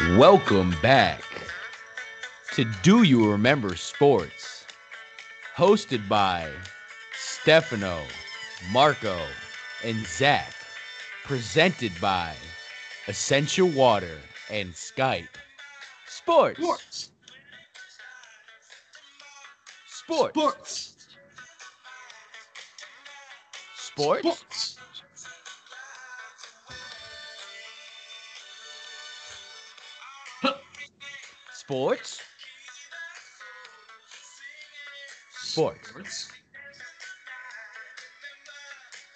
Welcome back to Do You Remember Sports, hosted by Stefano, Marco, and Zach, presented by Essentia Water and Skype. Sports. Sports. Sports. Sports. Sports. Sports. Sports. Sports. Sports.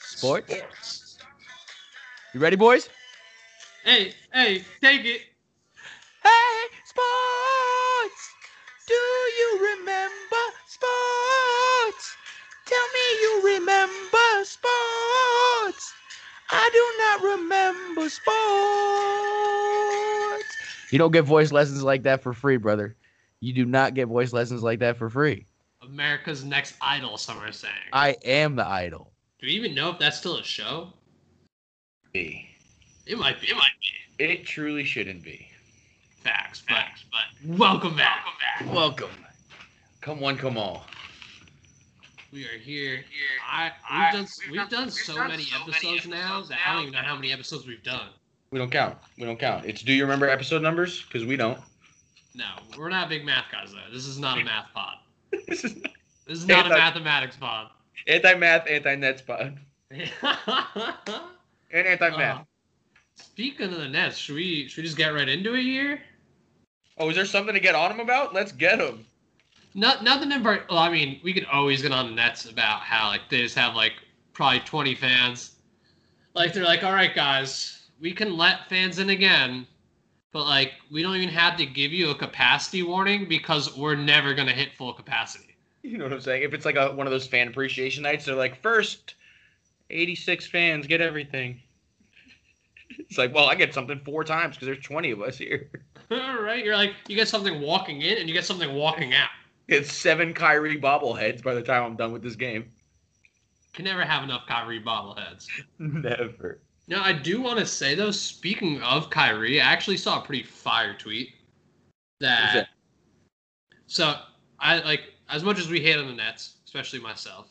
Sports. Sports. You ready, boys? Hey, hey, take it. Hey, sports! Do you remember sports? Tell me you remember sports. I do not remember sports. You don't get voice lessons like that for free, brother. You do not get voice lessons like that for free. America's Next Idol, some are saying. I am the idol. Do you even know if that's still a show? be. It might be. It might be. It truly shouldn't be. Facts, facts, but welcome back. Welcome back. Welcome. Come one, come all. We are here. I, we've done we've done so many episodes now that I don't even know how many episodes we've done. We don't count. We don't count. It's do you remember episode numbers? Because we don't. No, we're not big math guys though. This is not a math pod. this is This is not a mathematics pod. anti-math, anti-net spot. And anti-math. Uh, speaking of the Nets, should we should we just get right into it here? oh, is there something to get on them about? Let's get them. Not nothing in part. Well, I mean, we could always get on the Nets about how like they just have like probably 20 fans. Like they're like, all right, guys, we can let fans in again, but like we don't even have to give you a capacity warning because we're never gonna hit full capacity. You know what I'm saying? If it's like a, one of those fan appreciation nights, they're like, first 86 fans get everything. It's like, well, I get something four times because there's 20 of us here. all right, you're like, you get something walking in and you get something walking out. It's seven Kyrie bobbleheads by the time I'm done with this game. Can never have enough Kyrie bobbleheads. Never. Now, I do want to say though, speaking of Kyrie, I actually saw a pretty fire tweet that. that? So I like as much as we hate on the Nets, especially myself.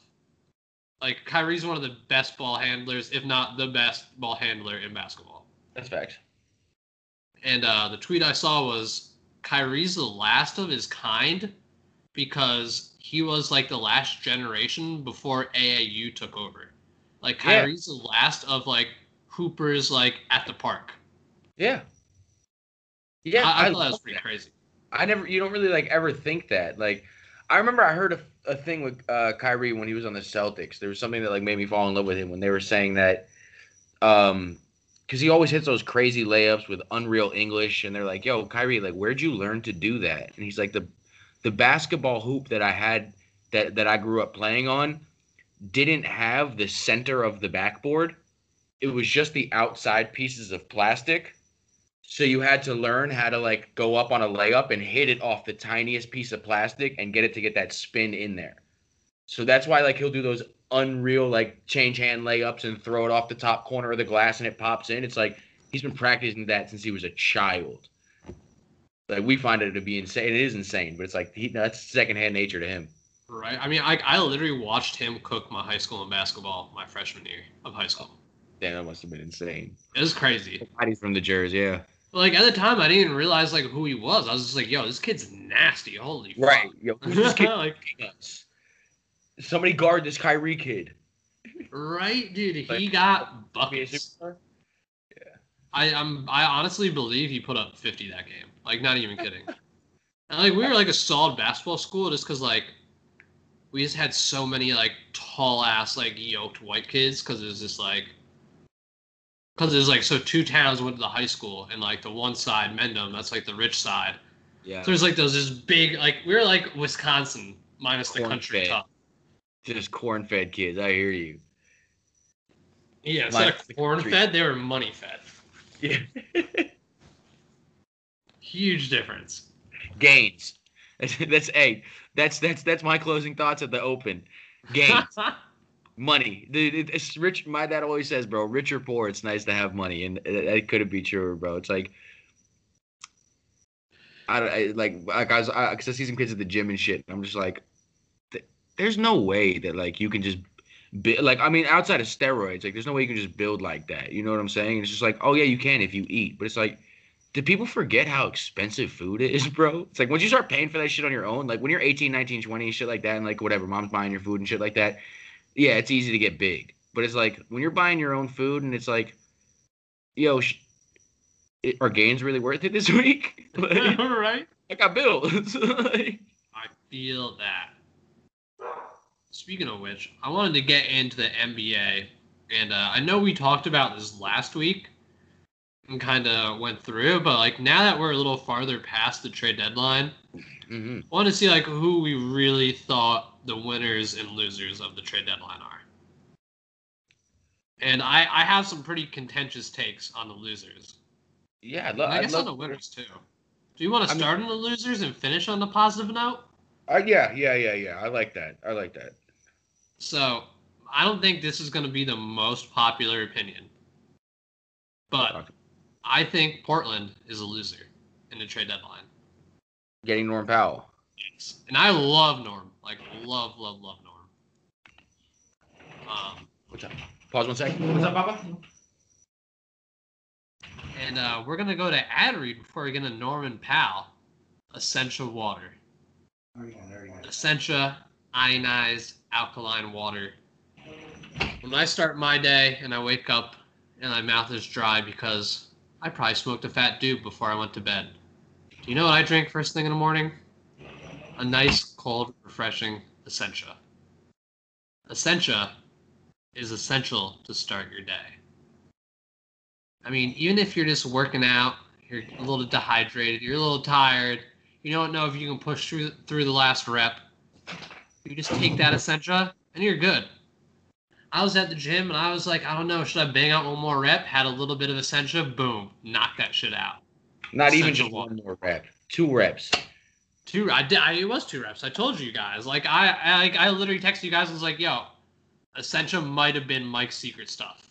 Like Kyrie's one of the best ball handlers, if not the best ball handler in basketball. That's fact. And uh, the tweet I saw was Kyrie's the last of his kind because he was like the last generation before AAU took over. Like Yeah. Kyrie's the last of like hoopers like at the park. Yeah. Yeah, I, I, thought that was pretty crazy. I never, you don't really like ever think that. Like, I remember I heard a, a thing with uh, Kyrie when he was on the Celtics. There was something that like made me fall in love with him when they were saying that, um, because he always hits those crazy layups with unreal English, and they're like, "Yo, Kyrie, like, where'd you learn to do that?" And he's like, "the, the basketball hoop that I had that that I grew up playing on, didn't have the center of the backboard. It was just the outside pieces of plastic." So you had to learn how to like go up on a layup and hit it off the tiniest piece of plastic and get it to get that spin in there. So that's why like he'll do those unreal like change hand layups and throw it off the top corner of the glass and it pops in. It's like he's been practicing that since he was a child. Like we find it to be insane. It is insane, but it's like he, that's secondhand nature to him. Right. I mean, I, I literally watched him cook my high school in basketball my freshman year of high school. Damn, that must have been insane. It was crazy. He's from the Jersey, yeah. Like at the time, I didn't even realize like who he was. I was just like, "Yo, this kid's nasty." Holy fuck. Right. Yo, who's this kid? like, Somebody guard this Kyrie kid. right, dude. He Like, got buckets. superstar? I I'm I honestly believe he put up 50 that game. Like, not even kidding. and, like, we were like a solid basketball school just because like we just had so many like tall ass like yoked white kids because it was just like because there's like so two towns went to the high school and like the one side Mendham that's like the rich side. Yeah. So there's like those just big like we are like Wisconsin minus the Corn country fed. top. Just corn fed kids. I hear you. Yeah, Minus the corn country. fed, they were money fed. Yeah. Huge difference. Gains. That's, that's hey, that's that's that's my closing thoughts at the open. Gains. money. It's rich. My dad always says, bro, rich or poor, it's nice to have money, and it, couldn't be truer, bro. It's like I, I like like I was because I, see some kids at the gym and shit. And I'm just like, th- there's no way that like you can just. Bi- like I mean, outside of steroids, like there's no way you can just build like that. You know what I'm saying? It's just like, oh yeah, you can if you eat, but it's like, do people forget how expensive food is, bro? It's like once you start paying for that shit on your own, like when you're 18, 19, 20, shit like that, and like whatever, mom's buying your food and shit like that. Yeah, it's easy to get big, but it's like when you're buying your own food and it's like, yo, sh- it, are gains really worth it this week? like, right? I got bills. Like, I feel that. Speaking of which, I wanted to get into the NBA, and uh, I know we talked about this last week and kind of went through, but like now that we're a little farther past the trade deadline, mhm. I want to see like who we really thought the winners and losers of the trade deadline are. And I, I have some pretty contentious takes on the losers. Yeah, I'd, lo- I guess love. on the winners too. Do you want I to mean- start on the losers and finish on the positive note? Uh, yeah, yeah, yeah, yeah. I like that. I like that. So I don't think this is going to be the most popular opinion, but I think Portland is a loser in the trade deadline. Getting Norm Powell. Yes. And I love Norm, like love, love, love Norm. Um, What's up? Pause one second. What's up, Papa? and uh, we're gonna go to ad read before we get to Norman Powell. Essentia water. Essentia ionized alkaline water. When I start my day and I wake up and my mouth is dry because I probably smoked a fat doob before I went to bed. Do you know what I drink first thing in the morning? A nice, cold, refreshing Essentia. Essentia is essential to start your day. I mean, even if you're just working out, you're a little dehydrated, you're a little tired, you don't know if you can push through through the last rep. You just take that Essentia and you're good. I was at the gym and I was like, I don't know, should I bang out one more rep? Had a little bit of Essentia, boom, knock that shit out. Not even just one more rep. Two reps. Two, I did. I, it was two reps. I told you guys. Like I, I, like, I literally texted you guys. and was like, "Yo, Essentia might have been Mike's secret stuff."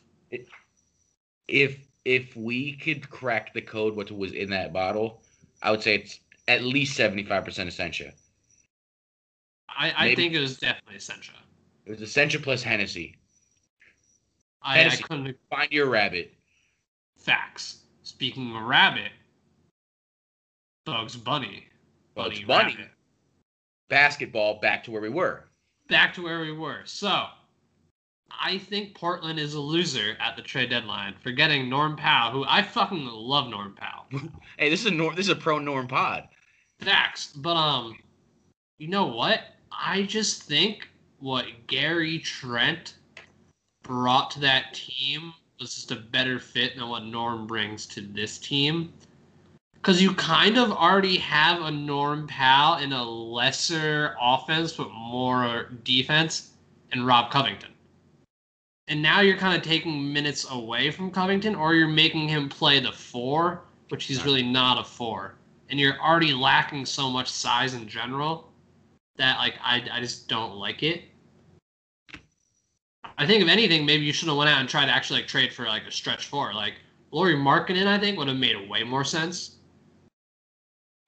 If if we could crack the code what was in that bottle, I would say it's at least seventy five percent Essentia. I, I Maybe. think it was definitely Essentia. It was Essentia plus Hennessy. I, I Hennessy. couldn't. Find your rabbit. Facts. Speaking of rabbit, Bugs Bunny. Bugs Bunny Bunny. Basketball. Back to where we were. Back to where we were. So, I think Portland is a loser at the trade deadline for getting Norm Powell, who I fucking love Norm Powell. Hey, this is a Norm, this is a pro Norm pod. Facts. But um, you know what? I just think what Gary Trent brought to that team was just a better fit than what Norm brings to this team. Because you kind of already have a Norm Powell in a lesser offense but more defense and Rob Covington. And now you're kind of taking minutes away from Covington, or you're making him play the four, which he's really not a four. And you're already lacking so much size in general that like I, I just don't like it. I think if anything, maybe you should have went out and tried to actually like trade for like a stretch four. Like Lauri Markkanen, I think would have made way more sense.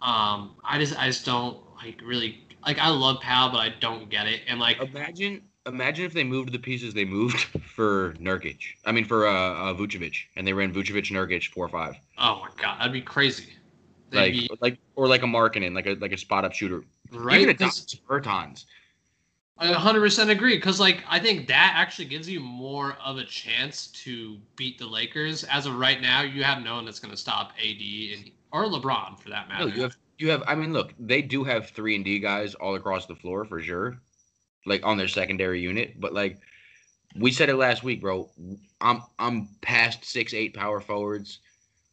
Um, I just I just don't like really like I love Pal, but I don't get it. And like Imagine imagine if they moved the pieces they moved for Nurkic. I mean for uh, uh Vucevic, and they ran Vucevic Nurkic four five. oh my god, that'd be crazy. They'd Like be, like or like a Markkanen, like a like a spot up shooter. right? Even a Bertans. I 100% agree because like I think that actually gives you more of a chance to beat the Lakers. As of right now, you have no one that's going to stop AD and or LeBron for that matter. No, you have you have. I mean, look, they do have three and D guys all across the floor for sure, like on their secondary unit. But like we said it last week, bro. I'm I'm past six eight power forwards.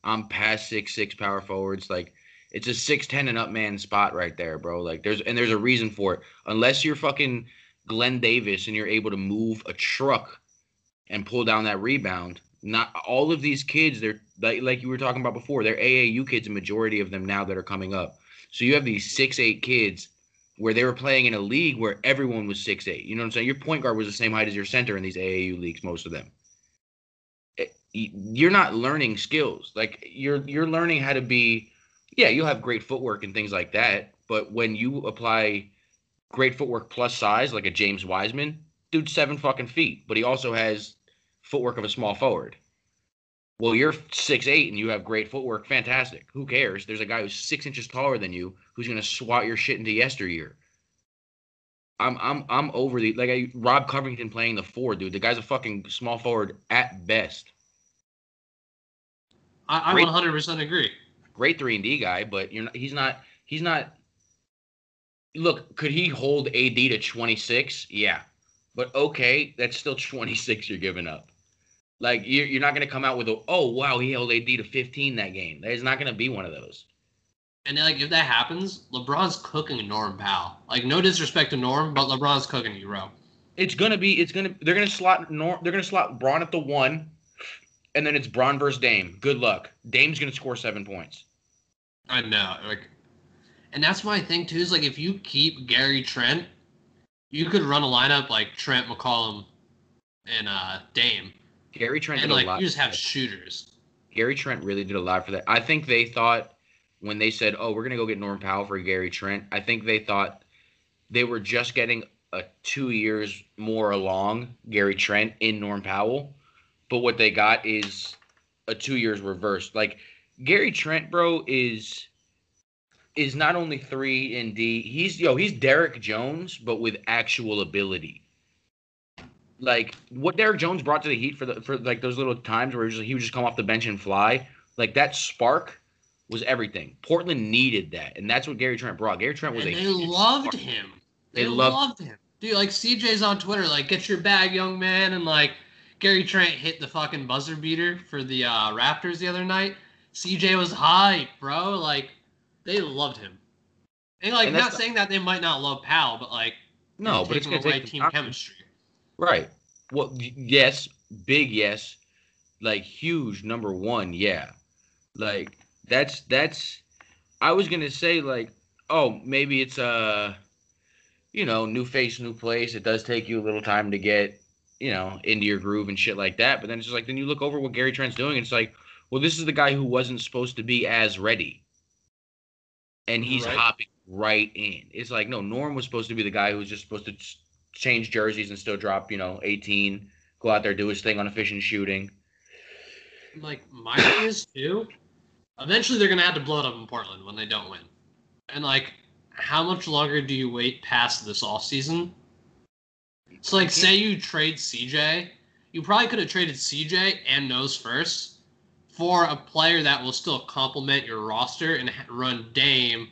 I'm past six six power forwards. Like it's a six ten and up man spot right there, bro. Like there's and there's a reason for it. Unless you're fucking Glen Davis and you're able to move a truck and pull down that rebound. Not all of these kids, they're like like you were talking about before, they're AAU kids, a majority of them now that are coming up. So you have these six eight kids where they were playing in a league where everyone was six eight. You know what I'm saying? Your point guard was the same height as your center in these AAU leagues, most of them. Eh, you're not learning skills. Like you're you're learning how to be Yeah, you'll have great footwork and things like that. But when you apply great footwork plus size, like a James Wiseman, dude's seven fucking feet, but he also has footwork of a small forward. Well, you're six eight and you have great footwork. Fantastic. Who cares? There's a guy who's six inches taller than you who's gonna swat your shit into yesteryear. I'm I'm I'm over the like I, Rob Covington playing the four, dude. The guy's a fucking small forward at best. I, I Great. 100% agree. Great three and D guy, but you're not. He's not. He's not. Look, could he hold AD to 26? Yeah, but okay, that's still 26 you're giving up. Like you're, you're not gonna come out with a oh wow he held AD to 15 that game. There's not gonna be one of those. And like if that happens, LeBron's cooking Norm Powell. Like no disrespect to Norm, but LeBron's cooking you, bro. It's gonna be. It's gonna. They're gonna slot. Norm. they're gonna slot Bron at the one, and then it's Bron versus Dame. Good luck. Dame's gonna score seven points. I know, like, and that's my thing too. Is like if you keep Gary Trent, you could run a lineup like Trent, McCollum, and uh Dame, Gary Trent and did a lot. you just have shooters. Gary Trent really did a lot for that. I think they thought when they said, "Oh, we're gonna go get Norm Powell for Gary Trent," I think they thought they were just getting a two years more along Gary Trent in Norm Powell, but what they got is a two years reversed. Like Gary Trent, bro, is is not only three and D. He's yo, he's Derrick Jones, but with actual ability. Like what Derrick Jones brought to the Heat for the for like those little times where he, was just, he would just come off the bench and fly. Like that spark was everything. Portland needed that, and that's what Gary Trent brought. Gary Trent was And a they loved spark. him. They They, loved- loved, him. Dude, like CJ's on Twitter, like, get your bag, young man. And like Gary Trent hit the fucking buzzer beater for the uh, Raptors the other night. CJ was hype, bro. Like, they loved him. And like, And not the- saying that they might not love Powell, but like, No, but it's gonna away take team chemistry. Right. Well, yes, big yes, like huge number one, yeah. Like that's that's. I was gonna say like, oh, maybe it's uh, you know, new face, new place. It does take you a little time to get, you know, into your groove and shit like that. But then it's just like then you look over what Gary Trent's doing. And it's like, well, this is the guy who wasn't supposed to be as ready, and he's Right. hopping right in. It's like no, Norm was supposed to be the guy who was just supposed to change jerseys and still drop, you know, 18, go out there do his thing on efficient shooting. Like, my thing is too, eventually they're going to have to blow it up in Portland when they don't win. And like, how much longer do you wait past this off season? So like, say you trade CJ, you probably could have traded CJ and Nose first for a player that will still complement your roster and run Dame,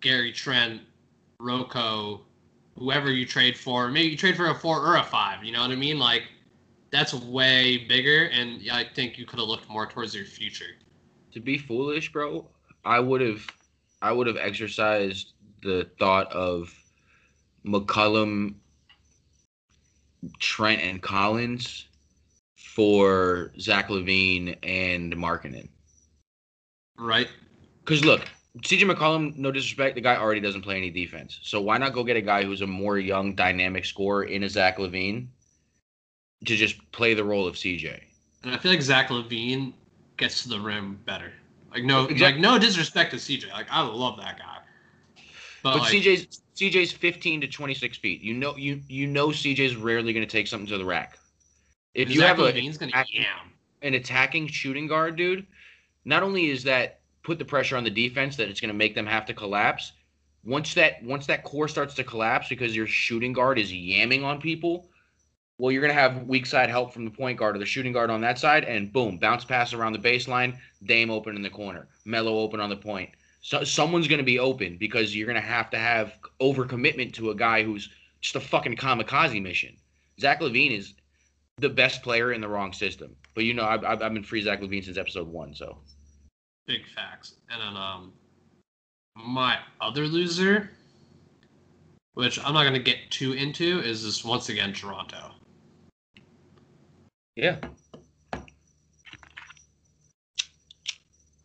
Gary Trent, RoCo, whoever you trade for. Maybe you trade for a four or a five. You know what I mean? Like, that's way bigger, and I think you could have looked more towards your future. To be foolish, bro, I would have I would have exercised the thought of McCollum, Trent, and Collins for Zach LaVine and Markkanen. Right? Because look, CJ McCollum, no disrespect, the guy already doesn't play any defense. So why not go get a guy who's a more young, dynamic scorer in a Zach LaVine to just play the role of CJ? And I feel like Zach LaVine gets to the rim better. Like no, Exact- like no disrespect to CJ. Like I love that guy. But, But like, CJ's CJ's 15 to 26 feet. You know you you know CJ's rarely going to take something to the rack. If you Zach have a, LaVine's gonna act- yam. an attacking shooting guard, dude, not only is that put the pressure on the defense that it's going to make them have to collapse. Once that once that core starts to collapse because your shooting guard is yamming on people, well, you're going to have weak side help from the point guard or the shooting guard on that side, and boom, bounce pass around the baseline, Dame open in the corner, Melo open on the point. So someone's going to be open because you're going to have to have overcommitment to a guy who's just a fucking kamikaze mission. Zach LaVine is the best player in the wrong system. But you know, I've, I've been free Zach LaVine since episode one. So Big facts. And then um my other loser, which I'm not gonna get too into, is this once again Toronto. yeah,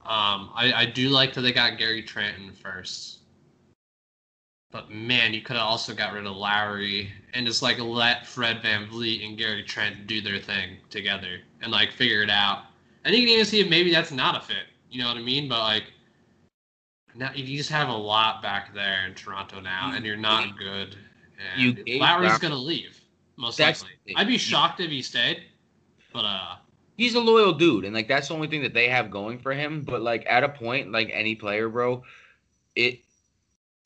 Um, I, I do like that they got Gary Trent in first. But man, you could have also got rid of Lowry and just like let Fred VanVleet and Gary Trent do their thing together and like figure it out. And you can even see if maybe that's not a fit. You know what I mean? But like now you just have a lot back there in Toronto now, and you're not good. And You Lowry's gonna leave most That's likely. I'd be shocked if he stayed, but uh, he's a loyal dude, and like that's the only thing that they have going for him. But like at a point, like any player, bro, it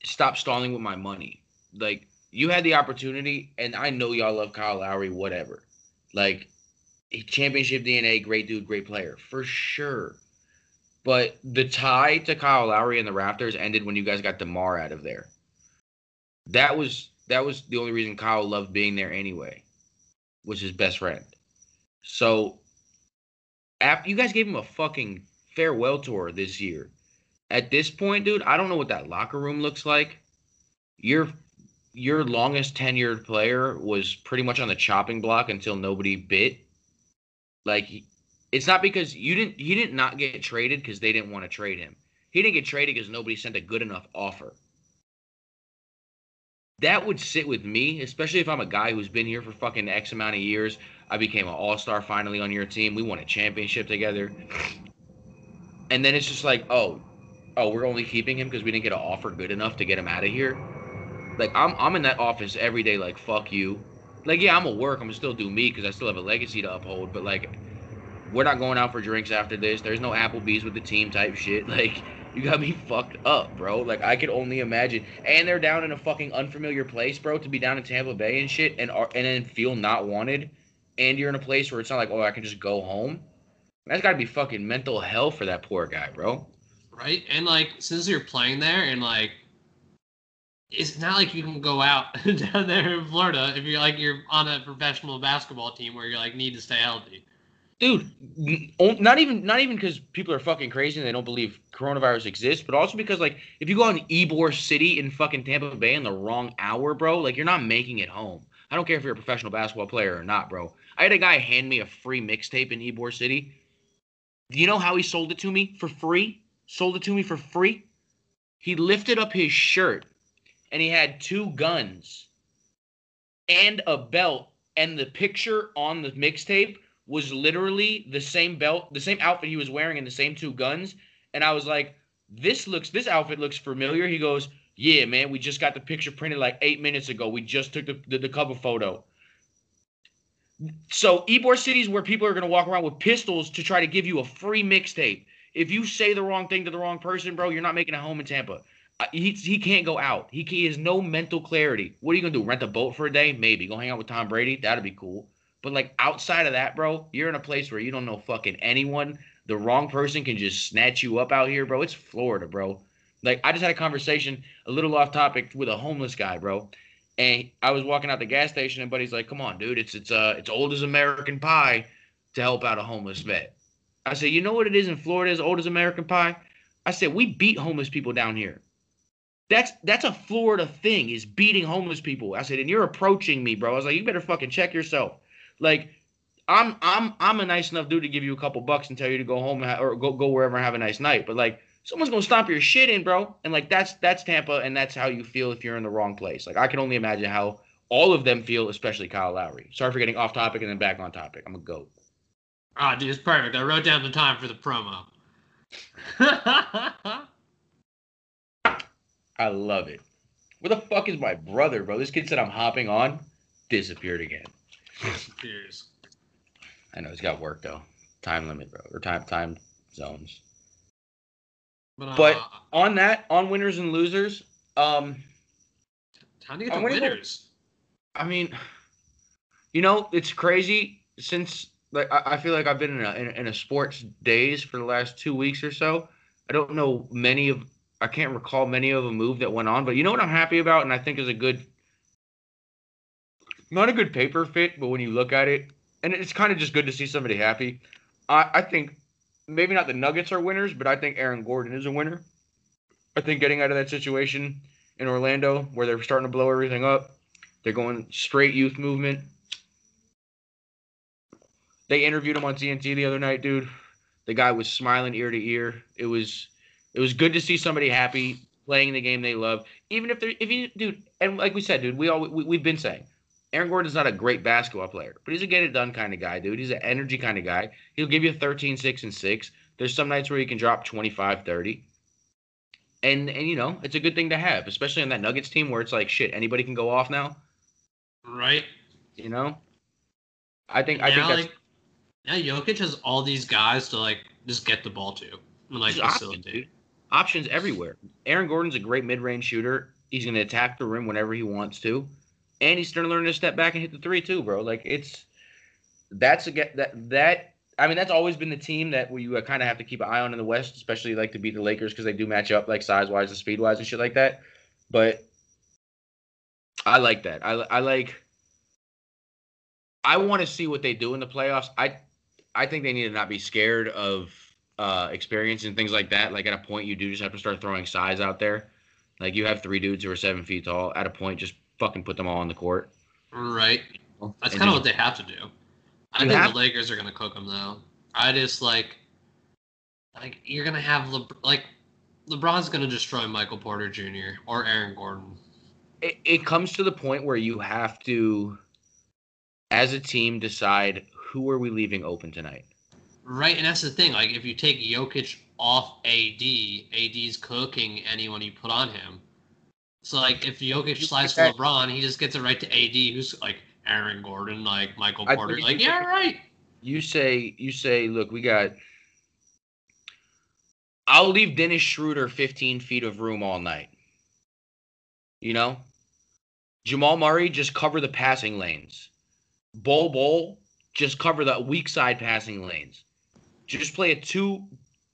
stop stalling with my money. Like you had the opportunity, and I know y'all love Kyle Lowry, whatever. Like championship DNA, great dude, great player for sure. But the tie to Kyle Lowry and the Raptors ended when you guys got DeMar out of there. That was that was the only reason Kyle loved being there anyway, was his best friend. So after you guys gave him a fucking farewell tour this year. At this point, dude, I don't know what that locker room looks like. Your your longest tenured player was pretty much on the chopping block until nobody bit. Like it's not because you didn't he didn't not get traded because they didn't want to trade him. He didn't get traded because nobody sent a good enough offer. That would sit with me, especially if I'm a guy who's been here for fucking X amount of years. I became an all-star finally on your team. We won a championship together. And then it's just like, oh, oh, we're only keeping him because we didn't get an offer good enough to get him out of here. Like I'm I'm in that office every day, like fuck you. Like yeah, I'm gonna work. I'm gonna still do me because I still have a legacy to uphold. But like, we're not going out for drinks after this. There's no Applebee's with the team type shit. Like you got me fucked up, bro. Like I could only imagine. And they're down in a fucking unfamiliar place, bro. To be down in Tampa Bay and shit, and and then feel not wanted, and you're in a place where it's not like, oh, I can just go home. That's got to be fucking mental hell for that poor guy, bro. right? And like since you're playing there, and like it's not like you can go out down there in Florida if you're like you're on a professional basketball team where you like need to stay healthy. Dude not even not even because people are fucking crazy and they don't believe coronavirus exists but also because like if you go on ybor city in fucking tampa bay in the wrong hour bro like you're not making it home. I don't care if you're a professional basketball player or not bro. I had a guy hand me a free mixtape in ybor city. Do you know how he sold it to me for free? Sold it to me for free? He lifted up his shirt and he had two guns and a belt and the picture on the mixtape was literally the same belt, the same outfit he was wearing, and the same two guns. And I was like, "This looks, this outfit looks familiar." He goes, "Yeah, man, we just got the picture printed like eight minutes ago. We just took the the, the cover photo." So Ybor City is where people are gonna walk around with pistols to try to give you a free mixtape. If you say the wrong thing to the wrong person, bro, you're not making a home in Tampa. Uh, He, he can't go out. He, he has no mental clarity. What are you gonna do? Rent a boat for a day? Maybe. Go hang out with Tom Brady? That'd be cool. But like outside of that, bro, you're in a place where you don't know fucking anyone. The wrong person can just snatch you up out here, bro. It's Florida, bro. Like I just had a conversation, a little off topic, with a homeless guy, bro. And I was walking out the gas station, and buddy's like, "Come on, dude, it's it's uh it's old as American pie to help out a homeless vet." I said, "You know what it is in Florida as old as American pie?" I said, "We beat homeless people down here." That's that's a Florida thing is beating homeless people. I said, and you're approaching me, bro. I was like, you better fucking check yourself. Like, I'm I'm I'm a nice enough dude to give you a couple bucks and tell you to go home ha- or go go wherever and have a nice night. But like, someone's gonna stomp your shit in, bro. And like, that's that's Tampa, and that's how you feel if you're in the wrong place. Like, I can only imagine how all of them feel, especially Kyle Lowry. Sorry for getting off topic and then back on topic. I'm a goat. Ah, dude, it's perfect. I wrote down the time for the promo. I love it. Where the fuck is my brother, bro? This kid said I'm hopping on, disappeared again. Cheers. I know he's got work though. Time limit, bro, or time time zones. But, uh, But- On that, on winners and losers, um, time to get I'm the winners. I mean, you know, it's crazy since like I, I feel like I've been in a in, in a sports days for the last two weeks or so. I don't know many of I can't recall many of a move that went on, but you know what I'm happy about, and I think is a good, not a good paper fit, but when you look at it, and it's kind of just good to see somebody happy. I, I think maybe not the Nuggets are winners, but I think Aaron Gordon is a winner. I think getting out of that situation in Orlando where they're starting to blow everything up, they're going straight youth movement. They interviewed him on TNT the other night, dude. The guy was smiling ear to ear. It was it was good to see somebody happy playing the game they love. Even if they're if you dude, and like we said, dude, we all we, we've been saying Aaron Gordon's not a great basketball player, but he's a get it done kind of guy, dude. He's an energy kind of guy. He'll give you 13, 6, and 6. There's some nights where he can drop 25, 30. and and you know it's a good thing to have, especially on that Nuggets team where it's like shit, anybody can go off now. Right. You know, I think I now, think that's like, now Jokic has all these guys to like just get the ball to and like options, facilitate. dude. options everywhere. Aaron Gordon's a great mid-range shooter. He's going to attack the rim whenever he wants to, and he's starting to learn to step back and hit the three too, bro. Like it's that's a that that. I mean, that's always been the team that we uh, kind of have to keep an eye on in the West, especially like to beat the Lakers because they do match up like size wise and speed wise and shit like that. But I like that. I I like. I want to see what they do in the playoffs. I I think they need to not be scared of uh, experience and things like that. Like at a point, you do just have to start throwing size out there. Like you have three dudes who are seven feet tall. At a point, just fucking put them all on the court. Right. That's kind of what they have to do. I think have- the Lakers are gonna cook them though. I just like, like you're gonna have Le- like LeBron's gonna destroy Michael Porter Jr. or Aaron Gordon. it, it comes to the point where you have to, as a team, decide who are we leaving open tonight. Right, and that's the thing. Like, if you take Jokic off AD, AD's cooking anyone you put on him. So, like, if Jokic slides think for LeBron, he just gets it right to AD, who's like Aaron Gordon, like Michael I think Porter. Like, yeah, take- right. You say you say, look, we got. I'll leave Dennis Schroeder 15 feet of room all night. You know, Jamal Murray just cover the passing lanes. Bol Bol just cover the weak side passing lanes. Just play a two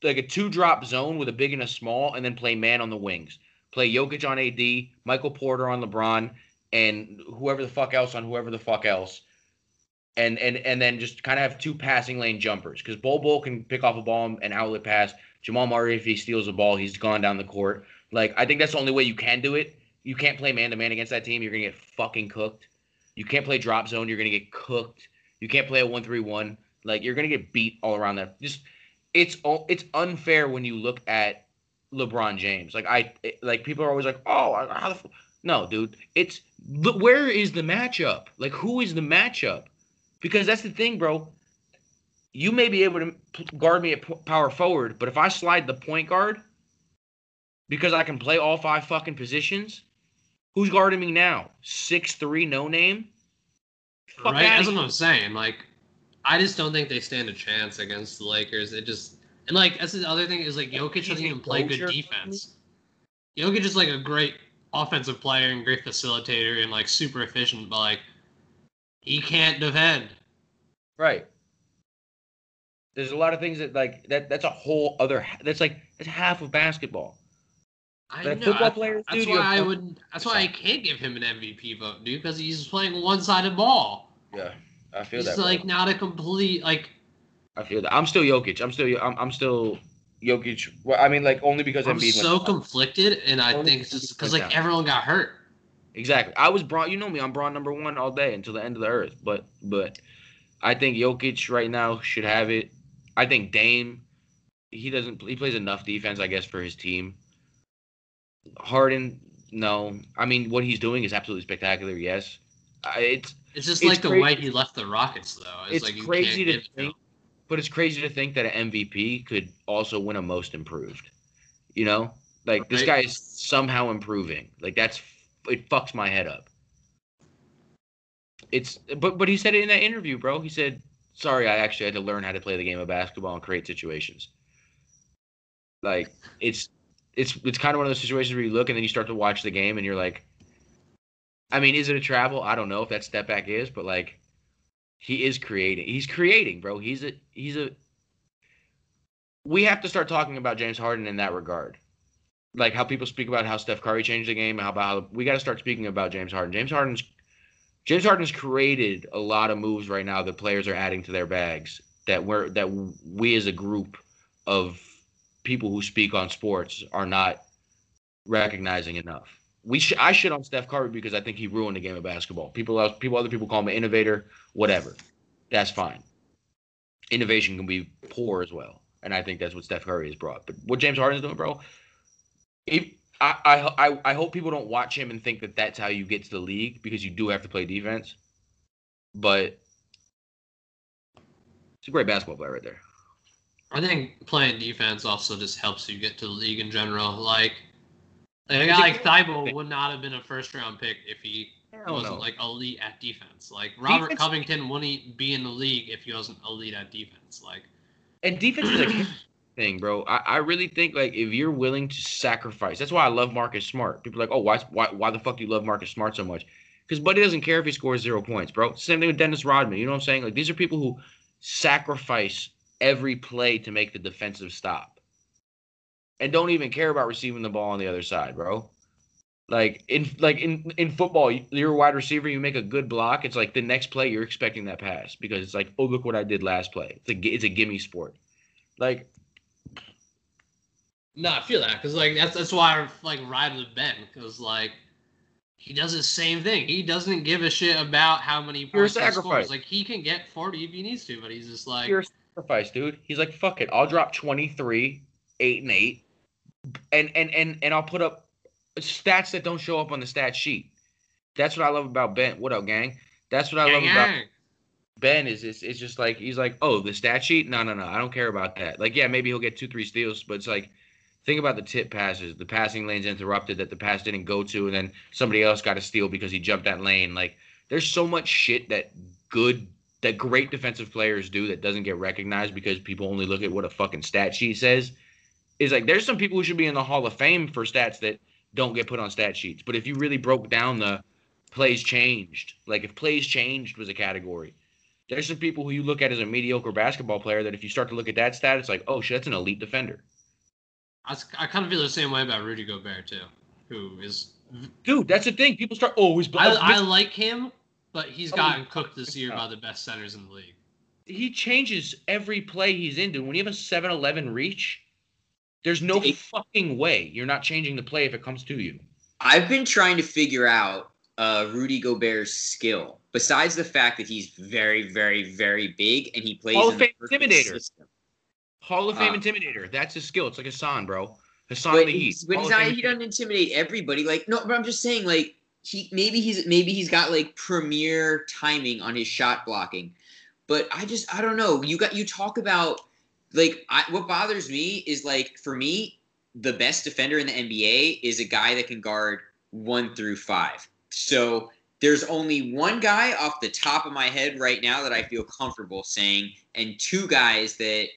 like a two drop zone with a big and a small, and then play man on the wings. Play Jokic on AD, Michael Porter on LeBron, and whoever the fuck else on whoever the fuck else. And and and then just kind of have two passing lane jumpers because Bol Bol can pick off a ball and outlet pass. Jamal Murray, if he steals a ball, he's gone down the court. Like I think that's the only way you can do it. You can't play man to man against that team. You're gonna get fucking cooked. You can't play drop zone. You're gonna get cooked. You can't play a one three one. Like you're gonna get beat all around that. Just it's o- it's unfair when you look at LeBron James. Like I like people are always like, oh, how the f-? no, dude. It's where is the matchup? Like who is the matchup? Because that's the thing, bro. You may be able to guard me at power forward, but if I slide the point guard because I can play all five fucking positions, who's guarding me now? Six three, no name. Fuck right, that's what. I'm saying. Like, I just don't think they stand a chance against the Lakers. It just and like that's the other thing is like Jokic doesn't even play good defense. Jokic is like a great offensive player and great facilitator and like super efficient, but like he can't defend. Right. There's a lot of things that like that. That's a whole other. That's like that's half of basketball. I Like know. football I- players, that's dude, why I would. That's why I can't give him an MVP vote, dude, because he's playing one-sided ball. Yeah, I feel He's that. bro. like not a complete like. I feel that. I'm still Jokic. I'm still. I'm, I'm still Jokic. Well, I mean, like only because I'm Embiid so conflicted, and I Only think it's because just because like down. everyone got hurt. Exactly. I was Bron. You know me. I'm Braun number one all day until the end of the earth. But but I think Jokic right now should have it. I think Dame. He doesn't. He plays enough defense, I guess, for his team. Harden, no. I mean, what he's doing is absolutely spectacular. Yes. I, it's It's just It's like the crazy- way he left the Rockets, though. It's, it's like crazy to think. But it's crazy to think that an MVP could also win a Most Improved. You know, like this guy is somehow improving. Like that's it fucks my head up. It's but but he said it in that interview, bro. He said, "Sorry, I actually had to learn how to play the game of basketball and create situations." Like it's it's it's kind of one of those situations where you look and then you start to watch the game and you're like, I mean, is it a travel? I don't know if that step back is, but like he is creating. He's creating, bro. He's a he's a we have to start talking about James Harden in that regard. Like how people speak about how Steph Curry changed the game, how about how we got to start speaking about James Harden. James Harden's James Harden's created a lot of moves right now that players are adding to their bags that we're that we as a group of people who speak on sports are not recognizing enough. We sh- I shit on Steph Curry because I think he ruined the game of basketball. People else, people other people call him an innovator, whatever. That's fine. Innovation can be poor as well, and I think that's what Steph Curry has brought. But what James Harden's doing, bro, if I I I hope people don't watch him and think that that's how you get to the league because you do have to play defense. But it's a great basketball player right there. I think playing defense also just helps you get to the league in general. Like Like, a guy like Thybulle would not have been a first round pick if he wasn't like elite at defense. Like Robert Defense- Covington wouldn't be in the league if he wasn't elite at defense. Like And defense is a thing, bro. I, I really think like if you're willing to sacrifice, that's why I love Marcus Smart. People are like, oh, why, why, why the fuck do you love Marcus Smart so much? Because Buddy doesn't care if he scores zero points, bro. Same thing with Dennis Rodman. You know what I'm saying? Like these are people who sacrifice every play to make the defensive stop, and don't even care about receiving the ball on the other side, bro. Like in like in in football, you- you're a wide receiver. You make a good block. It's like the next play you're expecting that pass because it's like, oh look what I did last play. It's a it's a gimme sport. Like no, I feel that because like that's that's why I like ride with Ben because like he does the same thing. He doesn't give a shit about how many points he scores. Like he can get forty if he needs to, but he's just like pure sacrifice, dude. He's like, fuck it. I'll drop 23, 8 and 8. And and and and I'll put up stats that don't show up on the stat sheet. That's what I love about Ben. What up, gang? That's what I love "Gang, about gang." Ben is it's, it's just like he's like, oh, the stat sheet? No, no, no. I don't care about that. Like, yeah, maybe he'll get two, three steals, but it's like think about the tip passes, the passing lanes interrupted that the pass didn't go to, and then somebody else got a steal because he jumped that lane. Like, there's so much shit that good that great defensive players do that doesn't get recognized because people only look at what a fucking stat sheet says. Is like there's some people who should be in the Hall of Fame for stats that don't get put on stat sheets. But if you really broke down the plays changed, like if plays changed was a category, there's some people who you look at as a mediocre basketball player that if you start to look at that stat, it's like, oh shit, that's an elite defender. I, I kind of feel the same way about Rudy Gobert too, who is Dude, that's the thing. People start oh he's I, I like him, but he's Oh, gotten cooked this year by the best centers in the league. he changes every play he's into. When you have a 7-Eleven reach, there's no Hey. fucking way you're not changing the play if it comes to you. I've been trying to figure out uh, Rudy Gobert's skill. Besides the fact that he's very, very, very big and he plays Hall of Fame intimidator. system. Hall of Fame Uh, intimidator. That's his skill. It's like Hassan, bro. Hassan But the Heat. but he's not, he doesn't intimidate everybody. Like no, but I'm just saying like he maybe he's maybe he's got like premier timing on his shot blocking. But I just I don't know. You got you talk about like I, what bothers me is like for me the best defender in the NBA is a guy that can guard 1 through 5. So there's only one guy off the top of my head right now that I feel comfortable saying and two guys that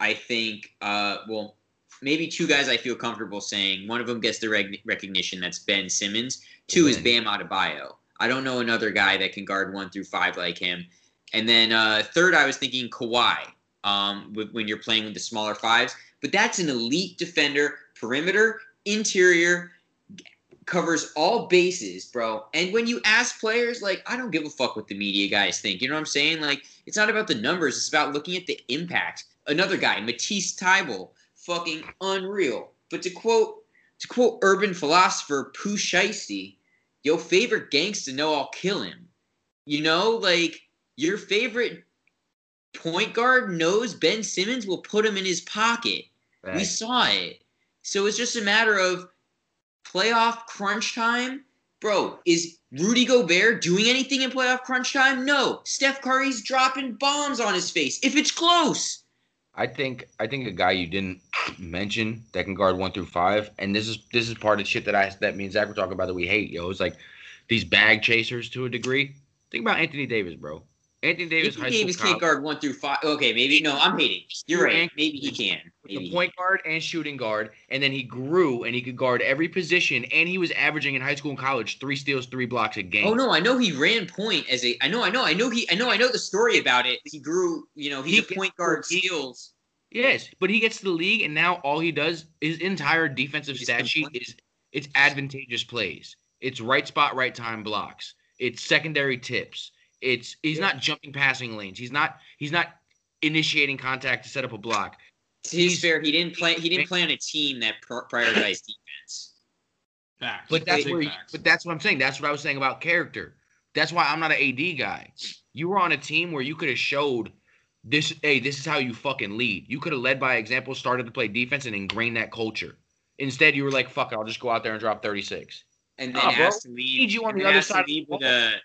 I think uh well maybe two guys I feel comfortable saying. One of them gets the reg- recognition. That's Ben Simmons. Two is. Bam Adebayo. I don't know another guy that can guard one through five like him. And then uh, third, I was thinking Kawhi. Um, when you're playing with the smaller fives, but that's an elite defender, perimeter, interior, covers all bases, bro. And when you ask players, like, I don't give a fuck what the media guys think. You know what I'm saying? Like, it's not about the numbers. It's about looking at the impact. Another guy, Matisse Thybulle, fucking unreal. But to quote to quote urban philosopher Pooh Shiesty, your favorite gangster know I'll kill him. You know, like your favorite point guard knows Ben Simmons will put him in his pocket. We saw it. So it's just a matter of playoff crunch time. Bro, is Rudy Gobert doing anything in playoff crunch time? No. Steph Curry's dropping bombs on his face if it's close. I think I think a guy you didn't mention that can guard one through five, and this is this is part of shit that I that me and Zach were talking about that we hate, yo. It's like these bag chasers to a degree. Think about Anthony Davis, bro. Anthony Davis, Anthony high Davis can't guard one through five. Okay, maybe no, I'm hating. You're right. Maybe he can. Maybe. the point guard and shooting guard, and then he grew and he could guard every position, and he was averaging in high school and college three steals, three blocks a game. Oh no, I know he ran point as a. I know, I know, I know he. I know, I know the story about it. He grew. You know, he's He a point guard he- skills. Yes, but he gets to the league, and now all he does, his entire defensive He's stat sheet is it's advantageous plays. It's right spot, right time blocks. It's secondary tips. It's he's not jumping passing lanes. He's not he's not initiating contact to set up a block. To his He's- fair, he didn't play. He didn't play on a team that prioritized defense. Facts. But that's where. facts. But that's what I'm saying. That's what I was saying about character. That's why I'm not an AD guy. You were on a team where you could have showed this. Hey, this is how you fucking lead. You could have led by example, started to play defense, and ingrained that culture. Instead, you were like, "Fuck it, I'll just go out there and drop 36." And then Nah, bro. asked to leave. Need you on the other side of leave the with a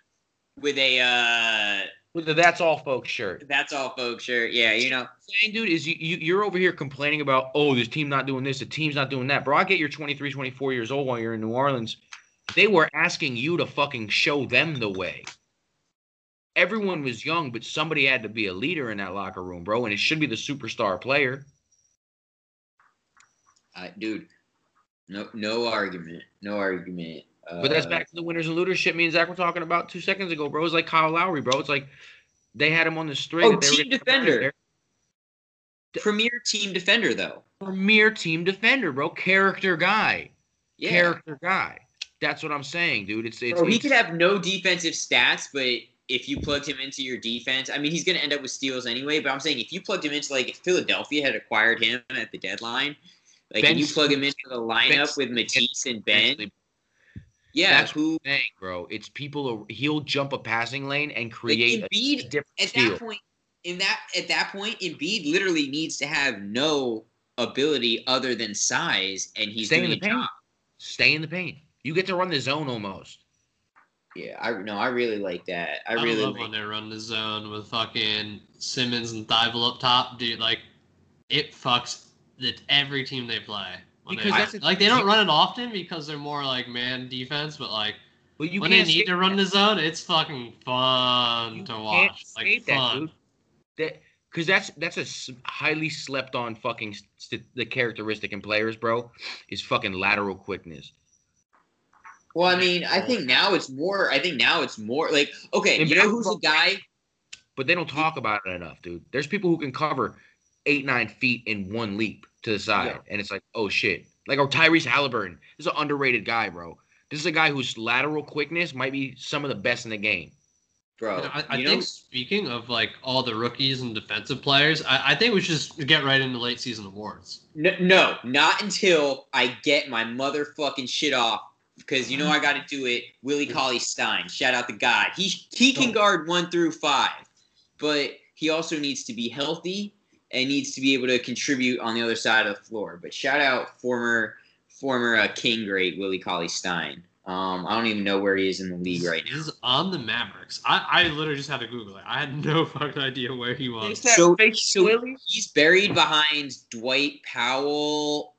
with a uh, with the "That's all, folks" shirt. That's all, folks. shirt. Yeah, you know. saying, dude, is you, you you're over here complaining about oh this team not doing this, the team's not doing that. Bro, I get you're 23, 24 years old while you're in New Orleans. They were asking you to fucking show them the way. Everyone was young, but somebody had to be a leader in that locker room, bro, and it should be the superstar player. Uh, dude, no, no argument, no argument. But that's back to the winners and looters shit me and Zach were talking about two seconds ago, bro. It's like Kyle Lowry, bro. It's like they had him on the string. Oh, team gonna come out of defender. premier team defender, though. Premier team defender, bro. Character guy. Yeah. Character guy. That's what I'm saying, dude. It's it's, Bro, he it's- could have no defensive stats, but if you plugged him into your defense, I mean, he's going to end up with steals anyway. But I'm saying if you plugged him into like if Philadelphia had acquired him at the deadline, like Ben and you plug him into the lineup Ben with Matisse and Ben, yeah, That's who thing, bro. It's people. He'll jump a passing lane and like create a Embiid different at steal. that point. In that at that point, Embiid literally needs to have no ability other than size, and he's Stay in doing the paint. job. Stay in the paint. You get to run the zone almost. Yeah, I no, I really like that. I I, really love like when they run the zone with fucking Simmons and Thybulle up top, dude. Like, it fucks the, every team they play. When Because they, that's a- like they don't run it often because they're more like man defense, but like Well, you when they can't need to run that. the zone, it's fucking fun You to watch. Like skate that, fun. dude. That because that's that's a s- highly slept on fucking st- the characteristic in players, bro. Is fucking lateral quickness. Well, I mean, I think now it's more. I think now it's more like okay. In You know who's a guy? But they don't talk about it enough, dude. There's people who can cover eight, nine feet in one leap to the side, Yeah. and it's like, oh shit. Like, or Tyrese Halliburton. This is an underrated guy, bro. This is a guy whose lateral quickness might be some of the best in the game. Bro, You know, I, I you know, think speaking of like all the rookies and defensive players, I, I think we should just get right into late season awards. no, no, not until I get my motherfucking shit off. Because you know I got to do it. Willie Cauley Stein, shout out the God. He he can oh. guard one through five, but he also needs to be healthy and needs to be able to contribute on the other side of the floor. But shout out former former uh, King great Willie Cauley Stein. Um, I don't even know where he is in the league right now. He's on the Mavericks. I, I literally just had to Google it. I had no fucking idea where he was. So, so he's buried behind Dwight Powell,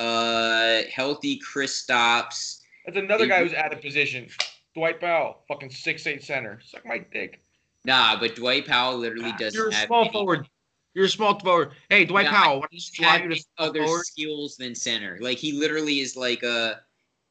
uh, healthy Stops. That's another guy who's out of position. Dwight Powell, fucking six eight center. Suck my dick. Nah, but Dwight Powell literally doesn't You're a have small any- forward. You're a small forward. Hey, Dwight Nah, Powell, why don't you have slide you to other forward? skills than center. Like he literally is like a,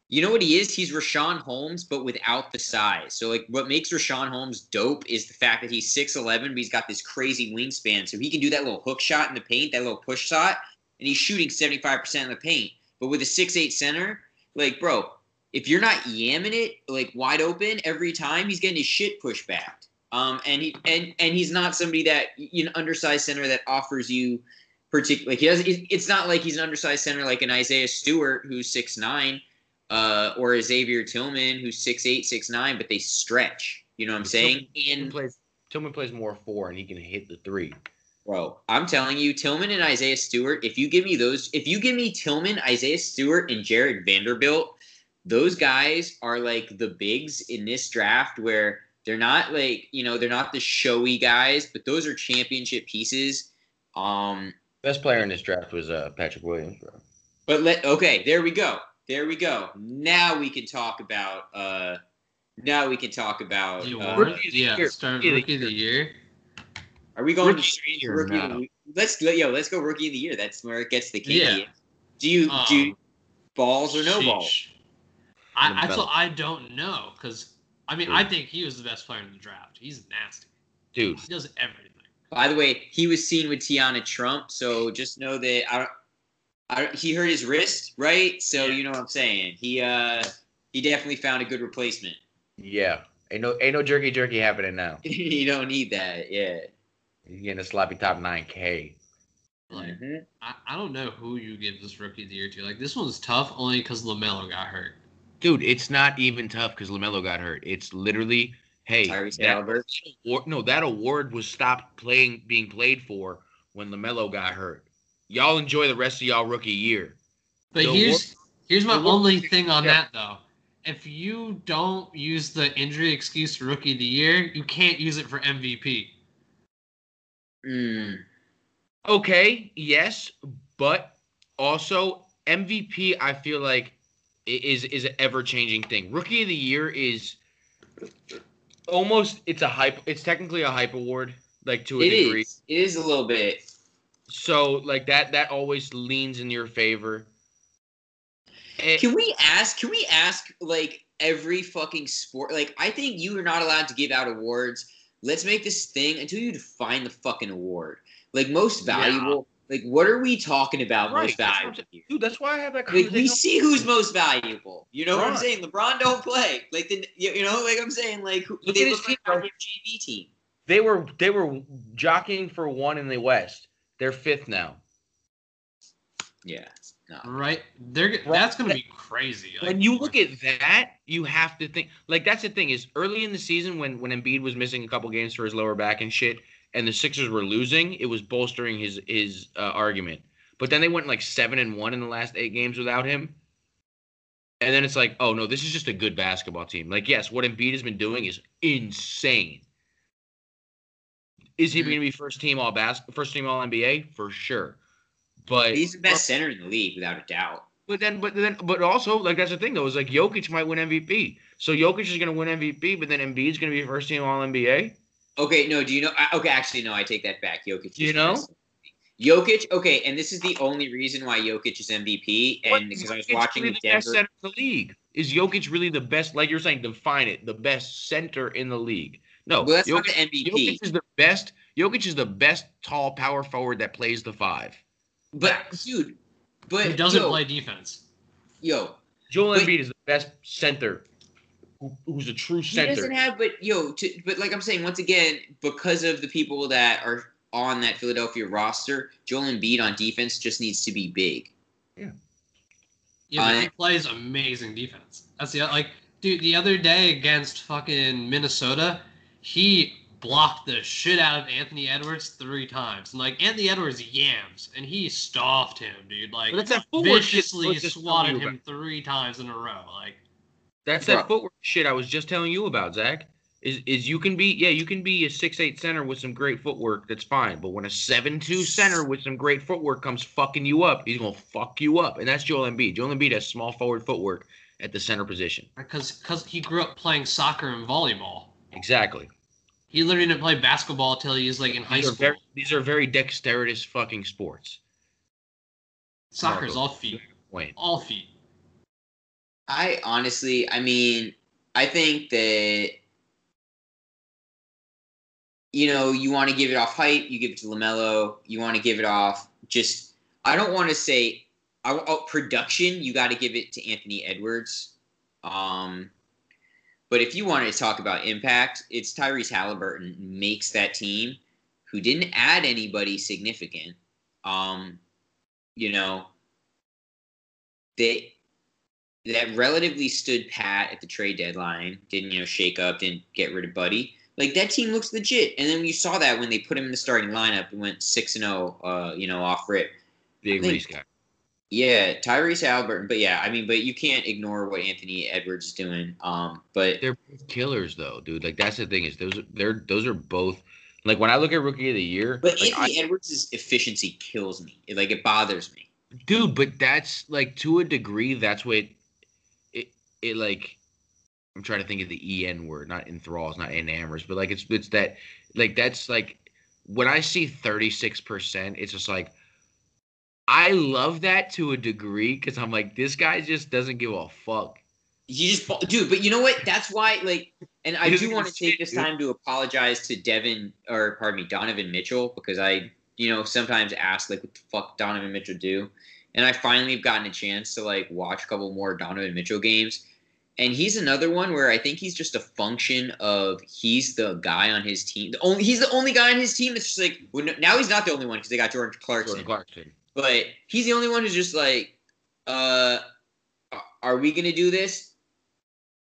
you know what he is? He's Richaun Holmes, but without the size. So like, what makes Richaun Holmes dope is the fact that he's six eleven, but he's got this crazy wingspan, so he can do that little hook shot in the paint, that little push shot, and he's shooting seventy five percent of the paint. But with a six eight center, like bro, if you're not yamming it like wide open every time, he's getting his shit pushed back. Um, and he and and he's not somebody that you know undersized center that offers you particular. Like he does. it- It's not like he's an undersized center like an Isaiah Stewart who's six nine, uh, or a Xavier Tillman who's six eight six nine, but they stretch. You know what I'm saying? Tillman And plays, Tillman plays more four, and he can hit the three. bro, I'm telling you, Tillman and Isaiah Stewart. If you give me those, if you give me Tillman, Isaiah Stewart, and Jarred Vanderbilt, those guys are like the bigs in this draft where they're not like you know they're not the showy guys, but those are championship pieces. Um, Best player in this draft was uh, Patrick Williams, bro. But let okay, there we go. There we go. Now we can talk about uh now we can talk about The uh, award? Rookie of the yeah, year. start Rookie of the rookie of the year. are we going Rookie to of the year rookie of the now. Let's let- yo, let's go rookie of the year. That's where it gets the kinky. Yeah. Do you Um, do you- balls or no Sheesh. balls? I, I, I don't know because I mean Dude. I think he was the best player in the draft. He's nasty. Dude, He does everything. By the way, he was seen with Tiana Trump, so just know that I don't I he hurt his wrist, right? So Yeah. you know what I'm saying. He uh he definitely found a good replacement. yeah. Ain't no ain't no jerky jerky happening now. you don't need that, yeah. He's getting a sloppy top nine K. Like Mhm. I, I don't know who you give this rookie of the year to. Like this one's tough only because LaMelo got hurt. Dude, it's not even tough because LaMelo got hurt. It's literally, hey, Tyrese that Halliburton. no, that award was stopped playing being played for when LaMelo got hurt. Y'all enjoy the rest of y'all rookie year. But The here's here's my the award- only thing on yeah. that though, if you don't use the injury excuse for rookie of the year, you can't use it for MVP. Mm. Okay, yes, but also MVP. I feel like i- is is an ever changing thing. Rookie of the year is almost it's a hype. It's technically a hype award, like to a It degree. is. It is a little bit. So like that that always leans in your favor. Eh, Can we ask? Can we ask like every fucking sport? Like, I think you are not allowed to give out awards. Let's make this thing until you define the fucking award. Like most Yeah. Valuable. Like, what are we talking about? Right, most that's valuable. saying. here? dude, that's why I have that Like we see who's most valuable. You know what I'm saying? LeBron don't play. Like the you you know like I'm saying like who- Look they at his like team, our bro. JV team. They were they were jockeying for one in the West. They're fifth now. Yeah. No. Right? They're that's gonna be crazy. Like, when you look at that, you have to think like that's the thing is early in the season when when Embiid was missing a couple games for his lower back and shit, and the Sixers were losing, it was bolstering his his uh, argument. But then they went like seven and one in the last eight games without him, and then it's like, oh no, this is just a good basketball team. Like yes, what Embiid has been doing is insane. Is he Mhm. going to be first team all bas- first team all NBA for sure? But He's the best center in the league without a doubt. but then, but then, but also, like that's the thing though. Is like Jokic might win MVP. So Jokic is going to win MVP, but then Embiid's going to be first team All NBA. Okay, no, do you know? I- Okay, actually, no, I take that back. Jokic. is You know? best. Jokic. Okay, and this is the only reason why Jokic is MVP, and because I was watching really the the best Denver. center in the league. Is Jokic really the best? Like you're saying, define it. The best center in the league. No, Well, that's not the MVP. Jokic is the best. Jokic is the best tall power forward that plays the five. But dude, but who doesn't yo, play defense? Yo, Joel But- Embiid is the best center, who, who's a true center. he center. doesn't have. But yo, to, but like I'm saying, once again, because of the people that are on that Philadelphia roster, Joel Embiid on defense just needs to be big. Yeah, but he plays amazing defense. That's the like, dude. The other day against fucking Minnesota, he blocked the shit out of Anthony Edwards three times. And like Anthony Edwards yams, and he stuffed him, dude. Like But that's that footwork viciously was just telling swatted him three times in a row. Like That's Bro. that footwork shit I was just telling you about, Zach. Is is you can be yeah you can be a six eight center with some great footwork that's fine, but when a seven two center with some great footwork comes fucking you up, he's gonna fuck you up, and that's Joel Embiid. Joel Embiid has small forward footwork at the center position. because because he grew up playing soccer and volleyball. Exactly. He literally didn't play basketball until he was like in high These are school. very these are very dexterous fucking sports. Soccer's all feet, Wayne. all feet. I honestly, I mean, I think that you know, you want to give it off height, you give it to LaMelo. You want to give it off just. I don't want to say oh, production. You got to give it to Anthony Edwards. Um, but if you wanted to talk about impact, it's Tyrese Halliburton makes that team, who didn't add anybody significant. Um, you know, they that relatively stood pat at the trade deadline, didn't you know shake up, didn't get rid of Buddy. Like that team looks legit, and then you saw that when they put him in the starting lineup, and went six and zero, uh, you know, off rip. Big think- Reese guy. Yeah, Tyrese Halliburton, but yeah, I mean, but you can't ignore what Anthony Edwards is doing. Um, but They're killers though, dude. Like that's the thing is those are they're those are both like when I look at rookie of the year, but like, I- Anthony Edwards' efficiency kills me. It, like it bothers me. dude but that's like to a degree that's what it like i'm trying to think of the en word not enthralls not enamors but like it's it's that like that's like when i see 36% it's just like i love that to a degree because i'm like this guy just doesn't give a fuck You just, dude. But you know what? That's why, like, and I do want to take this time to apologize to Devin, or pardon me, Donovan Mitchell, because I, you know, sometimes ask like, what the fuck Donovan Mitchell do, and I finally have gotten a chance to like watch a couple more Donovan Mitchell games, and he's another one where I think he's just a function of he's the guy on his team. The only he's the only guy on his team that's just like well, now he's not the only one because they got George Clarkson Jordan Clarkson. but he's the only one who's just like, uh, are we gonna do this?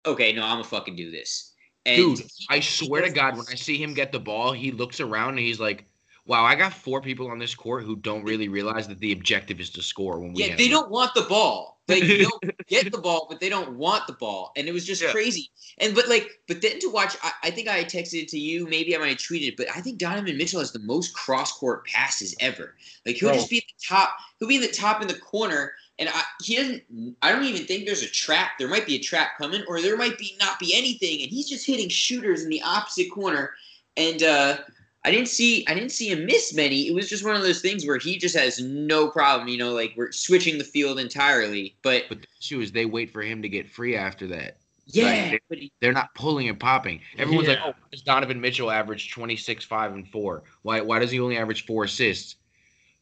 Okay, no, I'm gonna fucking do this. And Dude, I swear to God, when I see him get the ball, he looks around and he's like, "Wow, I got four people on this court who don't really realize that the objective is to score when we yeah, they it." don't want the ball. They don't get the ball, but they don't want the ball, and it was just Yeah. crazy. And but like, but then to watch, I, I think I texted it to you. Maybe I might have tweeted, it, but I think Donovan Mitchell has the most cross court passes ever. Like he'll Bro. just be at the top. He'll be in the top in the corner, and I, he doesn't. I don't even think there's a trap. There might be a trap coming, or there might be not be anything, and he's just hitting shooters in the opposite corner. And uh, I didn't see I didn't see him miss many. It was just one of those things where he just has no problem. You know, like we're switching the field entirely. But But the issue is they wait for him to get free after that. yeah, Like, but he, They're not pulling and popping. Everyone's like, "Oh, why does Donovan Mitchell average 26, 5, and 4? Why why does he only average 4 assists?"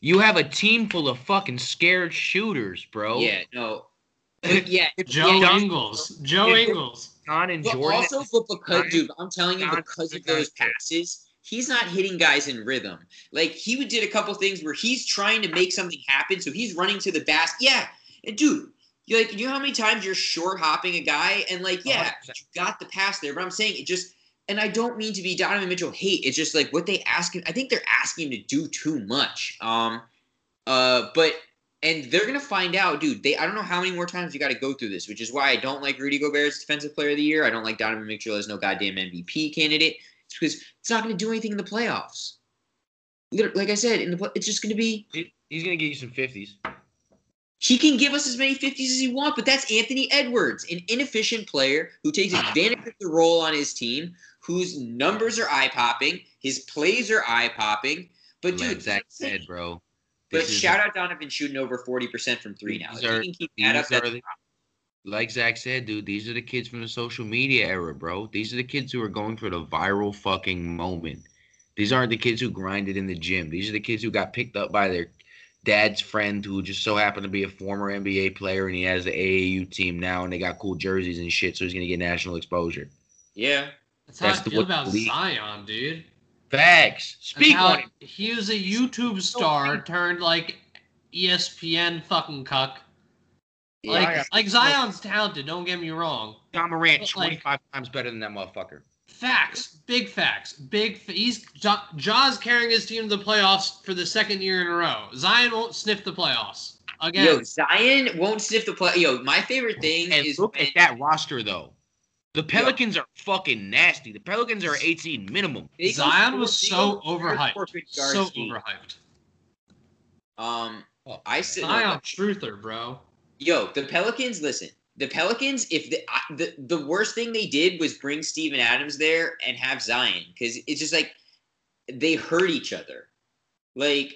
You have a team full of fucking scared shooters, bro. yeah, no, But yeah. Joe yeah, Ingles. Joe Ingles. John and But Jordan. also, but because, Giants- dude, I'm telling you, because of those Giants. passes, he's not hitting guys in rhythm. Like he would did a couple things where he's trying to make something happen, so he's running to the basket. Yeah, and dude, you like you know how many times you're short hopping a guy, and like yeah, 100%. you got the pass there, but I'm saying it just. And I don't mean to be Donovan Mitchell hate. It's just like what they ask him. I think they're asking him to do too much. Um, uh, but and they're gonna find out, dude. They I don't know how many more times you got to go through this, which is why I don't like Rudy Gobert as Defensive Player of the Year. I don't like Donovan Mitchell as no goddamn MVP candidate. Because it's not gonna do anything in the playoffs. Like I said, in the it's just gonna be he's going to give you some 50s. he can give us as many 50s as he wants, but that's Anthony Edwards, an inefficient player who takes advantage of the role on his team, whose numbers are eye popping, his plays are eye popping. But dude, Zach said, bro. but shout out Donovan shooting over 40% from three now. If These he can keep that up, that's are the- like Zach said, dude, these are the kids from the social media era, bro. These are the kids who are going for the viral fucking moment. These aren't the kids who grinded in the gym. These are the kids who got picked up by their dad's friend who just so happened to be a former NBA player and he has the AAU team now and they got cool jerseys and shit, so he's gonna get national exposure. yeah. That's how That's I the- feel about league- Zion, dude. Facts. Speak on it. He was a YouTube star turned like ESPN fucking cuck. Like, Zion- like Zion's talented. Don't get me wrong. Ja Morant, But, like- 25 times better than that motherfucker. Facts, big facts, big. F- he's Ja- Ja's carrying his team to the playoffs for the second year in a row. Zion won't sniff the playoffs again. Yo, Zion won't sniff the play. Yo, my favorite thing And is look when, at that roster though. The Pelicans are fucking nasty. The Pelicans are 18 minimum. they Zion was so overhyped. So overhyped. Um, Oh, I said, Zion truther, bro. Yo, the Pelicans. Listen, the Pelicans. If the the the worst thing they did was bring Steven Adams there and have Zion, because it's just like they hurt each other. Like,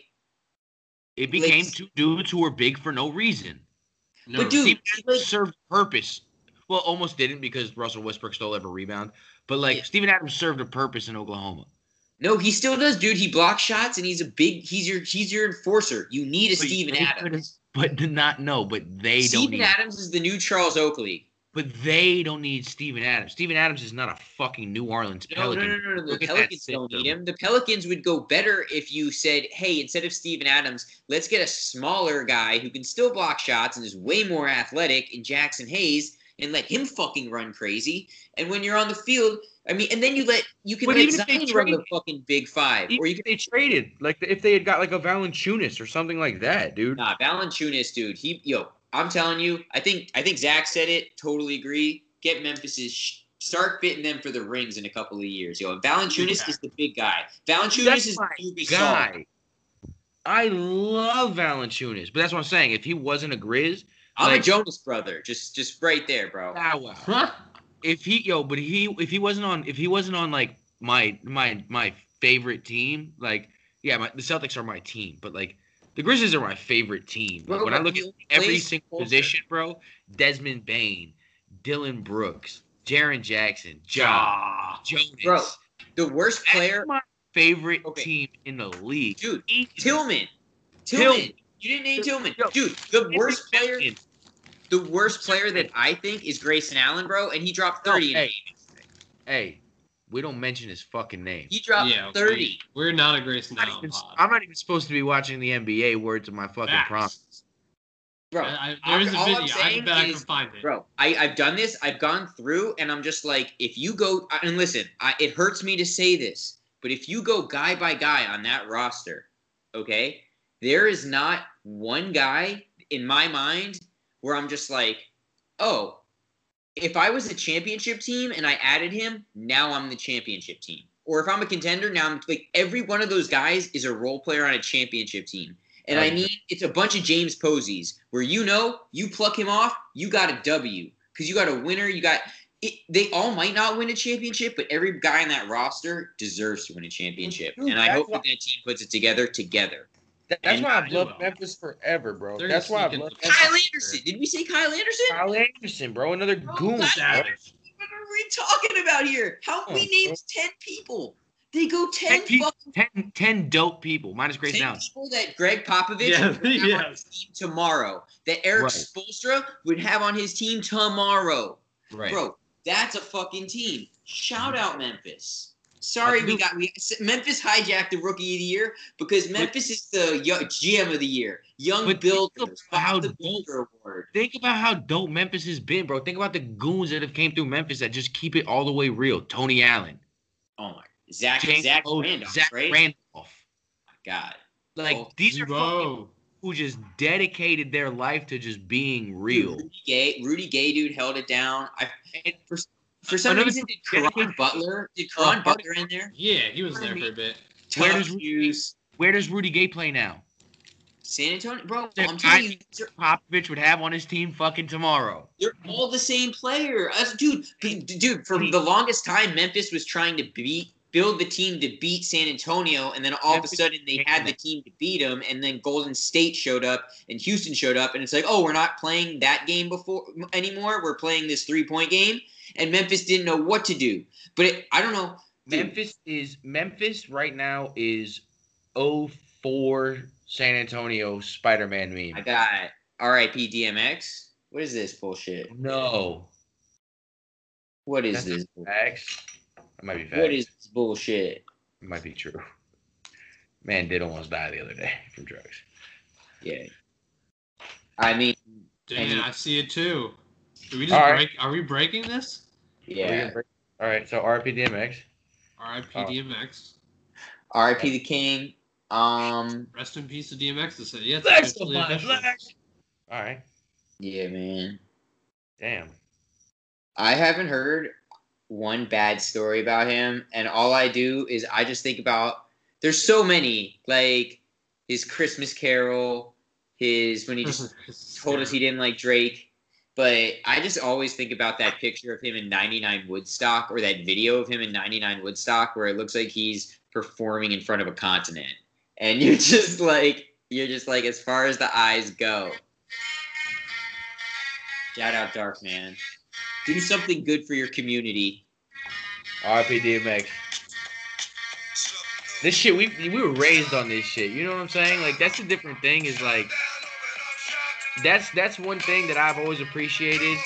It became Like- two dudes who were big for no reason. No, But dude, Steve Adams like- served purpose. Well, almost didn't because Russell Westbrook stole every rebound. But like Yeah. Steven Adams served a purpose in Oklahoma. no, he still does, dude. He blocks shots and he's a big. He's your he's your enforcer. You need a But Steven Adams. But did not know. But they don't Steven. Adams is the new Charles Oakley. But they don't need Steven Adams. Steven Adams is not a fucking New Orleans No, Pelican. no, no, no, no. The Look at that Pelicans don't need him. The Pelicans would go better if you said, "Hey, instead of Steven Adams, let's get a smaller guy who can still block shots and is way more athletic in Jaxson Hayes, and let him fucking run crazy." And when you're on the field, I mean, and then you let you can But let even if they Zion run the fucking big five, or you can they traded, like if they had got like a Valanciunas or something like that, dude. Nah, Valanciunas, dude. He, yo, I'm telling you, I think, I think Zach said it. Totally agree. Get Memphis's, sh- start fitting them for the rings in a couple of years, yo. And Valanciunas Yeah. is the big guy. Valanciunas That's is the big guy. I love Valanciunas, but that's what I'm saying. If he wasn't a Grizz, I'm Like- a Jonas brother, just, just right there, bro. ah, wow. Huh? if he yo, but he if he wasn't on if he wasn't on like my my my favorite team, like yeah, my, the Celtics are my team, but like the Grizzlies are my favorite team. Like, Bro, when I look at every single position, bro, Desmond Bane, Dillon Brooks, Jaren Jackson, Ja. Jonas, Bro, The worst That's player, my favorite Okay. team in the league. dude, Easy. Tillman. Tillman. Tillman. You didn't name Tillman. Yo, Dude, the worst player, Million. the worst player that I think is Grayson Allen, bro, and he dropped No, 30. in a hey, game. hey, we don't mention his fucking name. He dropped Yeah, 30. We, are not a Grayson I'm not, Allen even, pod. I'm not even supposed to be watching the NBA. Words of my fucking Facts. promise. Bro, I, I, there's a all I'm video. I saying bet I can is- find it. Bro, I, I've done this. I've gone through, and I'm just like, if you go and listen, I, it hurts me to say this, but if you go guy by guy on that roster, okay, there is not one guy in my mind where I'm just like, oh, if I was a championship team and I added him, now I'm the championship team. Or if I'm a contender, now I'm like every one of those guys is a role player on a championship team. And I mean, it's a bunch of James Poseys where you know you pluck him off, you got a W because you got a winner. You got it, they all might not win a championship, but every guy in that roster deserves to win a championship. Dude, and I hope why- that, that team puts it together together. That- That's And- why I've loved will. Memphis forever, bro. They're That's why I've gonna loved Kyle Memphis Anderson. forever. Did we say Kyle Anderson? Kyle Anderson, bro. Another Bro, goon. Kyle bro. Savage. What are we talking about here? How Oh, we named ten people? They go ten, Ten people. fucking 10, 10 dope people, minus Grace 10 Downs. people that Gregg Popovich Yeah, would have on his team tomorrow. That Erik Right. Spoelstra would have on his team tomorrow. Right. Bro, that's a fucking team. Shout mm-hmm. out Memphis. Sorry, we got we Memphis hijacked the rookie of the year because Memphis is the yo- GM of the year. Young But think builders. about how the dope- Builder Award. Think about how dope Memphis has been, bro. Think about the goons that have came through Memphis that just keep it all the way real. Tony Allen, Oh my, Zach James Zach Oden, Randolph, Zach right? Randolph. God, Like Oh, these are fucking who just dedicated their life to just being real. Rudy Gay, Rudy Gay, dude held it down. I And- for, for some Another reason did Caron Butler did Uh, Butler in there? Yeah, he was there for a bit. Where does Rudy-. Where does Rudy Gay play now? San Antonio, bro. They're- I'm telling you, Popovich would have on his team fucking tomorrow. they're all the same player. Us- dude, dude. For the longest time, Memphis was trying to beat, build the team to beat San Antonio, and then all of a sudden they had the team to beat them, and then Golden State showed up and Houston showed up, and it's like, oh, we're not playing that game before anymore. We're playing this three point game, and Memphis didn't know what to do. But it, I don't know. Memphis is Memphis right now is 04 San Antonio Spider-Man meme. I got R.I.P. DMX. What is this bullshit? no. What is That's this? Facts. That might be facts. What is this bullshit? It might be true. Man did almost die the other day from drugs. Yeah. I mean, Damn, And he- I see it too. Did we just All right. break? Are we breaking this? Are we yeah. break- All right, so RP DMX. R.I.P. Oh. DMX. R.I.P. the King. Um. Rest in peace to DMX. To say, yeah, it's Flex officially on flex. All right. Yeah, man. Damn. I haven't heard one bad story about him, and all I do is I just think about. There's so many like his Christmas Carol, his when he just told us he didn't like Drake. But I just always think about that picture of him in 99 Woodstock or that video of him in 99 Woodstock where it looks like he's performing in front of a continent. And you're just like, you're just like, as far as the eyes go. Shout out Dark Man. Do something good for your community. RP DMX. This shit, we we were raised on this shit. You know what I'm saying? Like that's a different thing. Is like that's that's one thing that I've always appreciated.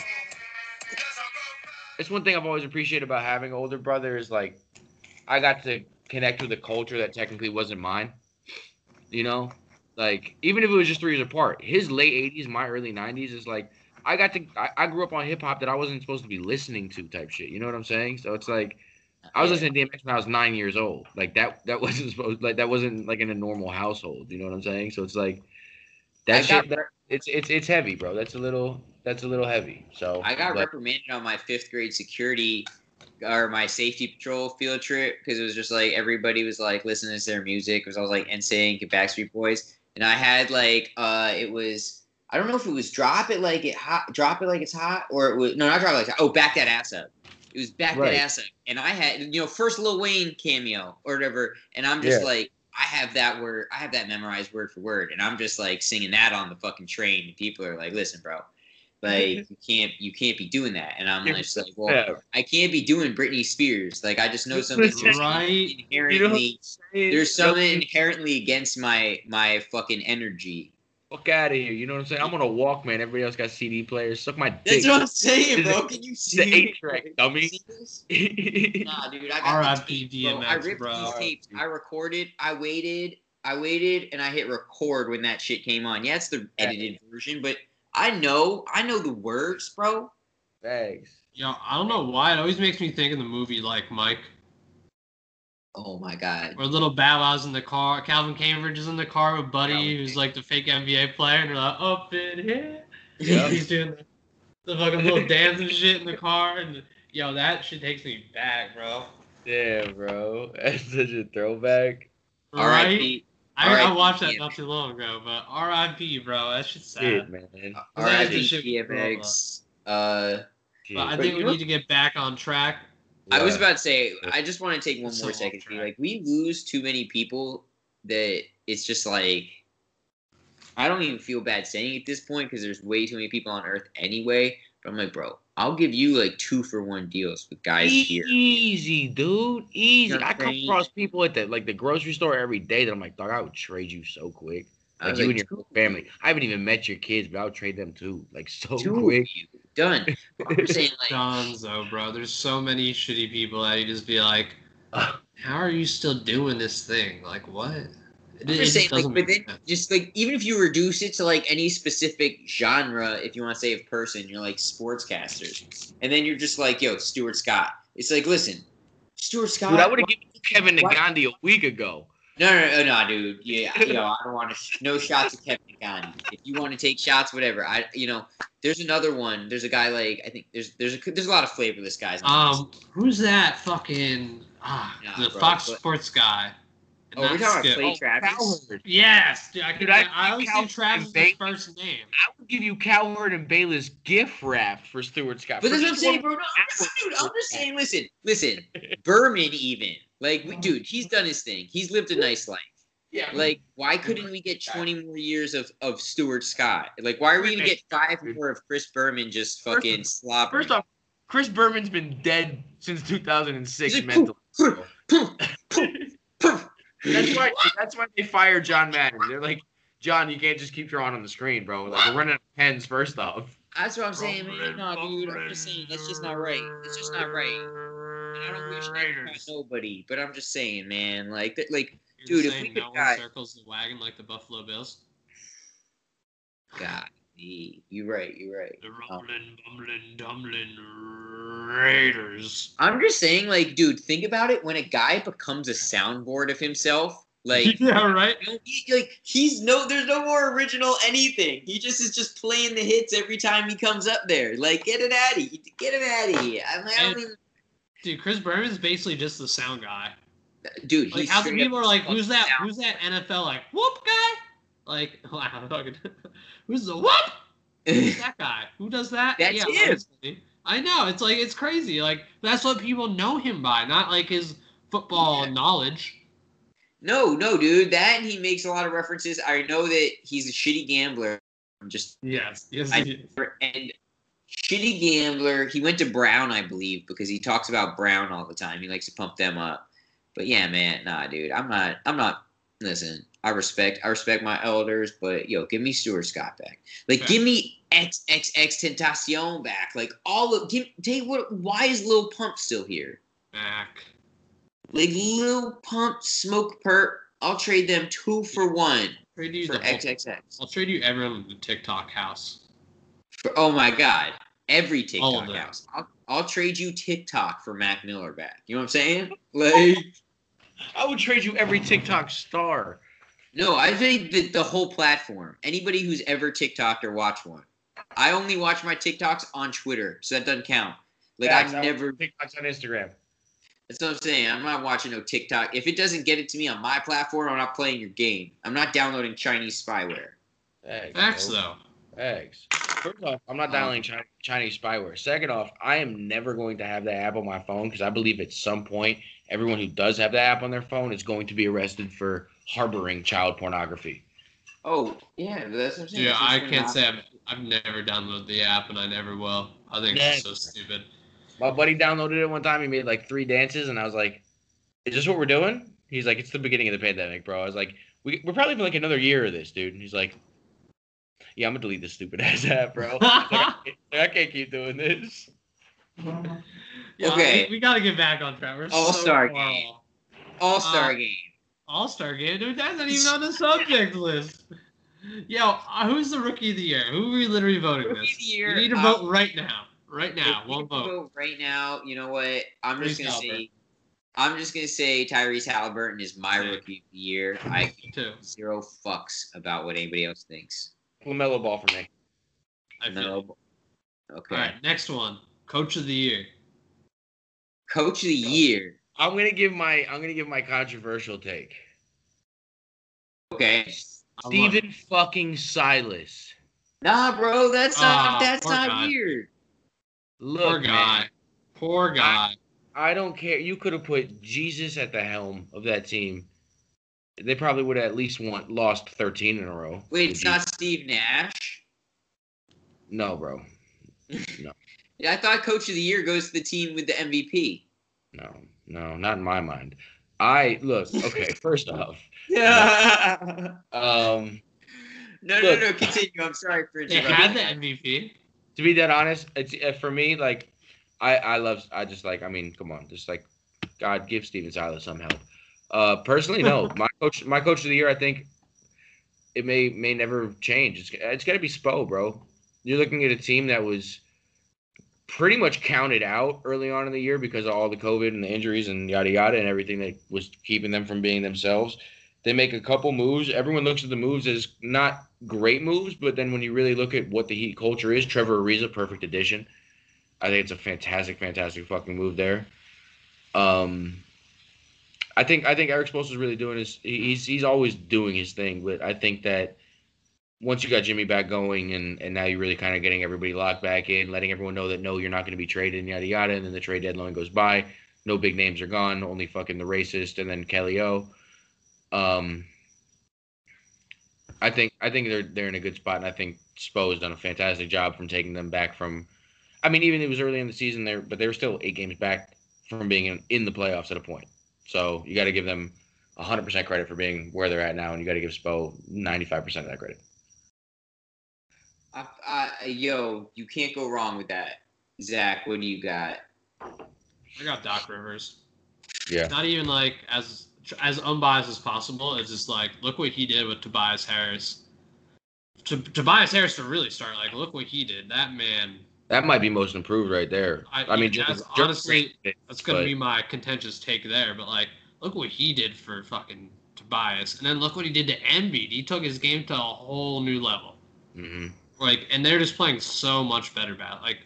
It's one thing I've always appreciated about having an older brother is like I got to connect with a culture that technically wasn't mine. You know, like even if it was just three years apart, his late '80s, my early '90s is like I got to I, I grew up on hip hop that I wasn't supposed to be listening to type shit. You know what I'm saying? So it's like I was listening to DMX when I was nine years old. Like that that wasn't supposed like that wasn't like in a normal household. You know what I'm saying? So it's like that I got shit. that- it's it's it's heavy, bro. That's a little that's a little heavy. So I got but- reprimanded on my fifth grade security or my safety patrol field trip because it was just like everybody was like listening to their music because I was like NSYNC and Backstreet Boys, and I had like uh it was I don't know if it was drop it like it hot drop it like it's hot or it was no not drop it like hot. oh back that ass up. It was back Right. that ass up, and I had you know first Lil Wayne cameo or whatever, and I'm just Yeah. like I have that word I have that memorized word for word, and I'm just like singing that on the fucking train, and people are like, listen, bro. Like you can't you can't be doing that, and I'm Yeah. just like, well, Yeah. I can't be doing Britney Spears. Like I just know something there's Right. inherently there's Yo, something inherently against my my fucking energy. Fuck out of here. You know what I'm saying? I'm on a Walkman. Everybody else got CD players. Suck my dick. That's what I'm saying, It's bro. the- Can you the see? eight track, dummy. This? Nah, dude, I got R.I.P. these tapes, bro. I ripped bro. these tapes. I recorded. I waited. I waited, and I hit record when that shit came on. Yeah, it's the edited version, but I know. I know the words, bro. Thanks. Yo, I don't know why. It always makes me think of the movie like Mike, Oh my god. where little Bow Wow's in the car. Calvin Cambridge is in the car with Buddy, Calvin who's like the fake NBA player, and they're like, up in here. Yeah. He's doing the, the fucking little dance and shit in the car, and yo, that shit takes me back, bro. Yeah, bro. That's such a throwback. Right? R.I.P. I, I watched that not too long ago, but R.I.P. bro, that shit's sad. Shit, man. That's the R.I.P. shit we grew up DMX. Uh, But I think we need to get back on track. I was about to say, I just want to take one more second. to be. Like, we lose too many people that it's just like, I don't even feel bad saying at this point because there's way too many people on Earth anyway. But I'm like, bro, I'll give you like two for one deals with guys here. Easy, dude. Easy. You know I come saying? across people at the like the grocery store every day that I'm like, dog, I would trade you so quick. Like you like, and your family. I haven't even met your kids, but I would trade them too. Like so two quick. You done. I'm saying, like, Donzo, oh, bro. There's so many shitty people that you just be like, how are you still doing this thing? Like, what? It, I'm just saying, like, but then just like even if you reduce it to like any specific genre, if you want to say of person, you're like sportscasters, and then you're just like, yo, Stuart Scott. It's like, listen, Stuart Scott. Dude, I would have given you Kevin What? Negandhi a week ago. No, no, no, no, dude. Yeah, you know, I don't want to. No shots at Kevin Gandhi. If you want to take shots, whatever. I, you know, there's another one. There's a guy like I think there's there's a there's a lot of flavorless guys. on this. Um, who's that fucking ah Nah, the bro, Fox but- Sports guy? oh, we're Not talking Skip. about Clay Oh, Travis. Cowherd. Yes, dude. I, Dude, could, I I, I always Cal- see Travis' Baker- first name. I would give you Cowherd and Bayless gift wrapped for Stuart Scott. But For that's what I'm saying, one- bro. No, I'm just, dude, I'm just saying. Listen, listen. Berman, even like, we, dude, he's done his thing. He's lived a nice life. Yeah, Like, why couldn't we get 20 more years of of Stuart Scott? Like, why are we gonna get five more of Chris Berman just fucking slobbering? First off, Chris Berman's been dead since 2006 He's like, mentally. Poof, poof, poof. That's why. That's why they fired John Madden. They're like, John, you can't just keep drawing on the screen, bro. Like we're running out of pens. First off, That's what I'm saying, man. No, dude, I'm just saying that's just not right. It's just not right. And I don't wish that upon nobody, but I'm just saying, man. Like, that, like, You're Dude, if we could no one circles the wagon like the Buffalo Bills. God, you're right. You're right. The Um, rumbling, bumbling, dumbling Raiders. I'm just saying, like, dude, think about it. When a guy becomes a soundboard of himself, like, yeah, right. he, like he's no, there's no more original anything. He just is just playing the hits every time he comes up there. Like, get it out of here, get him out of here. I'm like, I don't even, Dude, Chris Berman is basically just the sound guy. Dude. Like, he's how the people are like, who's that? sound- Who's that NFL like whoop guy? Like, wow, fucking, who's the whoop? Who's that guy? Who does that? That's yeah, him. I know. It's like it's crazy. Like that's what people know him by, not like his football knowledge. No, no, dude. That and he makes a lot of references. I know that he's a shitty gambler. I'm just Yes. Yes. I- and shitty gambler. He went to Brown, I believe, because he talks about Brown all the time. He likes to pump them up. But yeah, man, nah, dude. I'm not. I'm not. Listen, I respect. I respect my elders, but yo, give me Stuart Scott back. Like, Yeah. give me XXXTentacion back. Like all of. Give. Take what? Why is Lil Pump still here? Back. Like Lil Pump, Smokepurpp. I'll trade them two for one Trade you for the whole, I'll trade you everyone in the TikTok house. For, oh my god, every TikTok house. I'll, I'll trade you TikTok for Mac Miller back. You know what I'm saying? Like, I would trade you every TikTok star. no, I think the, the whole platform. Anybody who's ever TikToked or watched one. I only watch my TikToks on Twitter, so that doesn't count. Like Facts, I've I would never. TikToks on Instagram. That's what I'm saying. I'm not watching no TikTok. If it doesn't get it to me on my platform, I'm not playing your game. I'm not downloading Chinese spyware. Facts, Facts though. Facts. First off, I'm not dialing Chinese spyware. Second off, I am never going to have that app on my phone because I believe at some point everyone who does have that app on their phone is going to be arrested for harboring child pornography. Oh yeah, that's what I'm saying. Yeah, I can't going say I've, I've never downloaded the app and I never will. I think it's so stupid. My buddy downloaded it one time. He made like three dances, and I was like, "Is this what we're doing?" He's like, "It's the beginning of the pandemic, bro." I was like, we, "We're probably for like another year of this, dude." And he's like, "Yeah, I'm gonna delete this stupid ass app, bro. Like, I, can't, I can't keep doing this." Yeah, Okay. we, we gotta get back on track. We're All-Star so game. All Star Uh, game. All Star game, dude. That's not even on the subject list. Yo, uh, who's the rookie of the year? Who are we literally voting Rookie this? of the year, You need to uh, vote right now. Right now, we one can vote. right now. You know what? I'm just gonna Halliburton. say. I'm just gonna say Tyrese Halliburton is my Yeah. rookie of the year. I give zero fucks about what anybody else thinks. LaMelo ball for me. I feel. Okay. All right, next one. Coach of the year. Coach of the year. I'm gonna give my I'm gonna give my controversial take. Okay. I Stephen fucking Silas. Nah, bro, that's not Ah, that's not guy. weird. Look, Poor guy. man, Poor guy. I don't care. You could have put Jesus at the helm of that team. They probably would have at least won, lost 13 in a row. Wait, with it's Jesus. not Steve Nash. No, bro. Yeah, I thought Coach of the Year goes to the team with the MVP. No, no, not in my mind. I look. Okay, first off, Yeah. um, No, Look. no, no. Continue. I'm sorry for They had the MVP. to be that honest, it's uh, for me. Like, I I love. I just like. I mean, come on, just like God give Stephen Silas some help. Uh, personally, no. my coach, my coach of the year, I think it may may never change. It's it's got to be Spo, bro. You're looking at a team that was pretty much counted out early on in the year because of all the COVID and the injuries and yada yada and everything that was keeping them from being themselves. They make a couple moves. Everyone looks at the moves as not great moves, but then when you really look at what the Heat culture is, Trevor Ariza, perfect addition. I think it's a fantastic, fantastic fucking move there. Um, I think I think Erik Spoelstra is really doing his. He's he's always doing his thing, but I think that once you got Jimmy back going, and and now you're really kind of getting everybody locked back in, letting everyone know that no, you're not going to be traded, yada yada, and then the trade deadline goes by, no big names are gone, only fucking the racist, and then Kelly O. Um, I think I think they're they're in a good spot, and I think Spo has done a fantastic job from taking them back from. I mean, even it was early in the season there, but they were still eight games back from being in, in the playoffs at a point. So you got to give them 100% credit for being where they're at now, and you got to give Spo 95% of that credit. I, I, yo, you can't go wrong with that. Zach, what do you got? I got Doc Rivers. Yeah. Not even like as as unbiased as possible. It's just like look what he did with Tobias Harris. To, Tobias Harris to really start like look what he did. That man. That might be most improved right there. I- I, mean, that's Jeremy- Jeremy honestly- Green did, That's gonna but- be my contentious take there. But like look what he did for fucking Tobias, and then look what he did to Embiid. He took his game to a whole new level. Mhm, Like, and they're just playing so much better. Bat like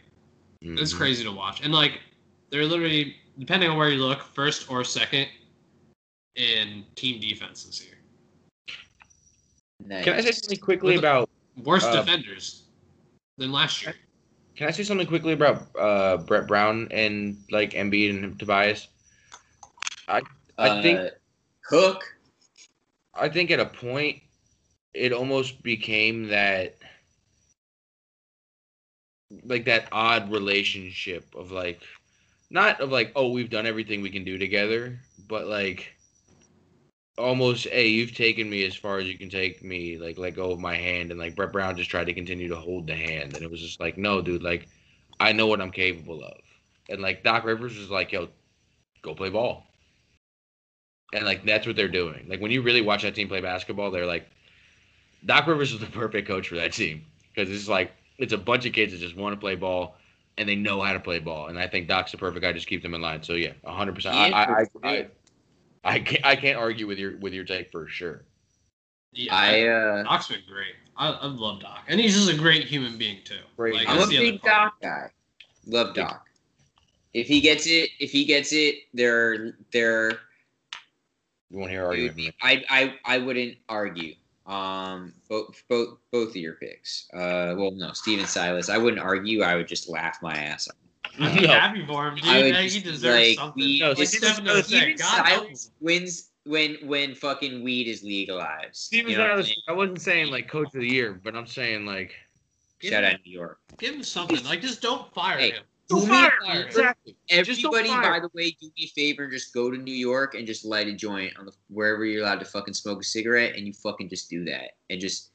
It's mhm. crazy to watch. And like they're literally depending on where you look, first or second in team defense this year. Nice. Can I say something quickly Look- about? Worse Uh, defenders than last year. Can I say something quickly about uh, Brett Brown and like Embiid and Tobias? I I think Uh, Cook. I think at a point it almost became that like that odd relationship of like not of like oh we've done everything we can do together but like almost hey you've taken me as far as you can take me like let go of my hand and like Brett Brown just tried to continue to hold the hand and it was just like no dude like I know what I'm capable of and like Doc Rivers was like yo go play ball and like that's what they're doing. Like when you really watch that team play basketball, they're like Doc Rivers is the perfect coach for that team because it's like it's a bunch of kids that just want to play ball and they know how to play ball. And I think Doc's the perfect guy. Just keep them in line. So yeah, hundred percent. I I, I, I I can't I can't argue with your with your take for sure. Yeah, I uh, Doc's been great. I, I love Doc, and he's just a great human being too. Great. Like, I'm that's a the big. Doc guy. Love Doc. If he gets it, if he gets it, they're they're. You won't hear it argument be- me. I I I wouldn't argue. Um, both both both of your picks. Uh, well, no, Stephen Silas. I wouldn't argue. I would just laugh my ass off. I'd be No. happy for him, dude. I would Like, he deserves like, something. we- No, Like, Steven- Stephen knows Steven that. God help him. Silas wins when when fucking weed is legalized. Steven You know what I'm Silas. I wasn't saying like coach of the year, but I'm saying like Shout out New York. Give him something. Like, just don't fire Hey, him. Do me a favor. exactly. Everybody, by the way, do me a favor and just go to New York and just light a joint on the wherever you're allowed to fucking smoke a cigarette, and you fucking just do that, and just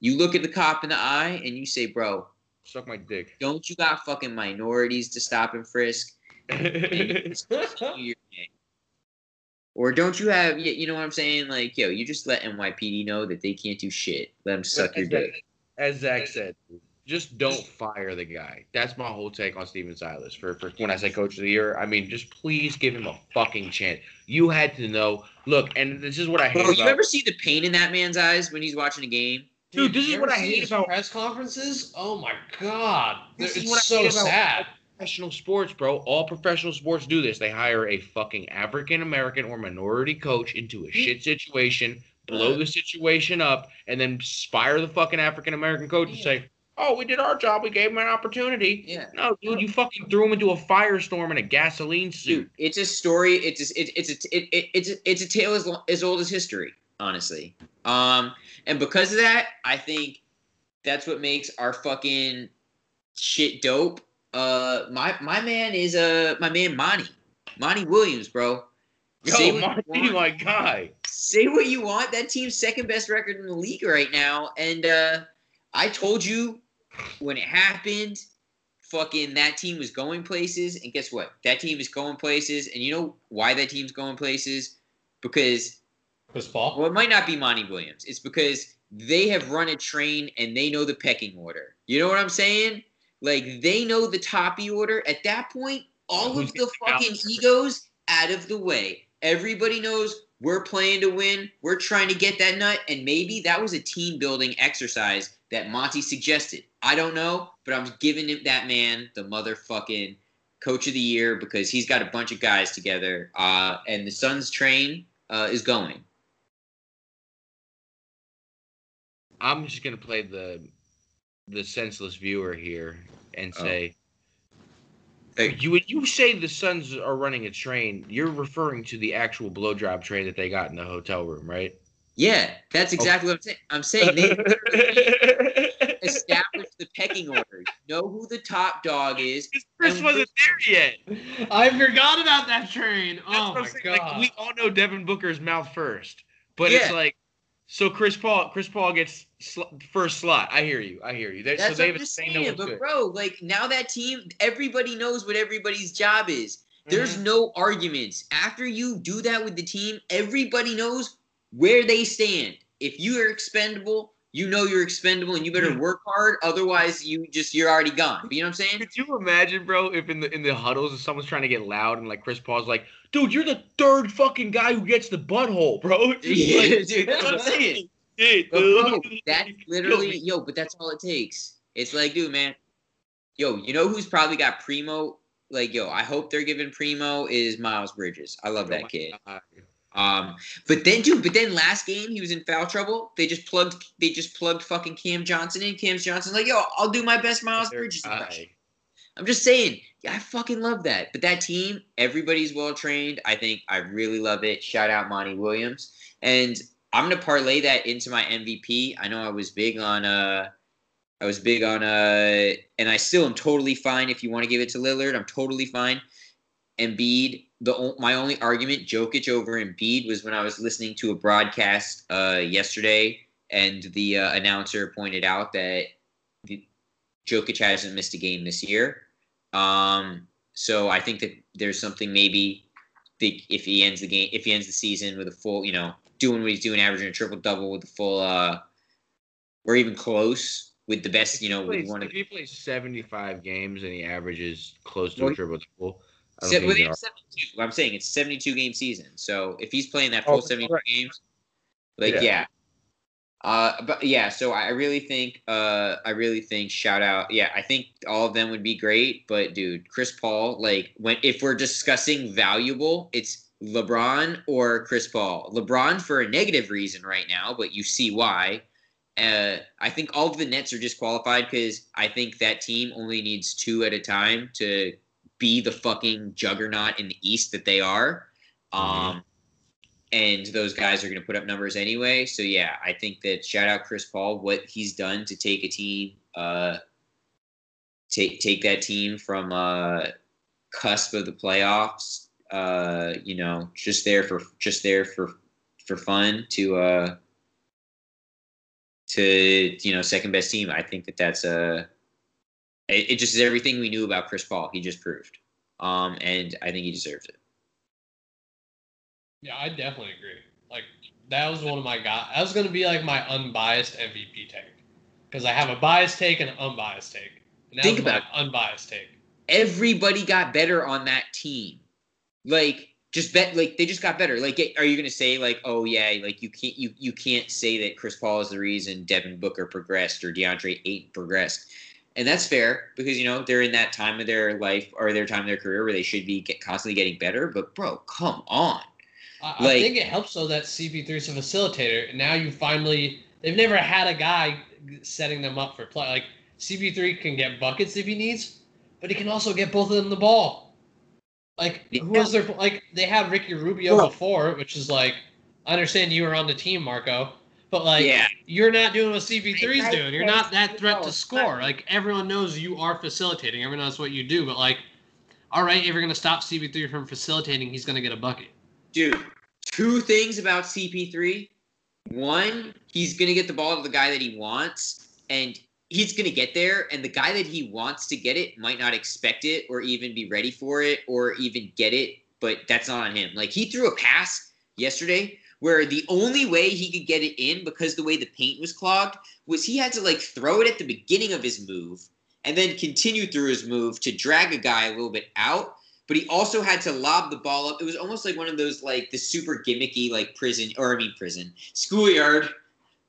you look at the cop in the eye and you say, "Bro, Suck my dick. don't you got fucking minorities to stop and frisk?" And you just continue your day. Or don't you have, you you know what I'm saying? Like, yo, you just let NYPD know that they can't do shit. Let them suck your as, Zach- dick. as Zach said, just don't fire the guy. That's my whole take on Stephen Silas. For, for when I say coach of the year, I mean just please give him a fucking chance. You had to know. Look, and this is what I hate Bro, you about. ever see the pain in that man's eyes when he's watching a game? Dude, this is what I hate about- press conferences. Oh my god, This it's is what I so hate about- sad. professional sports, bro. All professional sports do this. They hire a fucking African American or minority coach into a shit situation, blow the situation up, and then spire the fucking African American coach and say, "Oh, we did our job. We gave him an opportunity." Yeah. No, dude, you fucking threw him into a firestorm in a gasoline suit. Dude, it's a story. It's a, it, it's a it, it, it's a, it's a tale as, lo- as old as history, honestly. Um, and because of that, I think that's what makes our fucking shit dope. Uh, my my man is uh my man Monty, Monty Williams, bro. Say Yo, Marty, want. my guy. say what you want. That team's second best record in the league right now. And uh, I told you when it happened, fucking that team was going places. And guess what? That team is going places. And you know why that team's going places? Because, Chris Paul. well, it might not be Monty Williams. It's because they have run a train and they know the pecking order. You know what I'm saying? Like, they know the toppy order. At that point, all of the fucking egos out of the way. Everybody knows we're playing to win. We're trying to get that nut. And maybe that was a team building exercise that Monty suggested. I don't know, but I'm giving him that man the motherfucking coach of the year because he's got a bunch of guys together. Uh, and the Suns train uh, is going. I'm just gonna play the the senseless viewer here and Oh. say. Hey. You when you say the Suns are running a train, you're referring to the actual blow job train that they got in the hotel room, right? Yeah, that's exactly what I'm saying. I'm saying they established the pecking order. You know who the top dog is. Chris wasn't there yet. I forgot about that train. That's Oh my saying. god. Like we all know Devin Booker's mouth first, but it's like so Chris Paul. Chris Paul gets sl- first slot. I hear you. I hear you. They, so That's they what have I'm just they saying. what's But good. bro, like now that team, everybody knows what everybody's job is. There's Mm-hmm. no arguments. After you do that with the team, everybody knows where they stand. If you are expendable, you know you're expendable and you better work hard. Otherwise, you just you're already gone. You know what I'm saying? Could you imagine, bro, if in the in the huddles, if someone's trying to get loud and like Chris Paul's like, "Dude, you're the third fucking guy who gets the butthole, bro." Yeah, like, dude, that's what I'm saying. Dude. bro, that's literally yo. But that's all it takes. It's like, dude, man, yo, you know who's probably got primo? Like, yo, I hope they're giving primo is Mikal Bridges. I love Oh that kid. God. Um, but then, dude, but then last game he was in foul trouble. They just plugged, they just plugged fucking Cam Johnson in. Cam Johnson like, yo, I'll do my best Mikal Bridges impression. I'm just saying, yeah, I fucking love that. But that team, everybody's well trained. I think I really love it. Shout out Monty Williams. And I'm gonna parlay that into my MVP. I know I was big on uh I was big on uh and I still am totally fine if you want to give it to Lillard. I'm totally fine. Embiid, the my only argument, Jokic over Embiid, was when I was listening to a broadcast uh yesterday and the uh, announcer pointed out that the, Jokic hasn't missed a game this year. Um, so I think that there's something maybe the, if he ends the game, if he ends the season with a full, you know, doing what he's doing, averaging a triple double with a full, uh, or even close with the best, you know, If with he plays- one of if he plays 75 games and he averages close to Well, a triple double, Se- think well, he's they have 72. I'm saying it's 72 game season. So if he's playing that Oh, full 72 right. games, like Yeah. yeah. Uh, but yeah, so I really think, uh, I really think shout out. Yeah, I think all of them would be great. But dude, Chris Paul, like when if we're discussing valuable, it's LeBron or Chris Paul. LeBron for a negative reason right now, but you see why. Uh, I think all of the Nets are disqualified because I think that team only needs two at a time to be the fucking juggernaut in the East that they are. Um, and those guys are going to put up numbers anyway. So yeah, I think that shout out Chris Paul, what he's done to take a team, uh, take take that team from uh, cusp of the playoffs, uh, you know, just there for just there for for fun to uh, to you know second best team. I think that that's a it, it just is everything we knew about Chris Paul. He just proved, um, and I think he deserves it. Yeah, I definitely agree. Like that was one of my guys. That was gonna be like my unbiased MVP take because I have a biased take and an unbiased take. And Think about unbiased take. everybody got better on that team. Like just bet like they just got better. Like, are you gonna say like, oh yeah, like you can't you you can't say that Chris Paul is the reason Devin Booker progressed or DeAndre Ayton progressed, and that's fair because you know they're in that time of their life or their time of their career where they should be get, constantly getting better. But bro, come on. I, Like- I think it helps though that CP3 is a facilitator. And now you finally they've never had a guy setting them up for play. Like CP3 can get buckets if he needs, but he can also get both of them the ball. Like who Yeah. was their like they had Ricky Rubio Well- before, which is like I understand you were on the team, Marco, but like yeah, you're not doing what CP3 is doing. You're not that threat to score. Like everyone knows you are facilitating. Everyone knows what you do. But like, all right, if you're gonna stop CP3 from facilitating, he's gonna get a bucket. dude. Two things about CP3. One, he's gonna get the ball to the guy that he wants, and he's gonna get there. And the guy that he wants to get it might not expect it, or even be ready for it, or even get it. But that's not on him. Like he threw a pass yesterday where the only way he could get it in because the way the paint was clogged was he had to like throw it at the beginning of his move and then continue through his move to drag a guy a little bit out but he also had to lob the ball up. It was almost like one of those like the super gimmicky like prison or I mean prison schoolyard.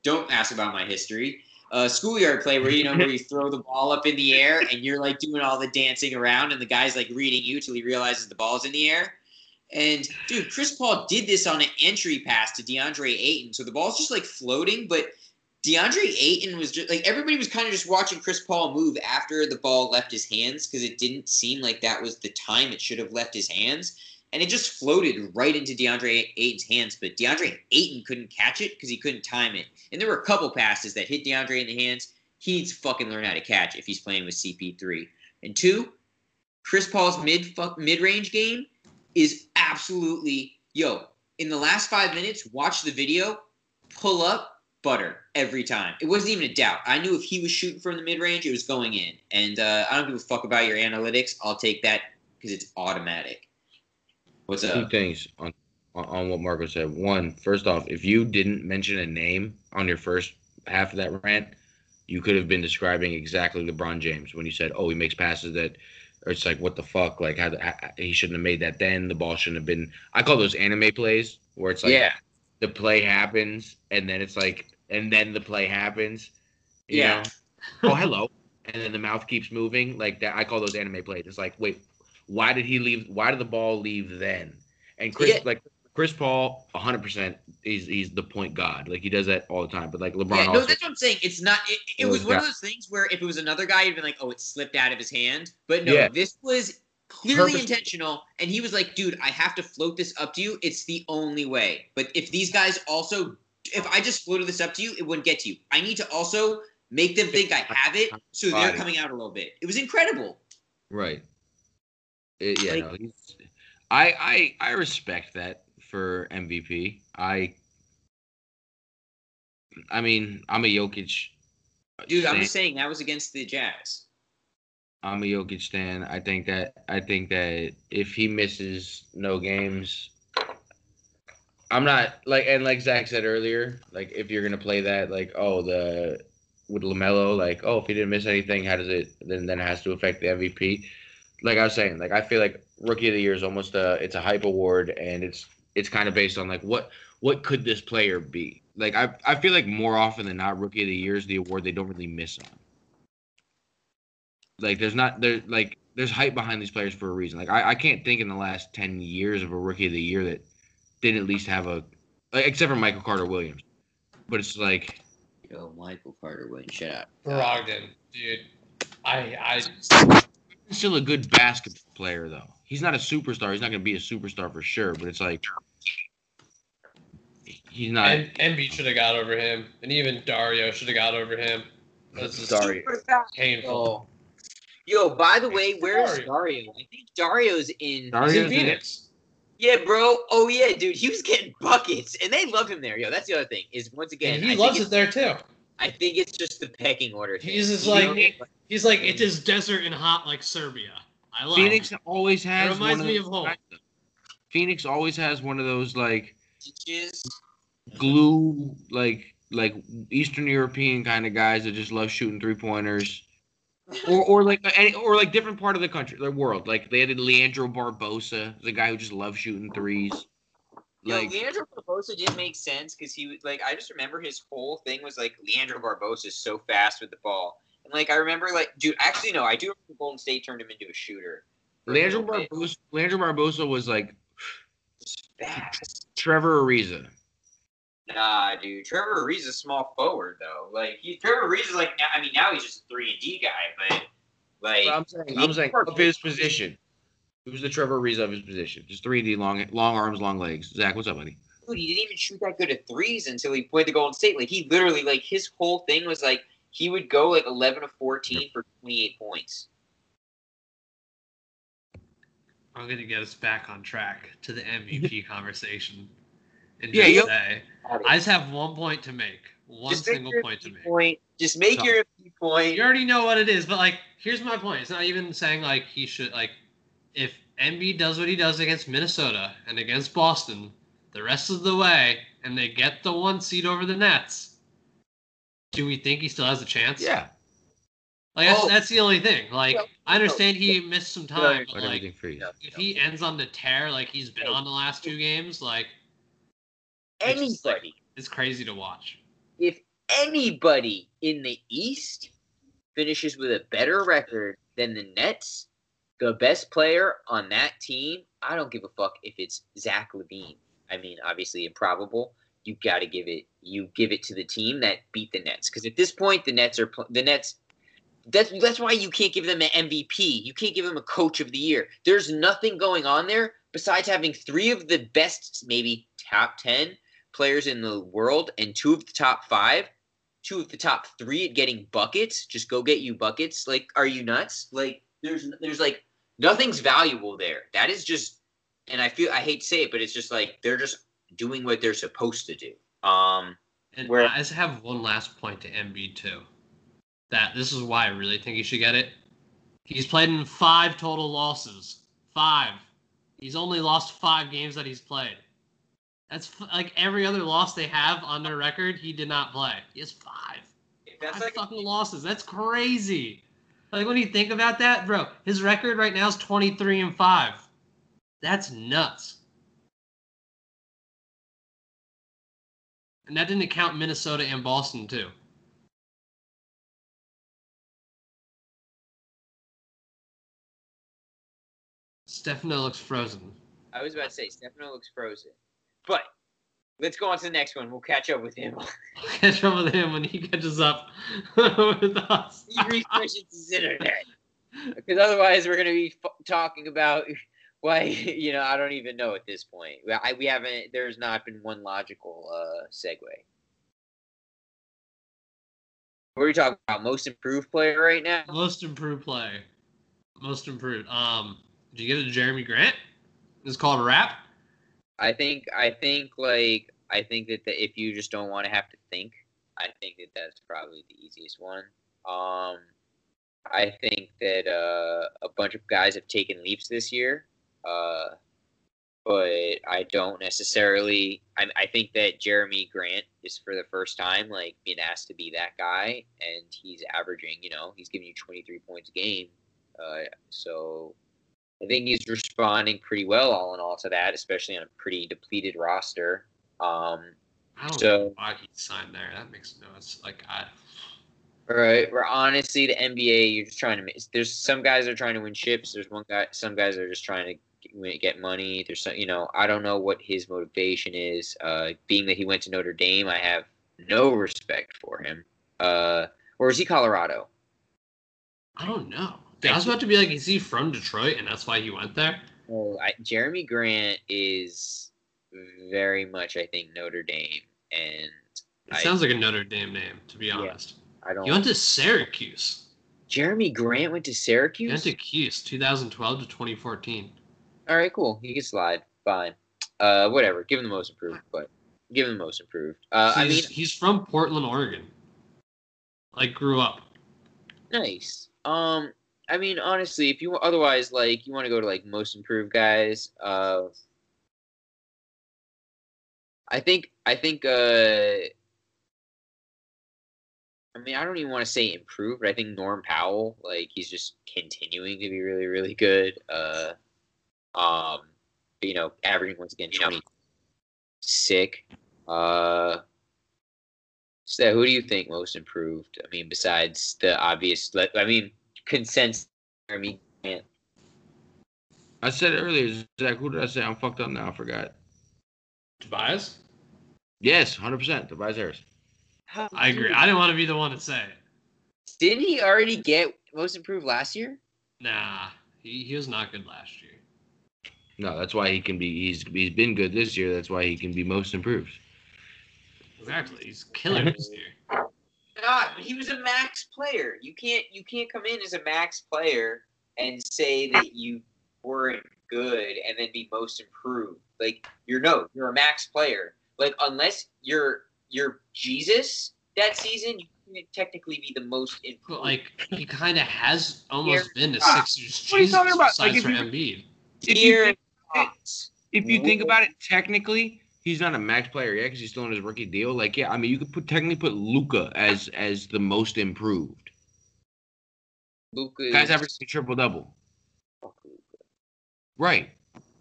Don't ask about my history. Uh, schoolyard play where you know where you throw the ball up in the air and you're like doing all the dancing around and the guy's like reading you till he realizes the ball's in the air. And dude, Chris Paul did this on an entry pass to DeAndre Ayton, so the ball's just like floating, but DeAndre Ayton was just like everybody was kind of just watching Chris Paul move after the ball left his hands because it didn't seem like that was the time it should have left his hands. And it just floated right into DeAndre Ayton's hands, but DeAndre Ayton couldn't catch it because he couldn't time it. And there were a couple passes that hit DeAndre in the hands. He needs to fucking learn how to catch if he's playing with CP3. And two, Chris Paul's mid mid range game is absolutely yo. In the last five minutes, watch the video, pull up, butter every time. It wasn't even a doubt. I knew if he was shooting from the mid range, it was going in. And uh, I don't give a fuck about your analytics. I'll take that because it's automatic. What's Two up? things on on- on what Marco said. One, first off, if you didn't mention a name on your first half of that rant, you could have been describing exactly LeBron James when you said, "Oh, he makes passes that." Or it's like, what the fuck? Like, how, how, he shouldn't have made that then. The ball shouldn't have been. I call those anime plays where it's like, yeah, the play happens and then it's like and then the play happens you Yeah. know? oh hello and then the mouth keeps moving like that i call those anime plays it's like wait why did he leave why did the ball leave then and chris Yeah. like chris paul 100% he's he's the point god like he does that all the time but like lebron yeah. No, that's what I'm saying. It's not. It, it was one of those things where if it was another guy, he'd been like, "Oh, it slipped out of his hand." But no, Yeah. this was clearly Purpose- intentional, and he was like, "Dude, I have to float this up to you. It's the only way." But if these guys also, if I just floated this up to you, it wouldn't get to you. I need to also make them think I have it, so they're coming out a little bit. It was incredible. right It- yeah Like- no, i i i respect that for mvp i i mean i'm a jokic Dude, I'm just saying that was against the Jazz. I'm a Jokic stan. I think that I think that if he misses no games, I'm not like and like Zach said earlier, like if you're gonna play that, like oh the with LaMelo, like oh if he didn't miss anything, how does it then then it has to affect the MVP? Like I was saying, like I feel like Rookie of the Year is almost a it's a hype award, and it's it's kind of based on like what what could this player be? Like I I feel like more often than not, Rookie of the Year is the award they don't really miss on like there's not there like there's hype behind these players for a reason. Like I, I can't think in the last ten years of a rookie of the year that didn't at least have a like, except for Michael Carter Williams. But it's like Yo, Michael Carter Williams, shut up. Brogdon, dude. I I still a good basketball player though. He's not a superstar. He's not gonna be a superstar for sure. But it's like he's not. and Embiid should have got over him, and even Dario should have got over him. This is Sorry. painful. Yo, by the way, where's Dario? Dario? I think Dario's in. He's in Dario's in- Phoenix. Yeah, bro. Oh yeah, dude. He was getting buckets, and they love him there. Yo, that's the other thing. Is once again, And he think loves it there too. I think it's just the pecking order. Thing. He's just You like know? he's like it is desert and hot like Serbia. I love Phoenix it. always has. reminds one me those of home. Phoenix always has one of those like Teaches- glue like like Eastern European kind of guys that just love shooting three pointers. or or like any, or like different part of the country, the world. Like they had Leandro Barbosa, the guy who just loves shooting threes. Yo, Like Leandro Barbosa didn't make sense because he was like I just remember his whole thing was like Leandro Barbosa is so fast with the ball. And like I remember like dude actually no, I do remember Golden State turned him into a shooter. for a Leandro little. Barbosa, Leandro Barbosa was like fast. Trevor Ariza. Nah, dude. Trevor Ariza's a small forward though. Like he Trevor Ariza's like I mean now he's just a three and D guy, but like I'm saying, I'm saying of his position. Was the Trevor Ariza of his position. Just 3D, long, long arms, long legs. Zach, what's up, buddy? dude, he didn't even shoot that good at threes until he played the Golden State. Like he literally like his whole thing was like he would go like eleven of fourteen for twenty eight points. I'm gonna get us back on track to the MVP conversation. And Yeah, just you- say, I just have one point to make. One Just single your point to make. point. Just make So- your MVP point. You already know what it is, but like, here's my point. It's not even saying like he should like, if Embiid does what he does against Minnesota and against Boston, the rest of the way, and they get the one seed over the Nets, do we think he still has a chance? Yeah. Like that's, Oh. that's the only thing. Like No, I understand he missed some time, but like everything freeze. No. if he ends on the tear like he's been on the last two games, like it's just, like, Anybody, it's crazy to watch. if anybody in the East finishes with a better record than the Nets, the best player on that team, I don't give a fuck if it's Zach LaVine. I mean, obviously improbable. You got to give it. You give it to the team that beat the Nets because at this point, the Nets are the Nets. That's that's why you can't give them an MVP. You can't give them a Coach of the Year. There's nothing going on there besides having three of the best, maybe top ten players in the world and two of the top five, two of the top three at getting buckets. Just go get you buckets. Like, are you nuts? Like, there's there's like nothing's valuable there. That is just, and I feel I hate to say it, but it's just like they're just doing what they're supposed to do. Um, And Where- I just have one last point to MB too. That this is why I really think he should get it. He's played in five total losses. Five. He's only lost five games that he's played. That's f- like every other loss they have on their record. He did not play. He has five. that's five like fucking losses. That's crazy. Like when you think about that, bro, his record right now is twenty three and five. That's nuts. And that didn't count Minnesota and Boston too. Stefano looks frozen. I was about to say Stefano looks frozen, but let's go on to the next one. We'll catch up with him. I'll catch up with him when he catches up with us. he refreshes his internet because otherwise we're gonna be f- talking about why you know I don't even know at this point. I, we haven't. There's not been one logical uh, segue. What are you talking about? Most improved player right now? Most improved play. Most improved. Um, did you get it, Jerami Grant? It's called a rap. I think. I think like I think that the, if you just don't want to have to think, I think that that's probably the easiest one. Um, I think that uh, a bunch of guys have taken leaps this year, uh, but I don't necessarily. I, I think that Jerami Grant is for the first time like being asked to be that guy, and he's averaging. You know, he's giving you twenty three points a game. Uh, so I think he's responding pretty well, all in all, to that, especially on a pretty depleted roster. Um, I don't So- know why he signed there. That makes no sense. Like I, Right. We're honestly the NBA. You're just trying to. There's some guys are trying to win chips. There's one guy. Some guys are just trying to get- get money. There's some. You know. I don't know what his motivation is. Uh, being that he went to Notre Dame, I have no respect for him. Uh, or is he Colorado? I don't know. I was about to be like, is he from Detroit and that's why he went there? Well, I, Jerami Grant is very much, I think, Notre Dame, and It I- sounds like a Notre Dame name, to be honest. I don't. He went to Syracuse. Jerami Grant went to He Syracuse. went to Cuse, 2012 to 2014. All right, cool. He can slide. Fine. Uh, whatever. Give him the most improved, but give him the most improved. Uh, I mean, he's, from Portland, Oregon. Like grew up. nice. Um, I mean, honestly, if you otherwise like you want to go to like most improved guys, uh, I think I think uh, I mean, I don't even want to say improved, but I think Norm Powell, like he's just continuing to be really, really good. Uh, um, you know, averaging once again twenty sick. Uh, so who do you think most improved? I mean, besides the obvious, like, I mean, consensus. I mean, Grant. I said it earlier, Zach. Who did I say? I'm fucked up now. I forgot. Tobias? Yes, 100%. Tobias Harris. I agree. I didn't want to be the one to say it. Didn't he already get most improved last year? Nah, he, he was not good last year. No, that's why he can be. He's he's been good this year. That's why he can be most improved. Exactly. He's killing this year. God, he was a max player. You can't you can't come in as a max player and say that you weren't good and then be most improved. Like you're no, you're a max player. Like unless you're you're Jesus that season, you can technically be the most improved. But like he kind of has almost been to Ah, Sixers what are you Jesus talking about? Like, if for you- Embiid. If you Dear think, Fox. If you think about it, technically, he's not a max player yet because he's still on his rookie deal. Like, yeah, I mean, you could put technically put Luka as as the most improved. Luka Guys averaging a triple double. Right.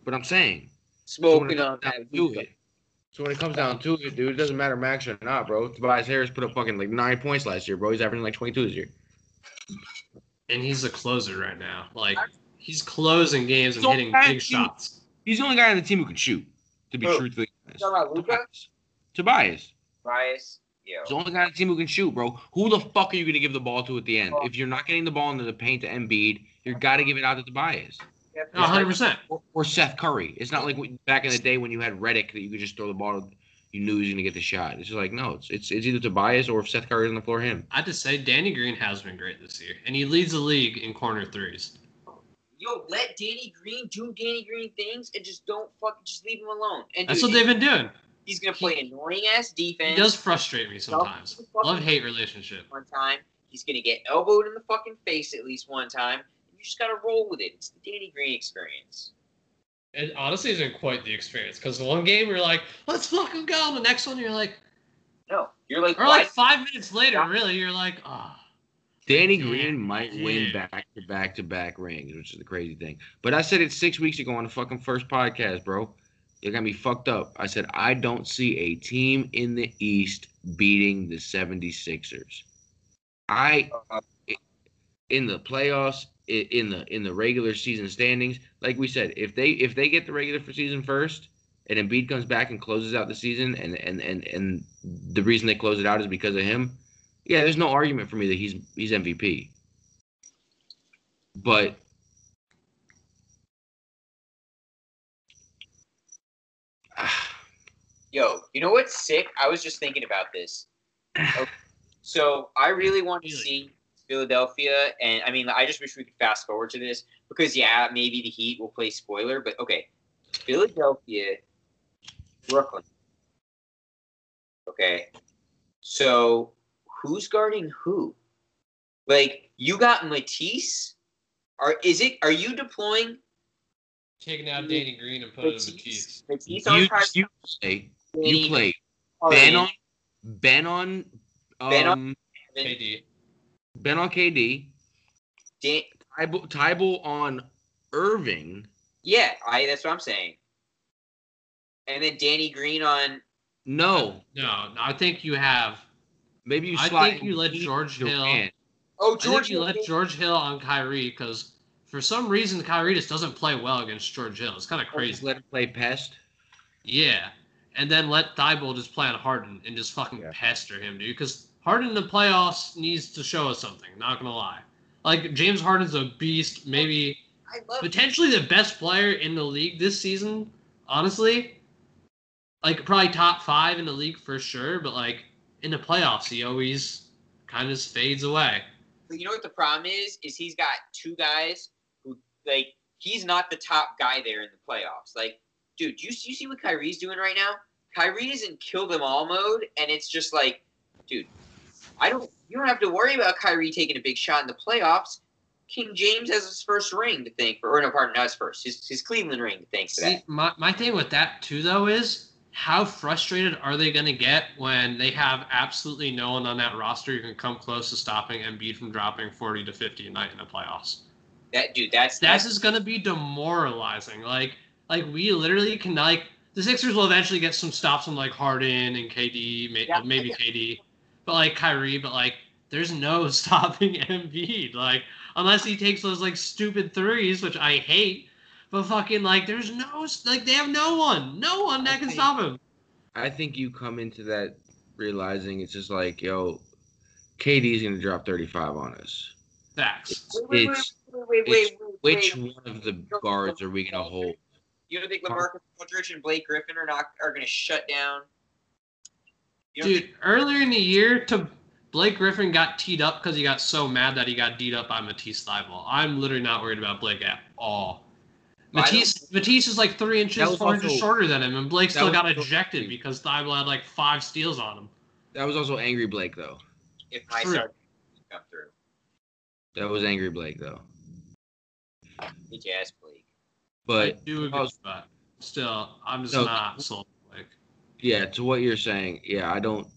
But I'm saying. so smoking on that to Luka. it- So when it comes down to it, dude, it doesn't matter max or not, bro. Tobias Harris put up fucking like nine points last year, bro. He's averaging like 22 this year. And he's a closer right now. Like he's closing games and So hitting big shots. He's the only guy on the team who can shoot. To be Who? truthfully honest. talking about Luka? Tobias. Tobias. Bias. Yo. He's the only guy on the team who can shoot, bro. Who the fuck are you gonna give the ball to at the end? Oh. If you're not getting the ball into the paint to Embiid, you gotta give it out to Tobias No, 100. percent or, or Seth Curry. It's not like back in the day when you had Redick that you could just throw the ball. You knew he was gonna get the shot. It's just like no, it's it's, it's either Tobias or if Seth Curry's on the floor, him. I just say Danny Green has been great this year, and he leads the league in corner threes. Yo, let Danny Green do Danny Green things and just don't fucking just leave him alone. And That's dude, what they've been doing. he's gonna play annoying ass He defense. does frustrate me sometimes. Love hate relationship. one time. He's gonna get elbowed in the fucking face at least one time. You just gotta roll with it. It's the Danny Green experience. It honestly isn't quite the experience because the one game you're like, let's fucking go. The next one you're like, No, you're like, or like five minutes later, really, you're like, ah. Danny Yeah, Green might win back to back to back rings, which is the crazy thing. But I said it six weeks ago on the fucking first podcast, bro. You got me fucked up. I said I don't see a team in the East beating the 76ers. I in the playoffs, in the in the regular season standings, like we said, if they if they get the regular season first, and Embiid comes back and closes out the season, and and and and the reason they close it out is because of him. Yeah, there's no argument for me that he's he's MVP. But Yo, you know what's sick? I was just thinking about this. Okay, So I really want to see Philadelphia, and I mean, I just wish we could fast forward to this because yeah, maybe the Heat will play spoiler, but okay, Philadelphia, Brooklyn. Okay, so who's guarding who? Like you got Matisse. Are is it? Are you deploying Taking out Danny Green and putting Matisse? Matisse. Matisse on you Kyrie you play you play Ben on Ben on Ben on- um KD. Ben on KD, Dan- Thybulle, Thybulle on Irving. Yeah, I that's what I'm saying. And then Danny Green on No, No, no, I think you have. Maybe you I think you let George Hill- Durant. Oh I think you let George Hill on Kyrie because for some reason Kyrie just doesn't play well against George Hill. It's kind of Just crazy. let him play pest. Yeah, and then let Thybulle just play on Harden and just fucking Yeah. pester him, dude. Because Harden in the playoffs needs to show us something. Not gonna lie, like James Harden's a beast. Maybe I love potentially the best player in the league this season. Honestly, like probably top five in the league for sure. But like in the playoffs, he always kind of fades away. But you know what the problem is? Is he's got two guys who like he's not the top guy there in the playoffs. Like, dude, you you see what Kyrie's doing right now? Kyrie is in kill them all mode, and it's just like, dude, I don't. You don't have to worry about Kyrie taking a big shot in the playoffs. King James has his first ring to thank for, or no, pardon, not his first, his, his Cleveland ring thanks to thank for See, that. my, my thing with that too though is how frustrated are they going to get when they have absolutely no one on that roster who can come close to stopping Embiid from dropping 40 to 50 a night in the playoffs? That dude, that's That's that's just going to be demoralizing. Like, like we literally can like the Sixers will eventually get some stops on like Harden and KD, may, Yeah. maybe KD, but like Kyrie, but like there's no stopping Embiid. Like unless he takes those like stupid threes, which I hate. But fucking like, there's no like they have no one, no one that I can think- stop him. I think you come into that realizing it's just like, yo, KD's gonna drop 35 on us. Facts. Wait, wait, It's wait, wait, it's wait, wait, which wait. one of the guards are we gonna hold? You don't think LaMarcus Aldridge and Blake Griffin are not are going to shut down? Dude, think- earlier in the year, to Blake Griffin got teed up because he got so mad that he got beat up by Matisse Thybulle. I'm literally not worried about Blake at all. I don't- Matisse, Matisse is like three inches, was four inches shorter than him, and Blake still was got also- ejected because Thybulle had like five steals on him. That was also Angry Blake though. if my True. come through, That was Angry Blake though. bitch ass Blake. I But do agree, also- but still, I'm just No. not sold. on Blake. yeah, to what you're saying, yeah, I don't.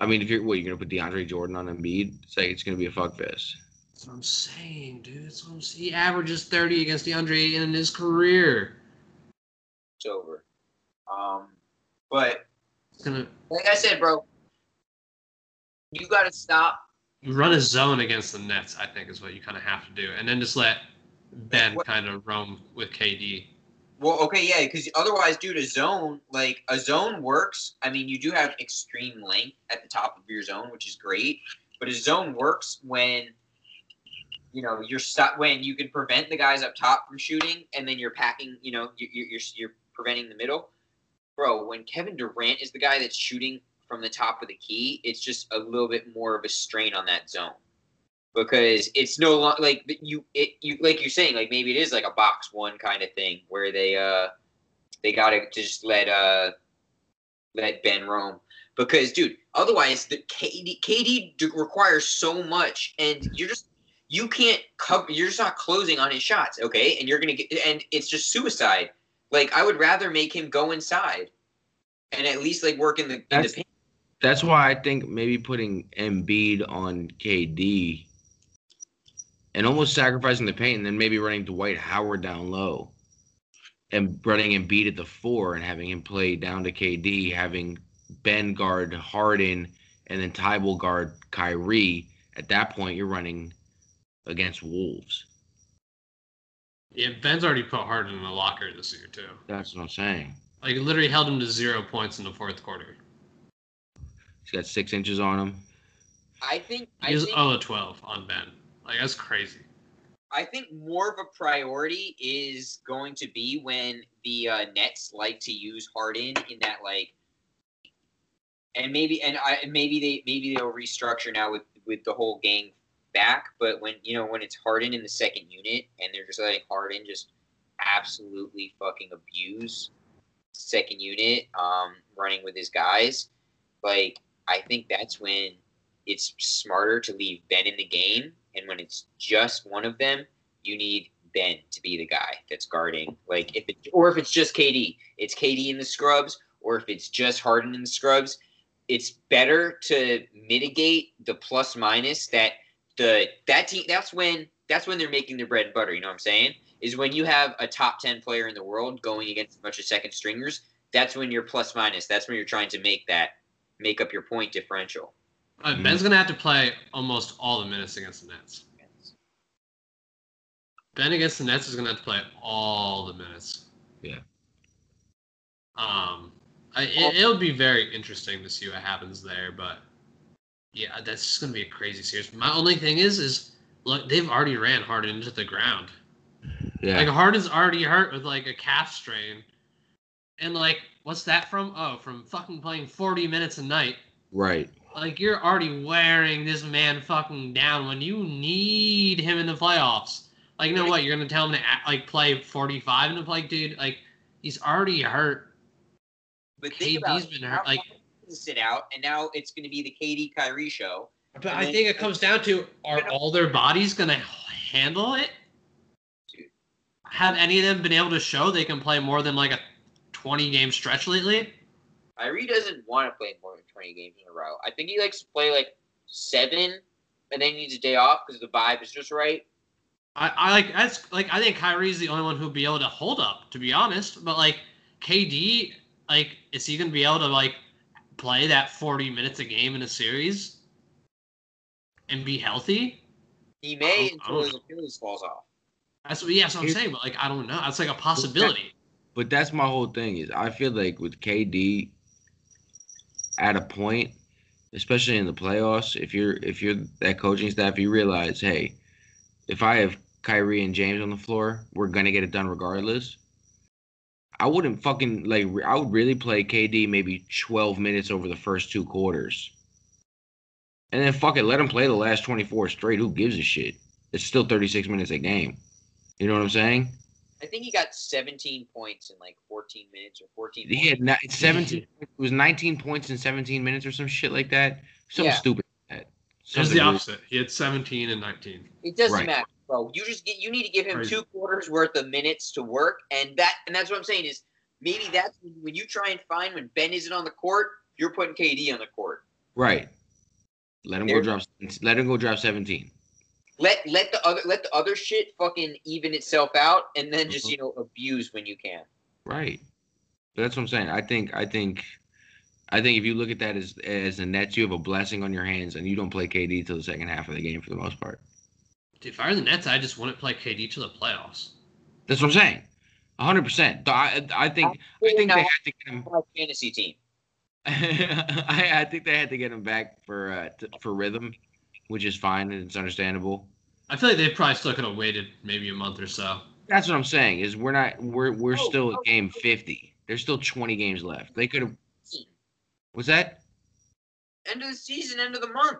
I mean, if you're what you're gonna put DeAndre Jordan on Embiid, it's like it's gonna be a fuck fest. That's what I'm saying, dude. That's what I'm saying. He averages 30 against DeAndre Ayton in his career. It's over. Um, but It's gonna like I said, bro, you got to stop. You run a zone against the Nets, I think, is what you kind of have to do, and then just let Ben kind of roam with KD. Well, okay, yeah, because otherwise, dude, a zone like a zone works. I mean, you do have extreme length at the top of your zone, which is great. But a zone works when you know you're stop when you can prevent the guys up top from shooting, and then you're packing. You know, you- you- you're you're preventing the middle, bro. When Kevin Durant is the guy that's shooting from the top of the key, it's just a little bit more of a strain on that zone because it's no longer like you it you like you're saying like maybe it is like a box one kind of thing where they uh they gotta just let uh let Ben roam because dude otherwise the KD KD requires so much and you're just you can't cover you're just not closing on his shots okay and you're gonna get and it's just suicide like I would rather make him go inside and at least like work in the in the That's- paint That's why I think maybe putting Embiid on KD and almost sacrificing the paint, and then maybe running Dwight Howard down low and running Embiid at the four and having him play down to KD, having Ben guard Harden and then Thybulle guard Kyrie. At that point, you're running against Wolves. Yeah, Ben's already put Harden in the locker this year too. That's what I'm saying. Like literally held him to zero points in the fourth quarter. He's got six inches on him. I think he's He was think 0 12 on Ben. Like that's crazy. I think more of a priority is going to be when the uh, Nets like to use Harden in that like, and maybe and I and maybe they maybe they'll restructure now with with the whole gang back. But when you know when it's Harden in the second unit and they're just letting Harden just absolutely fucking abuse second unit, um, running with his guys, like I think that's when it's smarter to leave Ben in the game. And when it's just one of them, you need Ben to be the guy that's guarding. Like if it, or if it's just KD, it's KD in the scrubs, or if it's just Harden in the scrubs, it's better to mitigate the plus minus that the that team. That's when that's when they're making their bread and butter. You know what I'm saying? Is when you have a top ten player in the world going against a bunch of second stringers. That's when you're plus minus. That's when you're trying to make that make up your point differential. Uh, Mhm. Ben's gonna have to play almost all the minutes against the Nets. Ben against the Nets is gonna have to play all the minutes. Yeah. Um, I, it, it'll be very interesting to see what happens there, but yeah, that's just gonna be a crazy series. My only thing is, is look, they've already ran Harden into the ground. Yeah. Like Harden's already hurt with like a calf strain, and like what's that from? Oh, from fucking playing forty minutes a night. right. Like you're already wearing this man fucking down when you need him in the playoffs. Like you know what? You're gonna tell him to like play 45 in the play, dude. Like he's already hurt. But think about KD's it, been now hurt, like- Sit out, and now it's going to be the KD Kyrie show. But And I then- think it comes down to are all their bodies gonna handle it? Dude. Have any of them been able to show they can play more than like a 20 game stretch lately. Kyrie doesn't want to play more than 20 games in a row. I think he likes to play like seven, and then he needs a day off because the vibe is just right. I, I like that's like I think Kyrie's the only one who'd be able to hold up, to be honest. But like KD, like is he gonna be able to like play that 40 minutes a game in a series and be healthy? He may I don't- I until don't his know. Achilles falls off. That's what yeah, that's what I'm Here- saying. But like I don't know. That's like a possibility. But that's my whole thing is I feel like with KD at a point, especially in the playoffs, if you're if you're that coaching staff, you realize, hey, if I have Kyrie and James on the floor, we're gonna get it done regardless. I wouldn't fucking like I would really play KD maybe 12 minutes over the first two quarters. And then fuck it, let him play the last 24 straight. Who gives a shit? It's still 36 minutes a game. You know what I'm saying? I think he got 17 points in like 14 minutes or 14. He had points. ni- 17. It was 19 points in 17 minutes or some shit like that. Something Yeah. stupid like that. It was the really- opposite. He had 17 and 19. It doesn't Right. matter, bro. You just get you need to give him Crazy. two quarters worth of minutes to work, and that and that's what I'm saying is maybe that's when, when you try and find when Ben isn't on the court, you're putting KD on the court. Right. Let him go drop. Let him go drop 17. Let let the other let the other shit fucking even itself out, and then just Mhm. you know abuse when you can. Right. But that's what I'm saying. I think. I think. I think if you look at that as as the Nets, you have a blessing on your hands, and you don't play KD till the second half of the game for the most part. Dude, if I were the Nets, I just wouldn't play KD to the playoffs. That's what I'm saying. 100. percent I I think. I think they had to get him. My fantasy team. I, I think they had to get him back for uh, t- for rhythm, which is fine and it's understandable. I feel like they probably still could have waited maybe a month or so. That's what I'm saying. Is we're not we're we're Oh, still oh. at game 50. There's still 20 games left. They could have. What's that? End of the season, end of the month.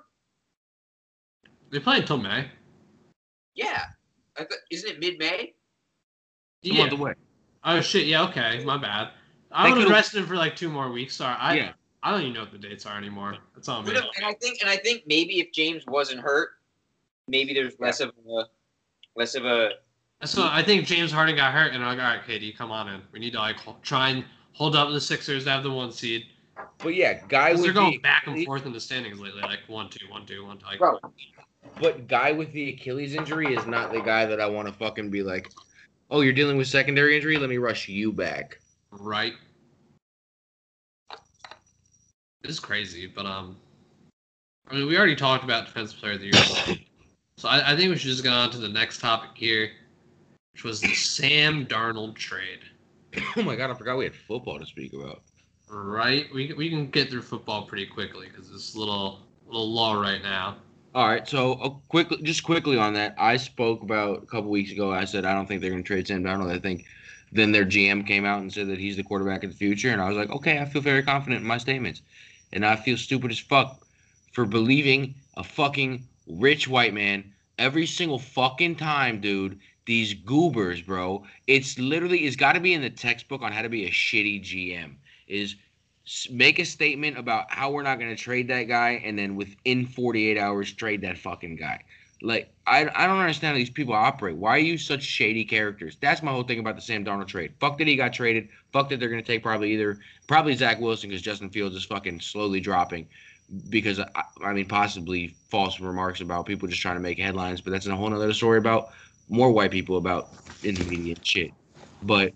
They play until May. Yeah, I thought, isn't it mid May? It's a month away. Oh shit. Yeah. Okay. My bad. I They would have rested for like two more weeks. Sorry. I yeah. I don't even know what the dates are anymore. That's all me. And I think and I think maybe if James wasn't hurt, maybe there's less of a less of a So I think James Harden got hurt, and I'm like, all right, KD, come on in. We need to like try and hold up the Sixers to have the one seed. But yeah, guys, with they're going the, back and forth in the standings lately, like one, two, one, two, one, two. Like, bro. But guy with the Achilles injury is not the guy that I want to fucking be like, oh, you're dealing with secondary injury. Let me rush you back. right. This is crazy, but um, I mean, we already talked about defensive player of the year, so I, I think we should just go on to the next topic here, which was the Sam Darnold trade. oh my god, I forgot we had football to speak about. Right, we we can get through football pretty quickly because it's a little little low right now. All right, so uh, just quickly on that, I spoke about a couple weeks ago. I said I don't think they're going to trade Sam Darnold. I think then their GM came out and said that he's the quarterback of the future, and I was like, okay, I feel very confident in my statements, and I feel stupid as fuck for believing a fucking rich white man every single fucking time, dude. These goobers, bro. It's literally it's got to be in the textbook on how to be a shitty GM. Is make a statement about how we're not going to trade that guy, and then within 48 hours trade that fucking guy. Like I, I don't understand how these people operate. Why are you such shady characters? That's my whole thing about the Sam Darnold trade. Fuck that he got traded. Fuck that they're going to take probably either probably Zach Wilson because Justin Fields is fucking slowly dropping. Because uh, I, I mean, possibly false remarks about people just trying to make headlines, but that's a whole other story about more white people about in the media shit. But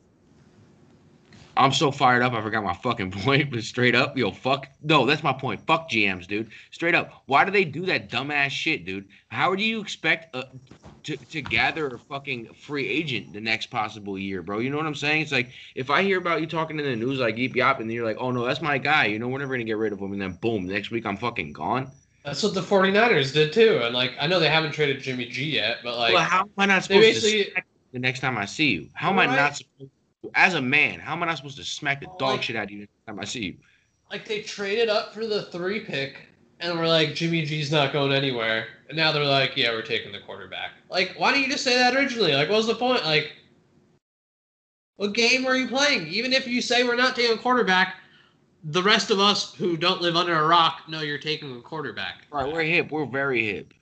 I'm so fired up, I forgot my fucking point. But straight up, yo, fuck. No, that's my point. Fuck GMs, dude. Straight up. Why do they do that dumbass shit, dude? How do you expect uh, to, to gather a fucking free agent the next possible year, bro? You know what I'm saying? It's like if I hear about you talking in the news like Yeep Yop, and you're like, oh no, that's my guy. You know, we're never gonna get rid of him, and then boom, next week I'm fucking gone. That's what the 49ers did too. And like I know they haven't traded Jimmy G yet, but like well, how am I not supposed to the next time I see you? How am I not supposed to? As a man, how am I not supposed to smack the dog like- shit out of you next time I see you? like they traded up for the three pick and we're like Jimmy G's not going anywhere. And now they're like, yeah, we're taking the quarterback. Like, why didn't you just say that originally? Like, what was the point? Like, what game are you playing? Even if you say we're not taking a quarterback, the rest of us who don't live under a rock know you're taking a quarterback. Right, we're hip. We're very hip.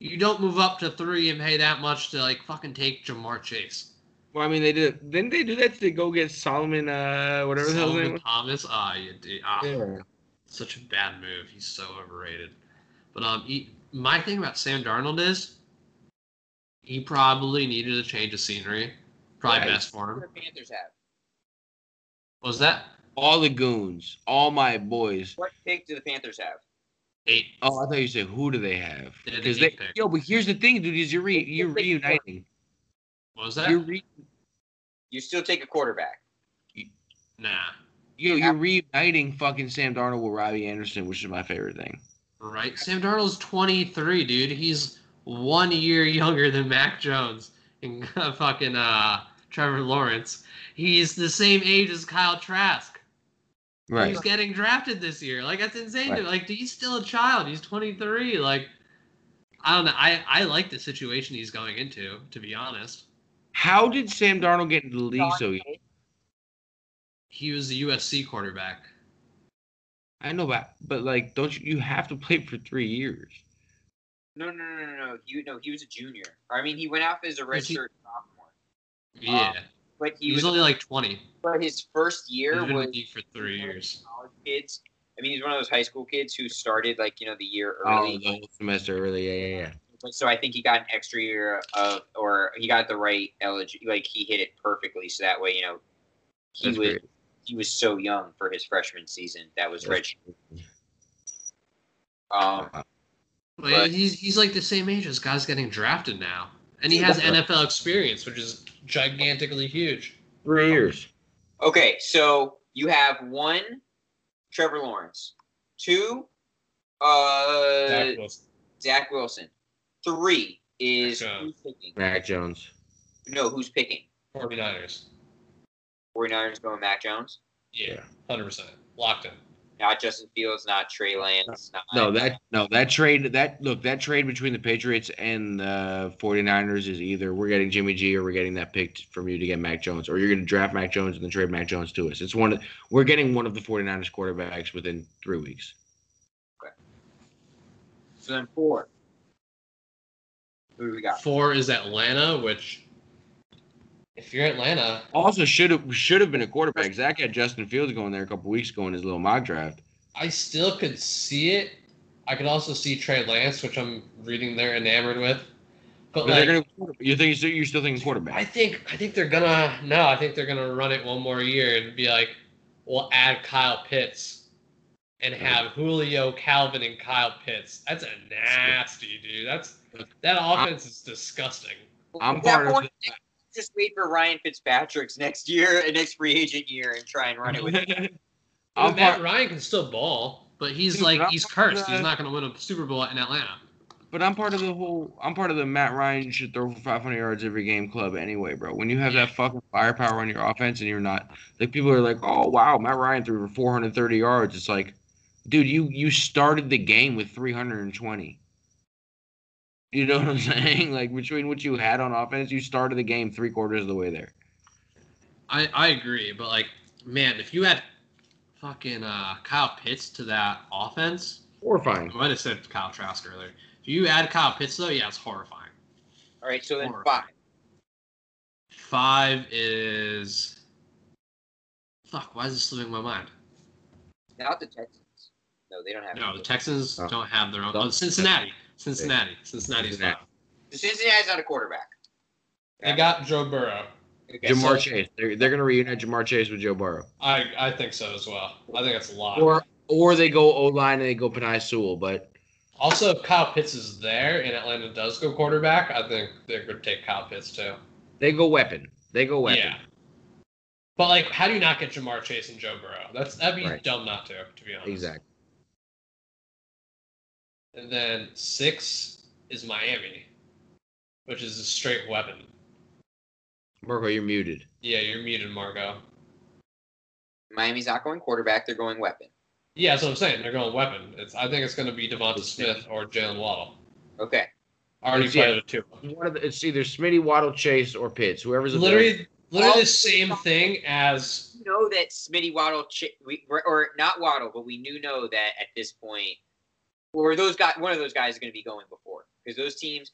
You don't move up to three and pay that much to like fucking take Ja'Marr Chase. Well, I mean, they did. Didn't they do that to go get Solomon? Uh, whatever the hell's name Solomon was. Thomas. Ah, you dude. Ah, Yeah. such a bad move. He's so overrated. But um, he, my thing about Sam Darnold is he probably needed a change of scenery. Probably Right. best for him. What the Panthers have? What was that All the goons, all my boys. What pick do the Panthers have? eight? Oh, I thought you said who do they have? They had the they, pick. yo, but here's the thing, dude. Is you're re, you're reuniting. What was that? You're re, You still take a quarterback. nah. yo, you're reuniting fucking Sam Darnold with Robbie Anderson, which is my favorite thing. Right. Sam Darnold's 23, dude. He's one year younger than Mac Jones and fucking uh, Trevor Lawrence. He's the same age as Kyle Trask. Right. He's getting drafted this year. Like that's insane. Right. dude. Like he's still a child. He's 23. Like I don't know. I I like the situation he's going into. To be honest, How did Sam Darnold get into the league so young? he was the USC quarterback. I know, but but like, don't you you have to play for three years? No, no, no, no, no. He no, he was a junior. I mean, he went out as a redshirt sophomore, Yeah, um, but he he was was. only like 20. but his first year been was the for three years. college kids. I mean, he's one of those high school kids who started like you know the year Oh, early. the whole semester early. Yeah, yeah, yeah. But so I think he got an extra year of, or he got the right elig- like he hit it perfectly. So that way, you know, he That's was great. he was so young for his freshman season. That was That's red. Um, But, But- he's he's like the same age as guys getting drafted now, and he has NFL experience, which is gigantically huge. Three years. okay, so you have one, Trevor Lawrence, two, uh, Zach Wilson, three is Mac who's picking? Mac Jones. No, who's picking? 49ers. 49ers going Mac Jones, Yeah, hundred percent locked in. not Justin Fields, not Trey Lance, not No, that no, that trade that look, that trade between the Patriots and the 49ers is either we're getting Jimmy G or we're getting that pick from you to get Mac Jones, or you're gonna draft Mac Jones and then trade Mac Jones to us. It's one of we're getting one of the 49ers quarterbacks within three weeks. Okay. So then four. Who do we got? Four is Atlanta, which if you're Atlanta, Also should have should have been a quarterback. Zach had Justin Fields going there a couple weeks ago in his little mock draft. I still could see it. I could also see Trey Lance, which I'm reading they're enamored with. But But like, they're gonna you think you're still, you're still thinking I quarterback? think I think they're gonna no, I think they're gonna run it one more year and be like, we'll add Kyle Pitts and have Julio, Calvin, and Kyle Pitts. That's a nasty dude. That's that offense is disgusting. I'm part of point, just wait for Ryan Fitzpatrick's next year, uh, next free agent year, and try and run it with him. I Matt part, Ryan can still ball, but he's Dude, like I'm he's part of cursed. He's not gonna win a Super Bowl in Atlanta. but I'm part of the whole. I'm part of the Matt Ryan should throw for 500 yards every game club anyway, bro. When you have that fucking firepower on your offense and you're not like people are like, oh wow, Matt Ryan threw for 430 yards. It's like, dude, you you started the game with 320. You know what I'm saying? Like between what you had on offense, you started the game three quarters of the way there. I I agree, but like man, if you had fucking uh, Kyle Pitts to that offense, Horrifying. I might have said Kyle Trask earlier. If you add Kyle Pitts though, yeah, it's horrifying. All right, so then Four. five. Five is fuck. Why is this slipping my mind? Not the Texans. No, they don't have. No, the Texans Oh. don't have their own. Oh, Cincinnati, Cincinnati, Cincinnati's Cincinnati. five. The Cincinnati's not a quarterback. They got Joe Burrow. Okay, Ja'Marr so- Chase. They're, they're gonna reunite Ja'Marr Chase with Joe Burrow. I I think so as well. I think that's a lot. Or or they go O line and they go Penei Sewell, but Also, if Kyle Pitts is there and Atlanta does go quarterback, I think they're going to take Kyle Pitts too. they go weapon. They go weapon. Yeah. But like, how do you not get Ja'Marr Chase and Joe Burrow? That's that'd be Right. dumb not to, to be honest. Exactly. And then six is Miami, which is a straight weapon. Marco, you're muted. Yeah, you're muted, Marco. Miami's not going quarterback. They're going weapon. Yeah, that's what I'm saying. They're going weapon. It's I think it's going to be DeVonta Smith or Jalen Waddle. Okay. I already It's- yeah. played it too. One of the, it's either Smitty, Waddle, Chase, or Pitts. Whoever's Literally, literally All- the same thing as We know that Smitty Waddle, Ch- we, or not Waddle, but we do know that at this point, or those guys, one of those guys is going to be going before because those teams,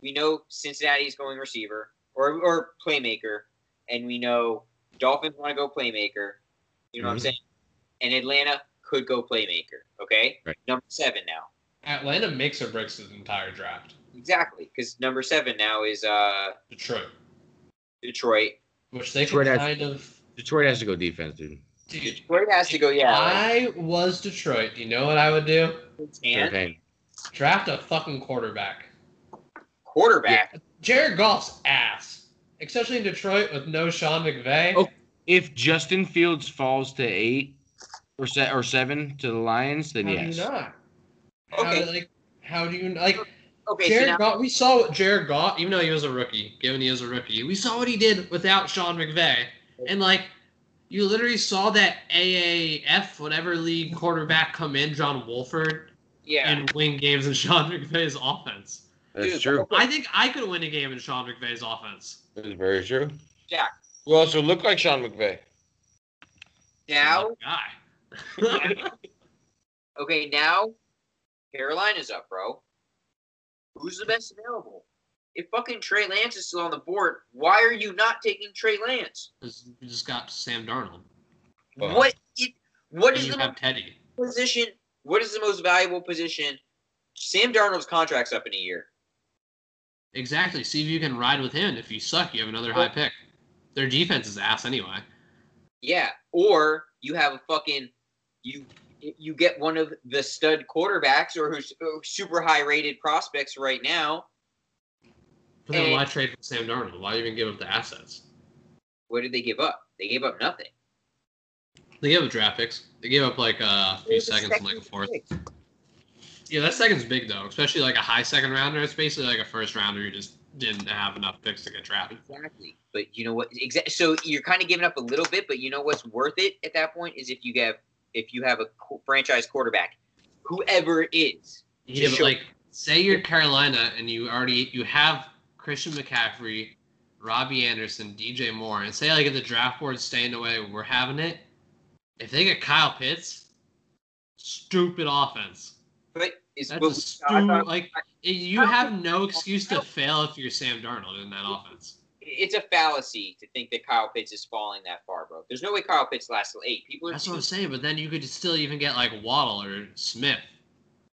we know Cincinnati's going receiver or or playmaker. and we know Dolphins want to go playmaker. You know what I'm Mhm. saying? And Atlanta could go playmaker. Okay. Right. Number seven now. Atlanta makes or breaks the entire draft. Exactly, because number seven now is uh Detroit, Detroit. which they Detroit can has- kind of. Detroit has to go defense, dude. Dude, Detroit has to go. Yeah. I was Detroit, do you know what I would do? and Campaign. Draft a fucking quarterback. quarterback. Jared Goff's ass, especially in Detroit with no Sean McVay. Oh. If Justin Fields falls to eight or se- or seven to the Lions, then how yes. do you not? Okay. How, like, how do you like? Okay. Jared so now, Goff, we saw what Jared Goff, even though he was a rookie, given he was a rookie, we saw what he did without Sean McVay. And like, you literally saw that AAF, whatever league quarterback come in, John Wolford, yeah. and win games in Sean McVay's offense. That's Dude, true. I think I could win a game in Sean McVay's offense. That's very true. Jack. You also look like Sean McVay. now, guy. okay, now Carolina's up, bro. Who's the best available? If fucking Trey Lance is still on the board, why are you not taking Trey Lance? Because you just got Sam Darnold. Well, what? It, what And is you the have most Teddy. position? What is the most valuable position? Sam Darnold's contract's up in a year. Exactly. See if you can ride with him. If you suck, you have another high pick. Their defense is ass anyway. Yeah, or you have a fucking you you get one of the stud quarterbacks or who's uh, super high rated prospects right now. But then And- why trade for Sam Darnold? Why even give up the assets? What did they give up? They gave up nothing. They gave up draft picks. They gave up like uh, a few seconds and like a fourth. Yeah, that second's big though, especially like a high second rounder. It's basically like a first rounder who just didn't have enough picks to get drafted. Exactly. But you know what? Exactly. So you're kind of giving up a little bit, but you know what's worth it at that point is if you have if you have a qu- franchise quarterback, whoever it is. Yeah, but Sure. like, say you're Carolina and you already you have Christian McCaffrey, Robbie Anderson, DJ Moore, and say like if the draft board's staying the way we're having it, if they get Kyle Pitts, stupid offense. But it's That's I stu- thought- like you have no excuse to fail if you're Sam Darnold in that offense. it's a fallacy to think that Kyle Pitts is falling that far, bro. There's no way Kyle Pitts lasts till eight. People are That's what I'm saying. But then you could still even get like Waddle or Smith.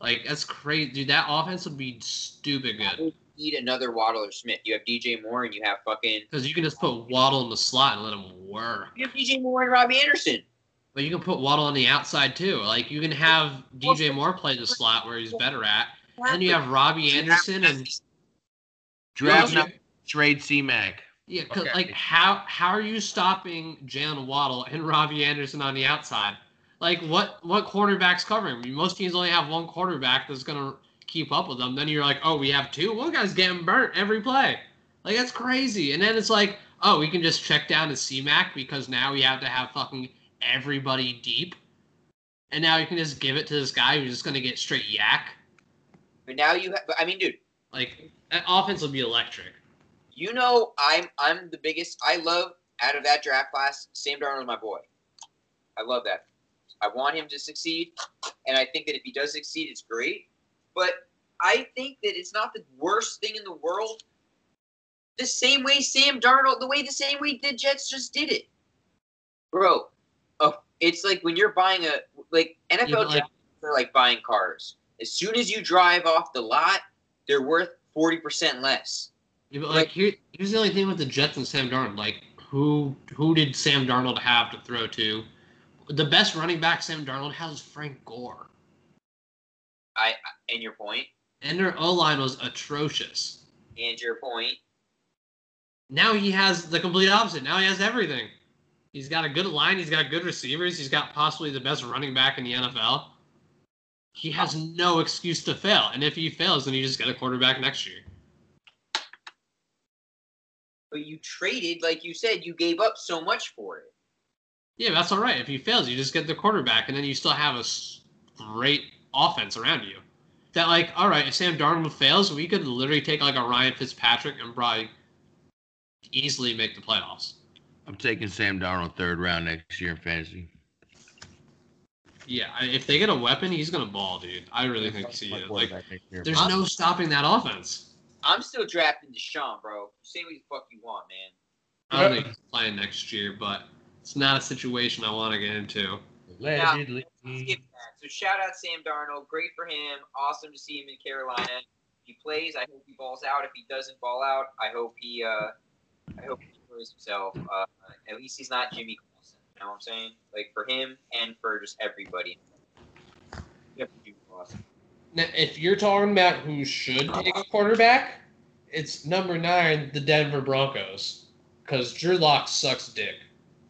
Like that's crazy, dude. That offense would be stupid good need another Waddle or Smith. You have DJ Moore and you have fucking because you can just put Waddle in the slot and let him work. you have DJ Moore and Robbie Anderson. But you can put Waddle on the outside too. Like you can have DJ Moore play the slot where he's better at. And then you have Robbie Anderson and Draft Yeah. not trade C Mac. yeah, 'cause, Okay. like how how are you stopping Jalen Waddle and Robbie Anderson on the outside? Like what what quarterback's covering? I mean, most teams only have one quarterback that's gonna keep up with them. Then you're like, oh, we have two. One guy's getting burnt every play. Like that's crazy. And then it's like, oh, we can just check down to CMAC because now we have to have fucking everybody deep. And now you can just give it to this guy who's just gonna get straight yak. But now you have. I mean, dude, Like that offense will be electric. you know I'm I'm the biggest. I love out of that draft class. Sam Darnold my boy. I love that. I want him to succeed, and I think that if he does succeed, it's great. But I think that it's not the worst thing in the world. The same way Sam Darnold, the way the same way the Jets just did it, bro. Oh, it's like when you're buying a like NFL but, like- are like buying cars. As soon as you drive off the lot, they're worth forty percent less. Yeah, but like here, here's the only thing with the Jets and Sam Darnold. Like who who did Sam Darnold have to throw to? The best running back Sam Darnold has Frank Gore, And your point. point, and their O line was atrocious. and your point. Now he has the complete opposite. Now he has everything. He's got a good line. He's got good receivers. He's got possibly the best running back in the NFL. He has no excuse to fail. And if he fails, then you just get a quarterback next year. But you traded, like you said, you gave up so much for it. Yeah, that's all right. If he fails, you just get the quarterback, and then you still have a great offense around you. That like, all right, if Sam Darnold fails, we could literally take like a Ryan Fitzpatrick and probably easily make the playoffs. I'm taking Sam Darnold third round next year in fantasy. Yeah, if they get a weapon, he's gonna ball, dude. I really think he is. Like, there's I'm- no stopping that offense. I'm still drafting Deshaun, bro. Say what the fuck you want, man. I don't think he's playing next year, but it's not a situation I want to get into. Allegedly. skip that. So shout out Sam Darnold. Great for him. Awesome to see him in Carolina. If he plays, I hope he balls out. If he doesn't ball out, I hope he uh I hope he enjoys himself. Uh, at least he's not Jimmy Clausen. You know what I'm saying? Like for him and for just everybody. Yep, Jimmy Clausen. Now, if you're talking about who should take a quarterback, it's number nine, the Denver Broncos, because Drew Lock sucks dick.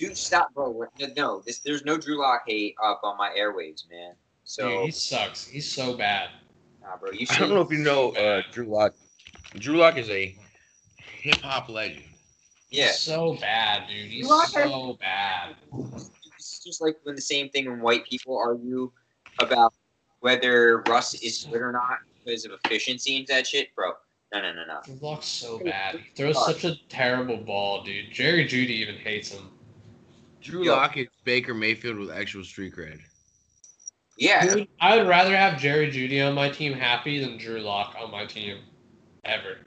Dude, stop, bro. We're- No, this, there's no Drew Lock hate up on my airwaves, man. So, Dude, he sucks. He's so bad. nah, bro. You I don't know if you know uh, Drew Lock. Drew Lock is a hip hop legend. Yeah. He's so bad, dude. He's Lock- so bad. It's just like when the same thing when white people argue about whether Russ is good or not because of efficiency and that shit, bro. No, no, no, no. Drew Lock's so bad. He throws such a terrible ball, dude. Jerry Jeudy even hates him. Drew Yo. Lock is Baker Mayfield with actual street cred. Yeah, Dude, I would rather have Jerry Jeudy on my team happy than Drew Lock on my team. Ever.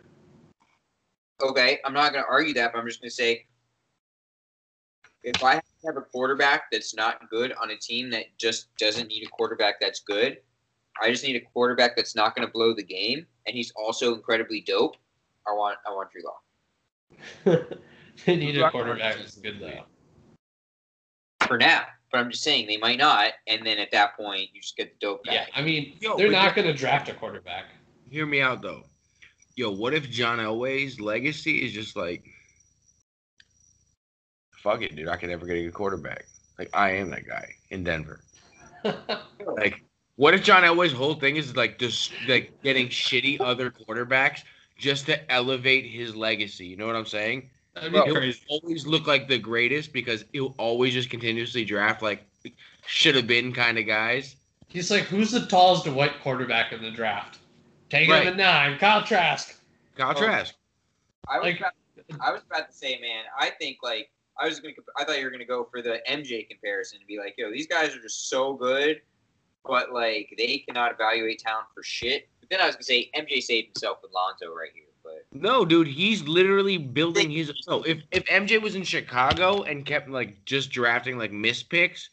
okay. I'm not gonna argue that, but I'm just gonna say if I have a quarterback that's not good on a team that just doesn't need a quarterback that's good, I just need a quarterback that's not gonna blow the game, and he's also incredibly dope. I want I want Drew Lock. they need a quarterback that's good though. For now. But I'm just saying they might not, and then at that point you just get the dope guy. Yeah, I mean, Yo, they're not going to draft a quarterback. Hear me out though. Yo, what if John Elway's legacy is just like, fuck it, dude. I can never get a good quarterback. Like I am that guy in Denver. Like, what if John Elway's whole thing is like just like getting shitty other quarterbacks just to elevate his legacy? You know what I'm saying? That'd be He'll crazy. always look like the greatest because he'll always just continuously draft like should have been kind of guys. He's like, who's the tallest white quarterback in the draft? Take Right. him at nine. Kyle Trask. Kyle Oh. Trask. I was Like- about, I was about to say, man. I think like I was gonna. I thought you were gonna go for the MJ comparison and be like, yo, these guys are just so good, but like they cannot evaluate talent for shit. But then I was gonna say MJ saved himself with Lonzo right here, but No, dude, he's literally building his. No, if if MJ was in Chicago and kept like just drafting like miss picks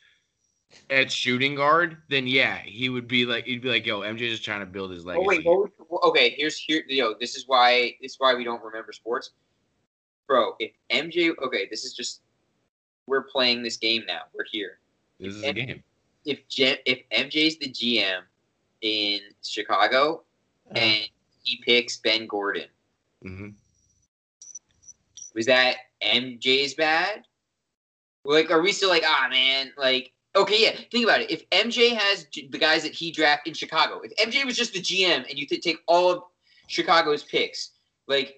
at shooting guard, then yeah, he would be like he'd be like, yo, MJ's just trying to build his legacy. oh wait, what was, okay. Here's here. Yo, this is why this is why we don't remember sports, bro. If MJ, okay, this is just we're playing this game now. We're here. this is a game. If J, if MJ's the GM in Chicago uh-huh. and he picks Ben Gordon. Hmm Was that MJ's bad? Like, are we still like, ah, man, like, okay, yeah. Think about it. If MJ has the guys that he drafted in Chicago, if MJ was just the GM and you could take all of Chicago's picks, like,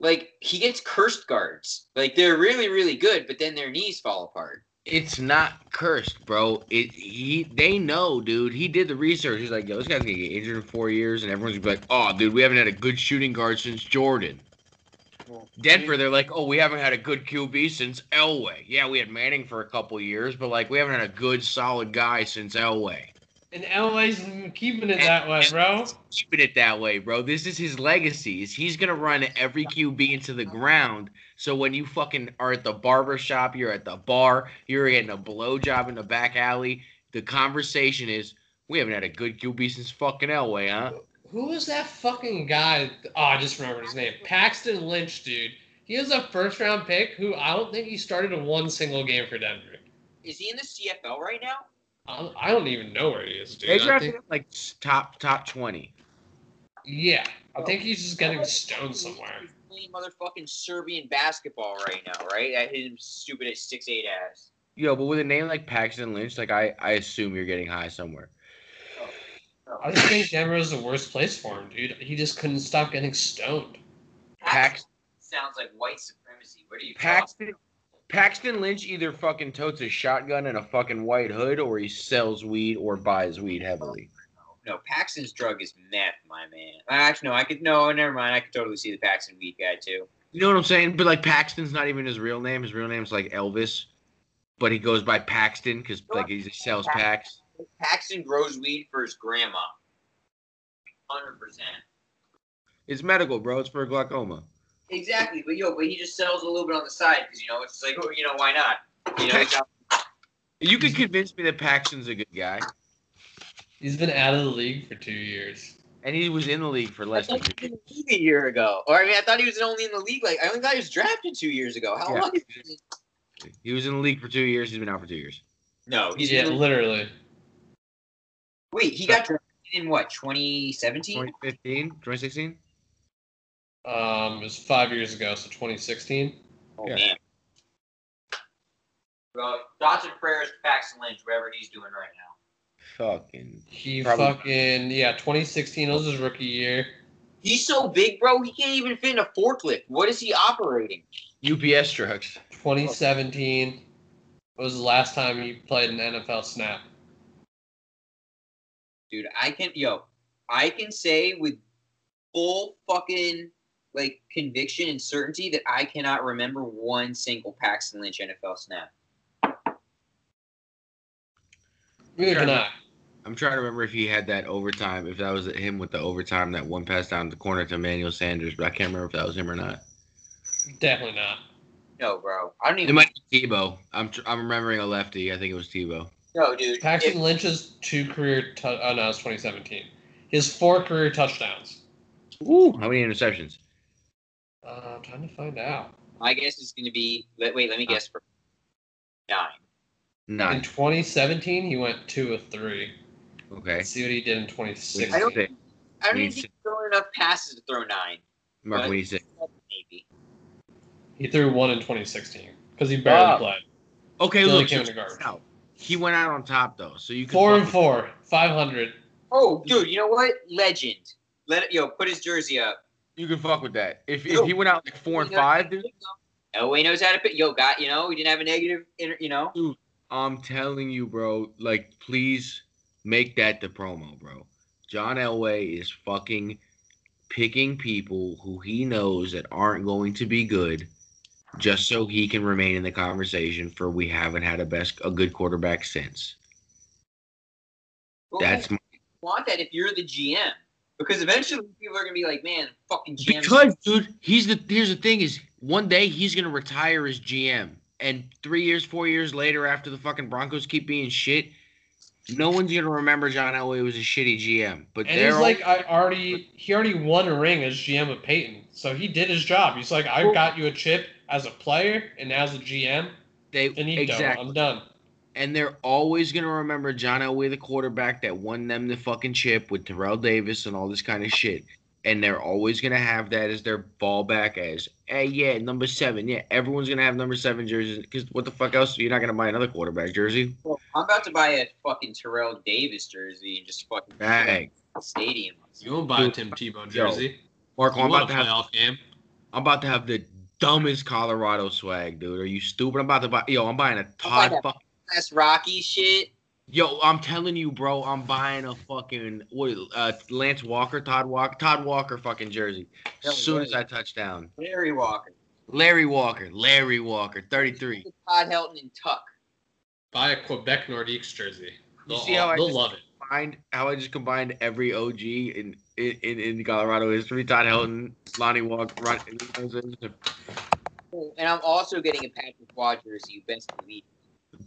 like he gets cursed guards. Like they're really, really good, but then their knees fall apart. It's not cursed, bro. It he they know, dude. He did the research. He's like, yo, this guy's gonna get injured in four years, and everyone's gonna be like, oh, dude, we haven't had a good shooting guard since Jordan. Denver, they're like, oh, we haven't had a good QB since Elway. Yeah, we had Manning for a couple years, but like we haven't had a good, solid guy since Elway. And LA's keeping it that way, bro. Keeping it that way, bro. This is his legacy. Is he's gonna run every QB into the ground. So when you fucking are at the barber shop, you're at the bar, you're getting a blowjob in the back alley. The conversation is, we haven't had a good QB since fucking Elway, huh? Who was that fucking guy? Oh, I just remembered his name. Paxton Lynch, dude. He was a first round pick who I don't think he started a one single game for Denver. Is he in the CFL right now? I I don't even know where he is, dude. They drafted think, him like top top twenty. yeah, I think he's just getting stoned somewhere. He's playing motherfucking Serbian basketball right now, right? That hit him stupid at six eight ass. Yo, but with a name like Paxton Lynch, like I, I assume you're getting high somewhere. Oh, oh. I just think Denver was the worst place for him, dude. He just couldn't stop getting stoned. Pax, sounds like white supremacy. What are you Paxton Paxton Lynch either fucking totes a shotgun and a fucking white hood, or he sells weed or buys weed heavily. No, Paxton's drug is meth, my man. Uh, actually, no, I could no, never mind. I could totally see the Paxton weed guy too. You know what I'm saying? But like Paxton's not even his real name. His real name's like Elvis, but he goes by Paxton because like he sells packs. Paxton grows weed for his grandma. Hundred percent. It's medical, bro. It's for glaucoma. Exactly, but yo, but he just sells a little bit on the side because you know it's like oh, you know why not? You know, he's got- You could convince me that Paxton's a good guy, He's been out of the league for two years. and he was in the league for less than two he was in the league a year ago, or I mean, I thought he was only in the league like I only thought he was drafted two years ago. How Yeah. long? Is he? He was in the league for two years. He's been out for two years. No, he's yeah, been, literally. wait. He got drafted in what 2017? 2015, 2016? Um, it was five years ago, so 2016. Oh Yeah. man. Well, thoughts and prayers to Paxton Lynch, whatever he's doing right now. Fucking. He Probably- fucking yeah, 2016 was his rookie year. He's so big, bro. He can't even fit in a forklift. What is he operating? UPS trucks. 2017 was the last time he played an NFL snap. dude. I can yo, I can say with full fucking like conviction and certainty that I cannot remember one single Paxton Lynch NFL snap. Neither Sure. can I. I'm trying to remember if he had that overtime, if that was him with the overtime, that one pass down the corner to Emmanuel Sanders, but I can't remember if that was him or not. Definitely not. No, bro. I don't It might be Tebow. I'm tr- I'm remembering a lefty. I think it was Tebow. No, dude. Paxton If- Lynch's two career. Tu- oh no, it's 2017. His four career touchdowns. Ooh, how many interceptions? Uh, I'm trying to find out. my guess is going to be. Let, wait, let me guess for nine. Nine. In 2017, he went two of three. Okay. Let's see what he did in 2016. I don't- Six. I don't We even think he's throwing enough passes to throw nine. Mark, what do you say? Maybe. He threw one in 2016 because he barely Oh. played. Okay, Billy look. came so in out. He went out on top though, so you can Four and fuck four, 500. Oh, dude, you know what? Legend. Let it, yo put his jersey up. You can fuck with that. If Yo. if he went out like four and five, dude, Elway knows how to put. Yo, got you know. he didn't have a negative. inter- You know. I'm telling you, bro. Like, please make that the promo, bro. John Elway is fucking picking people who he knows that aren't going to be good, just so he can remain in the conversation for we haven't had a best a good quarterback since. Well, That's you want that if you're the GM, because eventually people are gonna be like, man, fucking GM. Because, dude, he's the here's the thing is one day he's gonna retire as GM, and three years, four years later, after the fucking Broncos keep being shit, no one's gonna remember John Elway was a shitty GM. But And they're he's all- like, I already, he already won a ring as GM of Peyton. So he did his job. He's like, I got you a chip as a player and as a GM. they Finito. exactly, I'm done. and they're always gonna remember John Elway, the quarterback that won them the fucking chip with Terrell Davis and all this kind of shit. And they're always gonna have that as their fallback as, hey, yeah, number seven, yeah, everyone's gonna have number seven jerseys because what the fuck else? You're not gonna buy another quarterback jersey. Well, I'm about to buy a fucking Terrell Davis jersey and just fucking Dang. stadium. You won't buy a Tim Tebow jersey. Mark, I'm about to have playoff game. I'm about to have the dumbest Colorado swag, dude. Are you stupid? I'm about to buy yo, I'm buying a Todd that. fuck That's Rocky shit. Yo, I'm telling you, bro, I'm buying a fucking what uh Lance Walker, Todd Walker, Todd Walker fucking jersey. As soon as I touch down. Larry Walker. Larry Walker, Larry Walker, 33. Todd Helton and Tuck. Buy a Quebec Nordiques jersey. They'll, see how I they'll just- love it. Find how I just combined every OG in in, in Colorado history. Todd Helton, Lonnie Walker, Ron, And I'm also getting a Patrick Roy jersey. You best believe.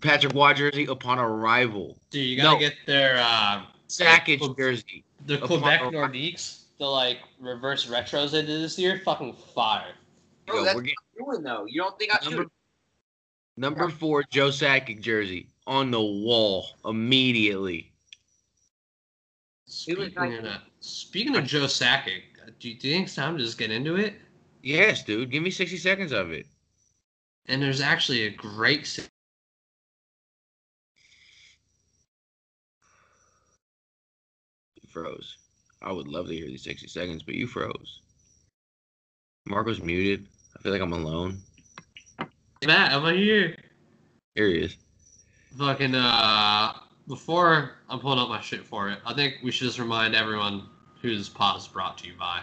Patrick Roy jersey upon arrival. Dude, you gotta No. get their uh, Sakic Well, jersey. the Quebec arrival. Nordiques. The like reverse retros they did this year. Fucking fire. Bro, Yo, that's we're getting what I'm doing though. You don't think I number, should? number four Joe Sakic jersey on the wall immediately. Speaking like- of speaking of Joe Sakic, do you, do you think it's time to just get into it? Yes, dude. Give me 60 seconds of it. And there's actually a great si- You froze. I would love to hear these 60 seconds, but you froze. Marco's muted. I feel like I'm alone. Matt. I'm here. Here he is. Fucking uh, before I'm pulling up my shit for it, I think we should just remind everyone who this pod is brought to you by.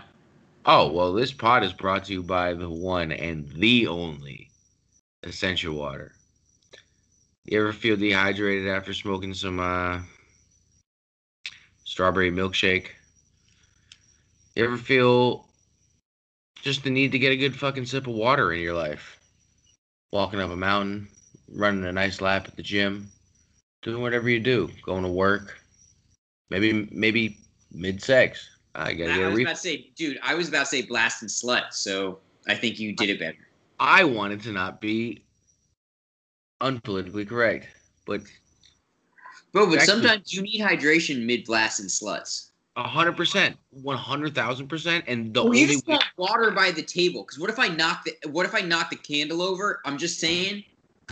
Oh, well, this pod is brought to you by the one and the only Essentia Water. You ever feel dehydrated after smoking some uh, strawberry milkshake? You ever feel just the need to get a good fucking sip of water in your life. Walking up a mountain, running a nice lap at the gym, doing whatever you do, going to work, maybe maybe mid sex. I gotta I get a was re- about to say, dude, I was about to say blast and slut, so I think you did it better. I wanted to not be unpolitically correct, but Bro, but Exactly. sometimes you need hydration mid blast and sluts. hundred percent, one hundred thousand percent, and the Well, you only just want water by the table. Because what if I knock the what if I knock the candle over? I'm just saying,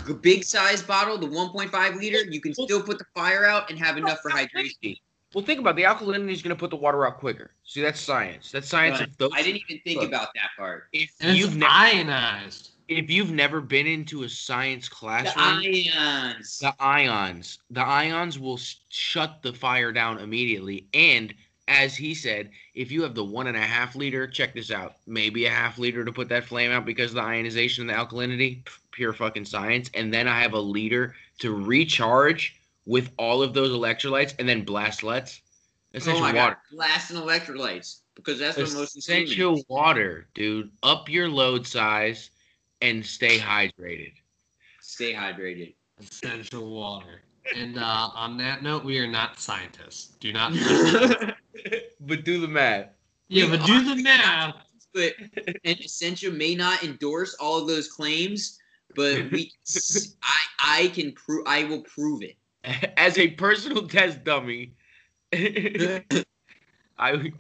a big size bottle, the 1.5 liter, you can still put the fire out and have enough for hydration. Well, think about it. the alkalinity is going to put the water out quicker. See, that's science. That's science. But of those, I didn't even think Look. about that part. if And it's you've never, ionized. If you've never been into a science classroom, The ions. the ions, the ions will shut the fire down immediately. And as he said, if you have the one and a half liter, check this out, maybe a half liter to put that flame out because of the ionization and the alkalinity, pure fucking science. And then I have a liter to recharge with all of those electrolytes and then blast lets. Oh Essential my water. god, blast and electrolytes. Because that's what most Essentia water, dude. Up your load size and stay hydrated. Stay hydrated. Essentia water. And uh, on that note, we are not scientists. Do not. but do the math. yeah, We but do the math. but and Essentia may not endorse all of those claims, but we, I, I can prove, I will prove it. As a personal test dummy, I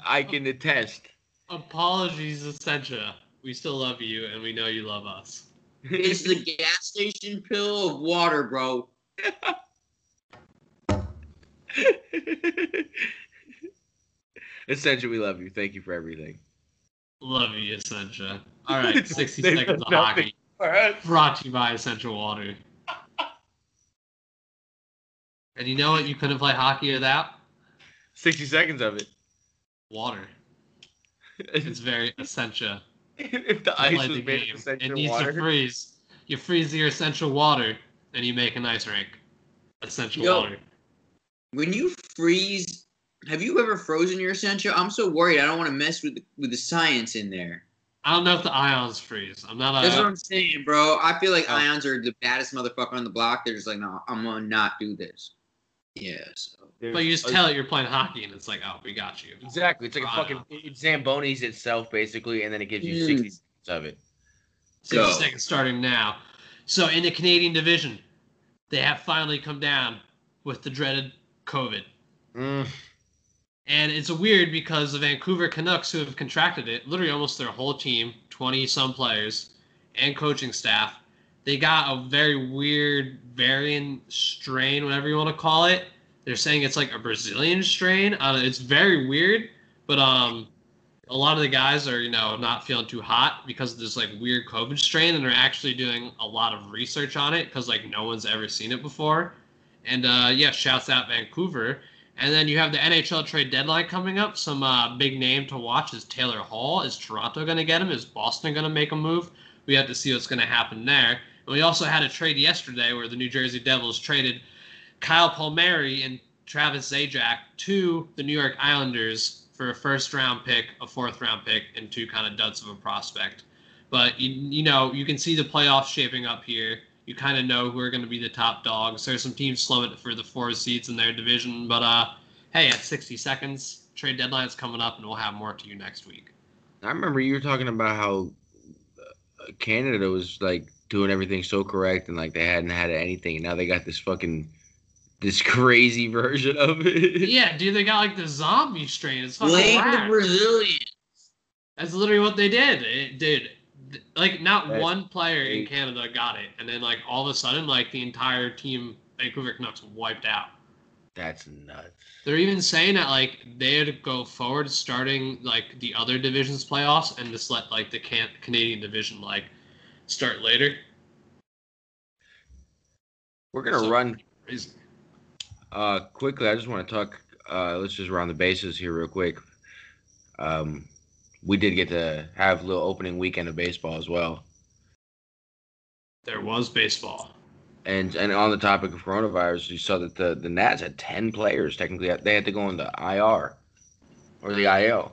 I can attest. Apologies, Essentia. We still love you, and we know you love us. It's the gas station pill of water, bro. Essentially, we love you. Thank you for everything. Love you, Essentia. All right, 60 seconds of done hockey. for. Brought to you by Essentia Water. And you know what? You couldn't play hockey without 60 seconds of it. water. It's very essential. if the ice play was the made game. of It essential needs water. to freeze. You freeze your essential water, and you make an ice rink. Essential Yo. water. When you freeze, have you ever frozen your essential? I'm so worried. I don't want to mess with the, with the science in there. I don't know if the ions freeze. I'm not That's what I'm saying, bro. I feel like Oh. ions are the baddest motherfucker on the block. They're just like, no, I'm gonna not do this. Yeah. So. But you just tell it you're playing hockey, and it's like, oh, we got you. Exactly. It's like a fucking it Zambonis itself, basically, and then it gives you Mm. 60 seconds of it. 60 Go. seconds starting now. So in the Canadian division, they have finally come down with the dreaded COVID. Mm. And it's weird because the Vancouver Canucks, who have contracted it, literally almost their whole team, 20 some players, and coaching staff, they got a very weird variant strain, whatever you want to call it. They're saying it's like a Brazilian strain. It's very weird, but um, a lot of the guys are, you know, not feeling too hot because of this like weird COVID strain, and they're actually doing a lot of research on it because like no one's ever seen it before. And uh, yeah, shouts out Vancouver. And then you have the NHL trade deadline coming up. Some uh, big name to watch is Taylor Hall. Is Toronto going to get him? Is Boston going to make a move? We have to see what's going to happen there. And we also had a trade yesterday where the New Jersey Devils traded Kyle Palmieri and Travis Zajac to the New York Islanders for a first round pick, a fourth round pick, and two kind of duds of a prospect. But you, you know, you can see the playoffs shaping up here. You kind of know who are going to be the top dogs. There's some teams slumming for the four seeds in their division, but uh, hey, at 60 seconds, trade deadline's coming up, and we'll have more to you next week. I remember you were talking about how uh, Canada was like doing everything so correct and like they hadn't had anything. And now they got this fucking this crazy version of it. yeah, dude, they got like the zombie strain. It's fucking Blame the. Brazilians. That's literally what they did. It did. Like not That's one player in. Canada got it, and then like all of a sudden, like the entire team, Vancouver Canucks wiped out. That's nuts. They're even saying that like they'd go forward, starting like the other divisions playoffs, and just let like the can- Canadian division like start later. We're gonna So- run uh quickly. I just want to talk. Uh, let's just round the bases here real quick. Um, we did get to have a little opening weekend of baseball as well. There was baseball. And and on the topic of coronavirus, you saw that the the Nats had ten players technically. They had to go into IR or the IL.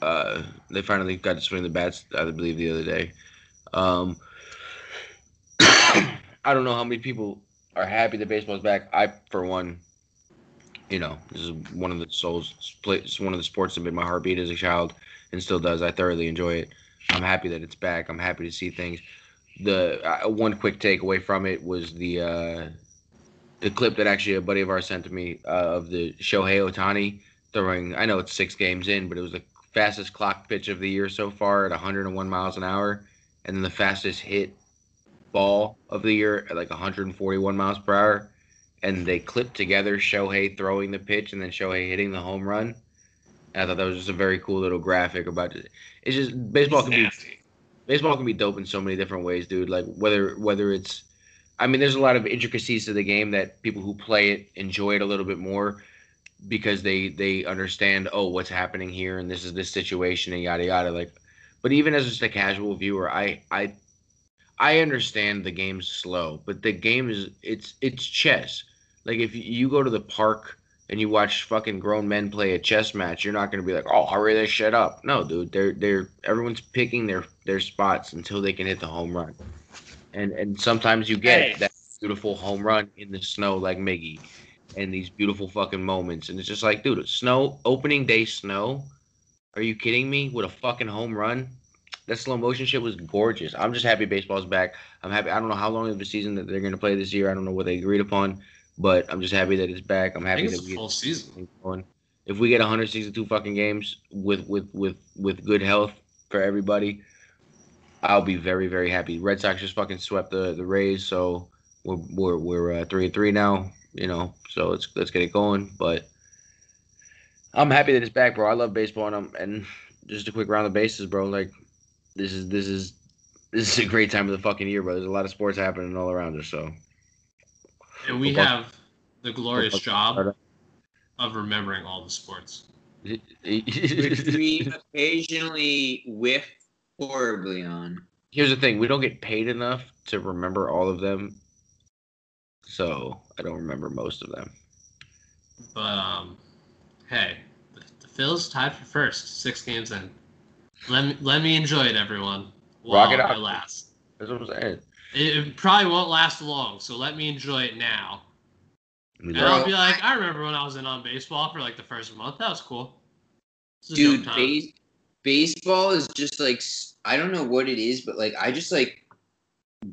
Uh, they finally got to swing the bats, I believe, the other day. Um, I don't know how many people are happy that baseball's back. I, for one, you know, this is one of the souls. It's one of the sports that made my heart beat as a child, and still does. I thoroughly enjoy it. I'm happy that it's back. I'm happy to see things. The uh, one quick takeaway from it was the uh, the clip that actually a buddy of ours sent to me uh, of the Shohei Ohtani throwing. I know it's six games in, but it was the fastest clock pitch of the year so far at 101 miles an hour, and then the fastest hit ball of the year at like 141 miles per hour. And they clipped together Shohei throwing the pitch and then Shohei hitting the home run. And I thought that was just a very cool little graphic about it. It's just baseball can be baseball can be dope in so many different ways, dude. Like whether whether it's I mean, there's a lot of intricacies to the game that people who play it enjoy it a little bit more because they they understand oh what's happening here and this is this situation and yada yada like but even as just a casual viewer i i i understand the game's slow but the game is it's it's chess like if you go to the park and you watch fucking grown men play a chess match you're not going to be like oh hurry this shit up no dude they're they're everyone's picking their their spots until they can hit the home run and and sometimes you get Hey. that beautiful home run in the snow like miggy and these beautiful fucking moments. And it's just like, dude, snow, opening day snow. Are you kidding me? With a fucking home run? That slow motion shit was gorgeous. I'm just happy baseball's back. I'm happy. I don't know how long of a season that they're going to play this year. I don't know what they agreed upon, but I'm just happy that it's back. I'm I happy think that it's we a full season. going. If we get 162 fucking games with with with with good health for everybody, I'll be very very happy. Red Sox just fucking swept the the Rays, so we're we're we're uh, three and three now. You know, so let's let's get it going. But I'm happy that it's back, bro. I love baseball, and I'm, and just a quick round of bases, bro. Like this is this is this is a great time of the fucking year, bro. There's a lot of sports happening all around us, so And we Football- have the glorious football- job of remembering all the sports. which we occasionally whiff horribly on. Here's the thing: we don't get paid enough to remember all of them, so I don't remember most of them. But um, hey, the, the Phils tied for first, six games in. Let me let me enjoy it, everyone. Rock it out. it lasts. That's what I'm saying. It, it probably won't last long, so let me enjoy it now. We And love- I'll be like, I remember when I was in on baseball for like the first month. That was cool. This is a Dude, base, baseball is just like I don't know what it is, but like I just like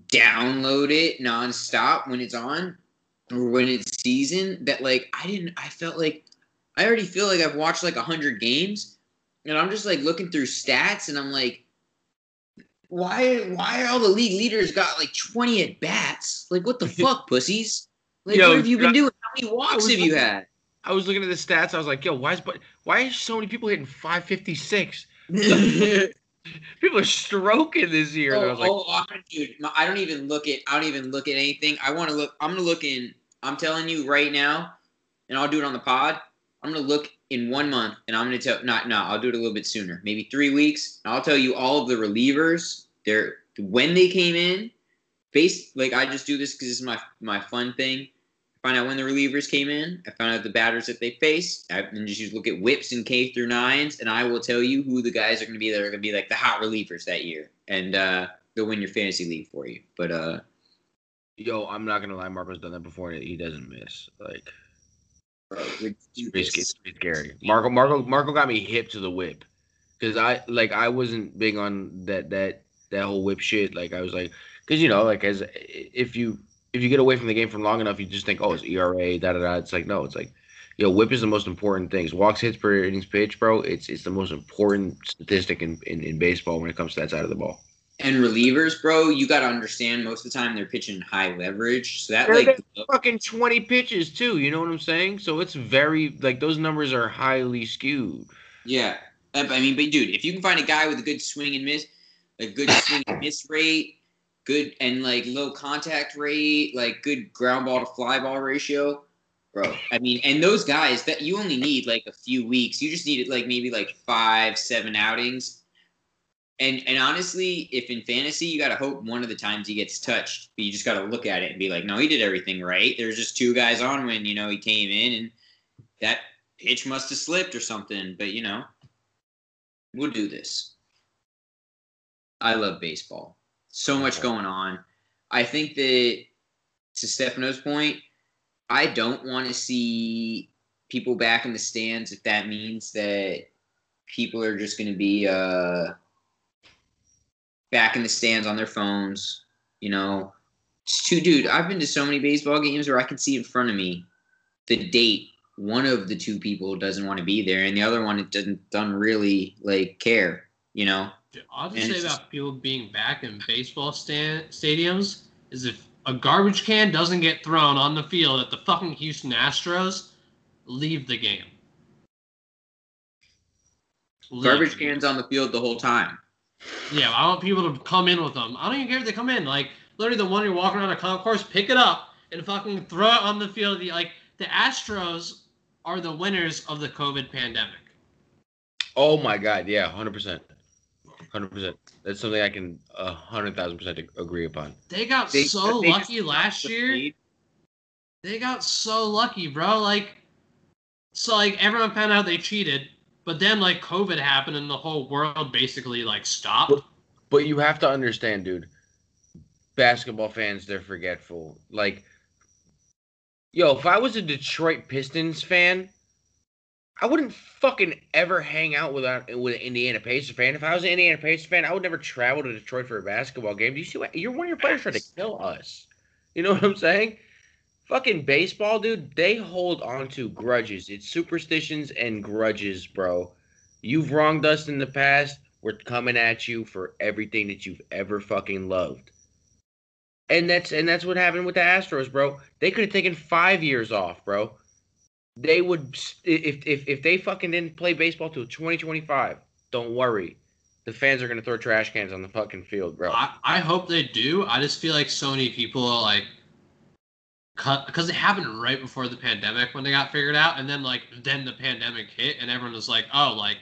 download it nonstop when it's on or when it's season. That like I didn't. I felt like I already feel like I've watched like a hundred games, and I'm just like looking through stats, and I'm like, why? Why are all the league leaders got like 20 at bats? Like what the fuck, pussies? Like Yo, what have you been I- doing? How many walks have you looking- had? I was looking at the stats. I was like, yo, why is but why is so many people hitting 556? People are stroking this year. and oh, I Oh, was like, oh, I- dude, I don't even look at. I don't even look at anything. I want to look. I'm gonna look in. I'm telling you right now, and I'll do it on the pod. I'm gonna look in one month, and I'm gonna tell. Not, no, I'll do it a little bit sooner, maybe three weeks. I'll tell you all of the relievers. Their when they came in. Based like I just do this because is my my fun thing. Find out when the relievers came in. I found out the batters that they faced. I and just look at whips and K through nines, and I will tell you who the guys are going to be that are going to be like the hot relievers that year, and uh, they'll win your fantasy league for you. But uh, yo, I'm not gonna lie, Marco's done that before. He doesn't miss. Like, bro, it's, it's scary. Marco, Marco, Marco got me hip to the whip, because I like I wasn't big on that that that whole whip shit. Like I was like, because you know, like as if you if you get away from the game for long enough, you just think, oh, it's ERA, da da da. It's like no, it's like, yo, whip is the most important thing. Walks, hits per innings pitch, bro. It's it's the most important statistic in, in, in baseball when it comes to that side of the ball. And relievers, bro. You got to understand. Most of the time, they're pitching high leverage, so that They're like Fucking twenty pitches too. You know what I'm saying? So it's very like those numbers are highly skewed. Yeah, uh, I I mean, but dude, if you can find a guy with a good swing and miss, a good swing and miss rate, good and like low contact rate, like good ground ball to fly ball ratio, bro. I mean, and those guys that you only need like a few weeks. You just need like maybe like five, seven outings. And and honestly, if in fantasy you gotta hope one of the times he gets touched, but you just gotta look at it and be like, no, he did everything right. There's just two guys on when you know he came in and that pitch must have slipped or something. But you know, we'll do this. I love baseball. So much going on. I think that to Stefano's point, I don't want to see people back in the stands if that means that people are just going to be uh, back in the stands on their phones. You know, it's too, dude. I've been to so many baseball games where I can see in front of me the date. One of the two people doesn't want to be there, and the other one doesn't doesn't really like care. You know, I'll just And say about people being back in baseball stand stadiums is if a garbage can doesn't get thrown on the field at the fucking Houston Astros, leave the game. Leave garbage cans on the field the whole time. Yeah, I want people to come in with them. I don't even care if they come in. Like literally, the one you're walking around a concourse, pick it up and fucking throw it on the field. The- Like the Astros are the winners of the COVID pandemic. Oh my god, yeah, hundred percent, hundred percent. That's something I can a hundred thousand percent agree upon. They got They- so they lucky last the year. speed. They got so lucky, bro. Like, so like everyone found out they cheated, but then like COVID happened and the whole world basically like stopped. But you have to understand, dude. Basketball fans, they're forgetful. Like, yo, if I was a Detroit Pistons fan, I wouldn't fucking ever hang out without with uh, an Indiana Pacers fan. If I was an Indiana Pacers fan, I would never travel to Detroit for a basketball game. Do you see what you're one of your players trying to kill us? You know what I'm saying? Fucking baseball, dude, they hold on to grudges. It's superstitions and grudges, bro. You've wronged us in the past. We're coming at you for everything that you've ever fucking loved. And that's and that's what happened with the Astros, bro. They could have taken five years off, bro. They would if if if they fucking didn't play baseball till 2025. Don't worry, the fans are gonna throw trash cans on the fucking field, bro. I, I hope they do. I just feel like so many people are like cut because it happened right before the pandemic when they got figured out, and then like then the pandemic hit and everyone was like, oh, like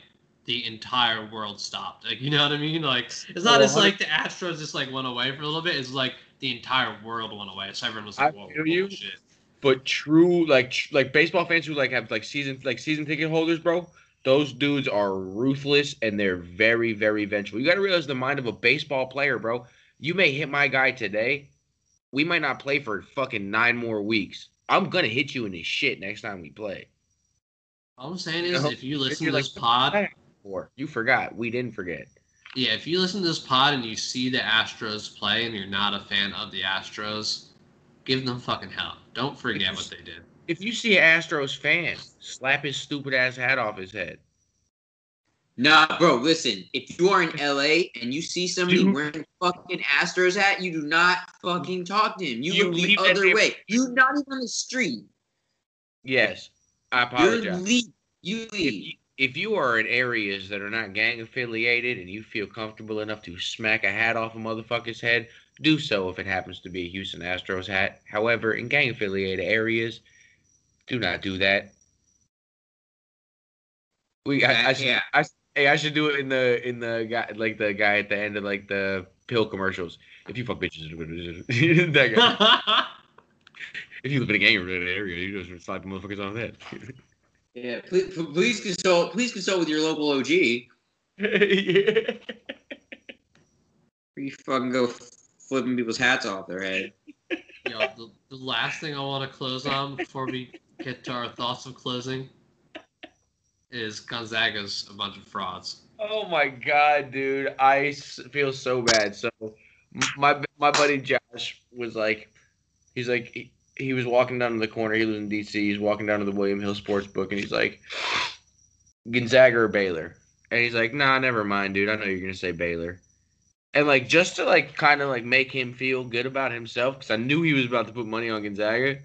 the entire world stopped. Like you know what I mean? Like it's not as like the Astros just like went away for a little bit. It's like the entire world went away. So everyone was like, I whoa, you. whoa, shit. But true, like tr- like baseball fans who like have like season like season ticket holders, bro. Those dudes are ruthless and they're very very vengeful. You got to realize the mind of a baseball player, bro. You may hit my guy today, we might not play for fucking nine more weeks. I'm gonna hit you in his shit next time we play. All I'm saying is, No, if you listen to like, this pod, Or you forgot, we didn't forget. yeah, if you listen to this pod and you see the Astros play and you're not a fan of the Astros, give them fucking hell. Don't forget what they did. If you see an Astros fan, slap his stupid ass hat off his head. Nah, bro, listen. If you are in LA and you see somebody Dude. wearing fucking Astros hat, you do not fucking talk to him. You, You the leave that other way. You not even on the street. Yes, I You apologize. leave. You if leave. you, if you are in areas that are not gang affiliated and you feel comfortable enough to smack a hat off a motherfucker's head, do so if it happens to be a Houston Astros hat. However, in gang affiliated areas, do not do that. We, I, I Yeah. I, hey, I should do it in the in the guy like the guy at the end of like the pill commercials. If you fuck bitches, that guy. If you live in a gang related area, you just slap the motherfuckers on the head. yeah, please, please consult. Please consult with your local OG. yeah. Or you fucking go flipping people's hats off their head. Yo, the, the last thing I want to close on before we get to our thoughts of closing is Gonzaga's a bunch of frauds. Oh my god, dude! I feel so bad. So, my my buddy Josh was like, he's like, he, he was walking down to the corner. He lives in DC. He's walking down to the William Hill Sports Book, and he's like, Gonzaga or Baylor, and he's like, Nah, never mind, dude. I know you're gonna say Baylor, and like just to like kind of like make him feel good about himself, because I knew he was about to put money on Gonzaga.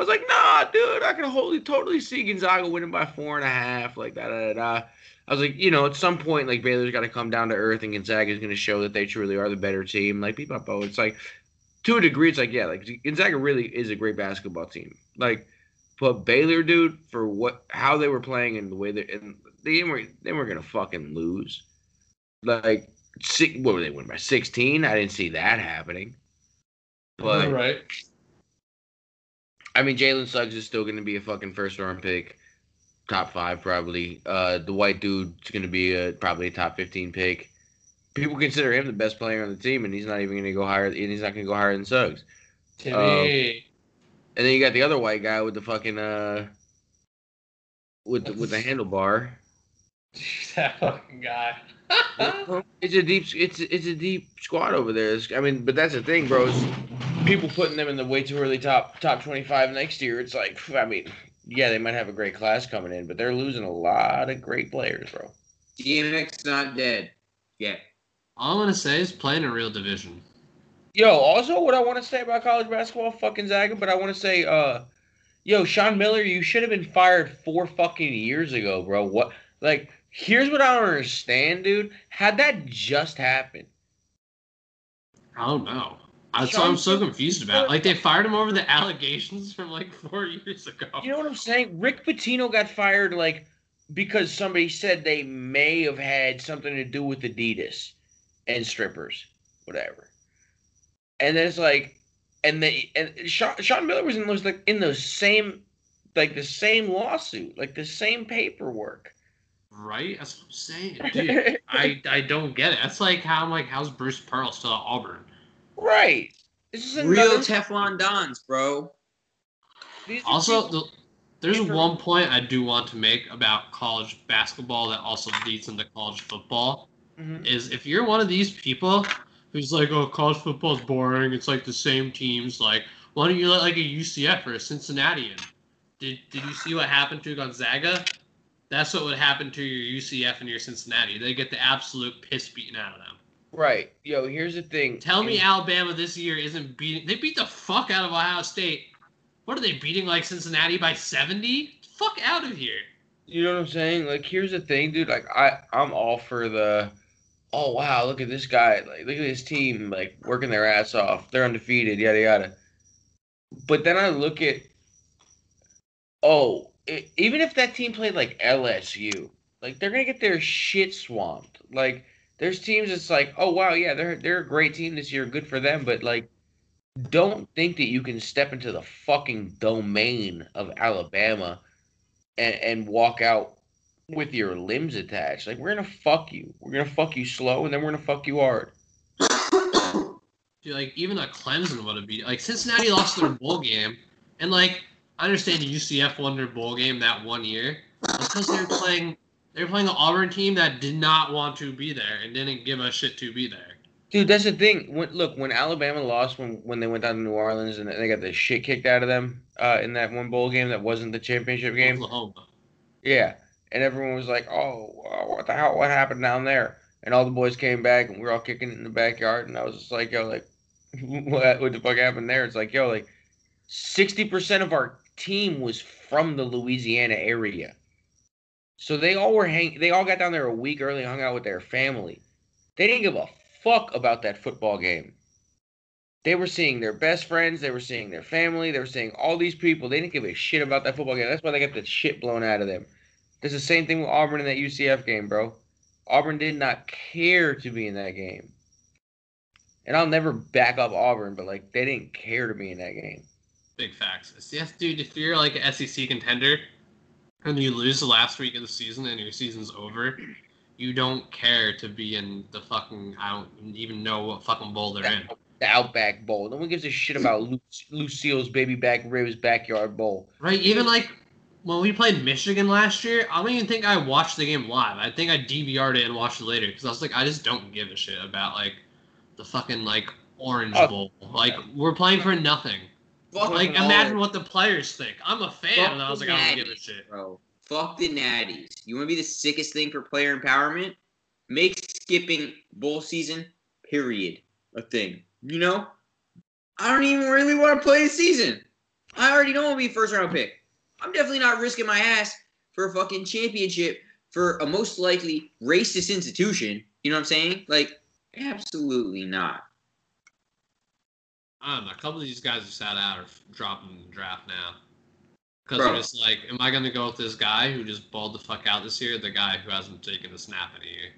I was like, Nah, dude, I can wholly totally see Gonzaga winning by four and a half, like da da da. da. I was like, you know, at some point, like Baylor's got to come down to earth, and Gonzaga is going to show that they truly are the better team. Like people, oh, it's like to a degree, it's like yeah, like Gonzaga really is a great basketball team. Like, but Baylor, dude, for what how they were playing and the way they and they were they were going to fucking lose. Like, six, what were they winning by sixteen? I didn't see that happening. But right. I mean, Jalen Suggs is still going to be a fucking first round pick. top five probably. Uh, the white dude's going to be a, probably a top fifteen pick. People consider him the best player on the team, and he's not even going to go higher. And he's not going to go higher than Suggs. Timme. And then you got the other white guy with the fucking uh, with the, with the handlebar. that fucking guy. It's a deep. It's it's a deep squad over there. It's- I mean, but that's the thing, bro. People putting them in the way too early top top twenty five next year. It's like, I mean, yeah, they might have a great class coming in, but they're losing a lot of great players, bro. DMX not dead yeah All I'm gonna say is playing a real division. Yo, also, what I want to say about college basketball, fucking Zaga, but I want to say, uh, yo, Sean Miller, you should have been fired four fucking years ago, bro. What, like, here's what I don't understand, dude. Had that just happened, I don't know. That's Sean what I'm so confused about. Like they fired him over the allegations from like four years ago. You know what I'm saying? Rick Pitino got fired like because somebody said they may have had something to do with Adidas and strippers, whatever. And then it's like, and they and Sean, Sean Miller was in those like in those same, like the same lawsuit, like the same paperwork. Right? That's what I'm saying, dude. I I don't get it. That's like how I'm like, how's Bruce Pearl still at Auburn? Right. This is Real Teflon Dons, bro. these Also, the, there's Inter- one point I do want to make about college basketball that also leads into college football. Mhm. Is if you're one of these people who's like, oh, college football is boring. It's like the same teams. Like, why don't you let like a UCF or a Cincinnati in? Did Did you see what happened to Gonzaga? That's what would happen to your UCF and your Cincinnati. They get the absolute piss beaten out of them. Right. Yo, here's the thing. Tell me Alabama this year isn't beating. They beat the fuck out of Ohio State. What are they beating like Cincinnati by 70? Fuck out of here. You know what I'm saying? Like, here's the thing, dude. Like, I I'm all for the. Oh wow, look at this guy! Like, look at this team, like working their ass off. They're undefeated, yada yada. But then I look at. Oh, i even if that team played like LSU, like they're gonna get their shit swamped. Like, there's teams that's like, oh wow, yeah, they're they're a great team this year, good for them. But like, don't think that you can step into the fucking domain of Alabama and, and walk out with your limbs attached. Like we're gonna fuck you. We're gonna fuck you slow, and then we're gonna fuck you hard. Dude, like even a Clemson would have beat. Like Cincinnati lost their bowl game, and like I understand the UCF won their bowl game that one year because they were playing. They were playing an Auburn team that did not want to be there and didn't give a shit to be there. Dude, that's the thing. When, look, when Alabama lost when when they went down to New Orleans and they got the shit kicked out of them uh, in that one bowl game that wasn't the championship game. Oklahoma. Yeah, and everyone was like, "Oh, what the hell? What happened down there?" And all the boys came back, and we were all kicking it in the backyard. And I was just like, "Yo, like, what, what the fuck happened there?" It's like, "Yo, like, sixty percent of our team was from the Louisiana area, so they all were hang. They all got down there a week early, hung out with their family. They didn't give a fuck about that football game." They were seeing their best friends. They were seeing their family. They were seeing all these people. They didn't give a shit about that football game. That's why they got the shit blown out of them. It's the same thing with Auburn in that UCF game, bro. Auburn did not care to be in that game. And I'll never back up Auburn, but like they didn't care to be in that game. Big facts. Yes, dude. If you're like an SEC contender and you lose the last week of the season and your season's over, you don't care to be in the fucking. I don't even know what fucking bowl they're in. The Outback Bowl. No one gives a shit about Lu- Lucille's baby back ribs backyard bowl. Right? Even like when we played Michigan last year, I don't even think I watched the game live. I think I DVR'd it and watched it later because I was like, I just don't give a shit about like the fucking like Orange Oh. Bowl. Like we're playing for nothing. Fuck Like imagine what the players think. I'm a fan, Fuck and I was like, I don't give a shit. Bro, fuck the natties. You want to be the sickest thing for player empowerment? Make skipping bowl season, period, a thing. You know? I don't even really want to play the season. I already don't want to be first round pick. I'm definitely not risking my ass for a fucking championship for a most likely racist institution. You know what I'm saying? Like, absolutely not. I don't know. A couple of these guys who sat out are dropping the draft now. Because they're just like, am I going to go with this guy who just balled the fuck out this year, the guy who hasn't taken a snap in a year?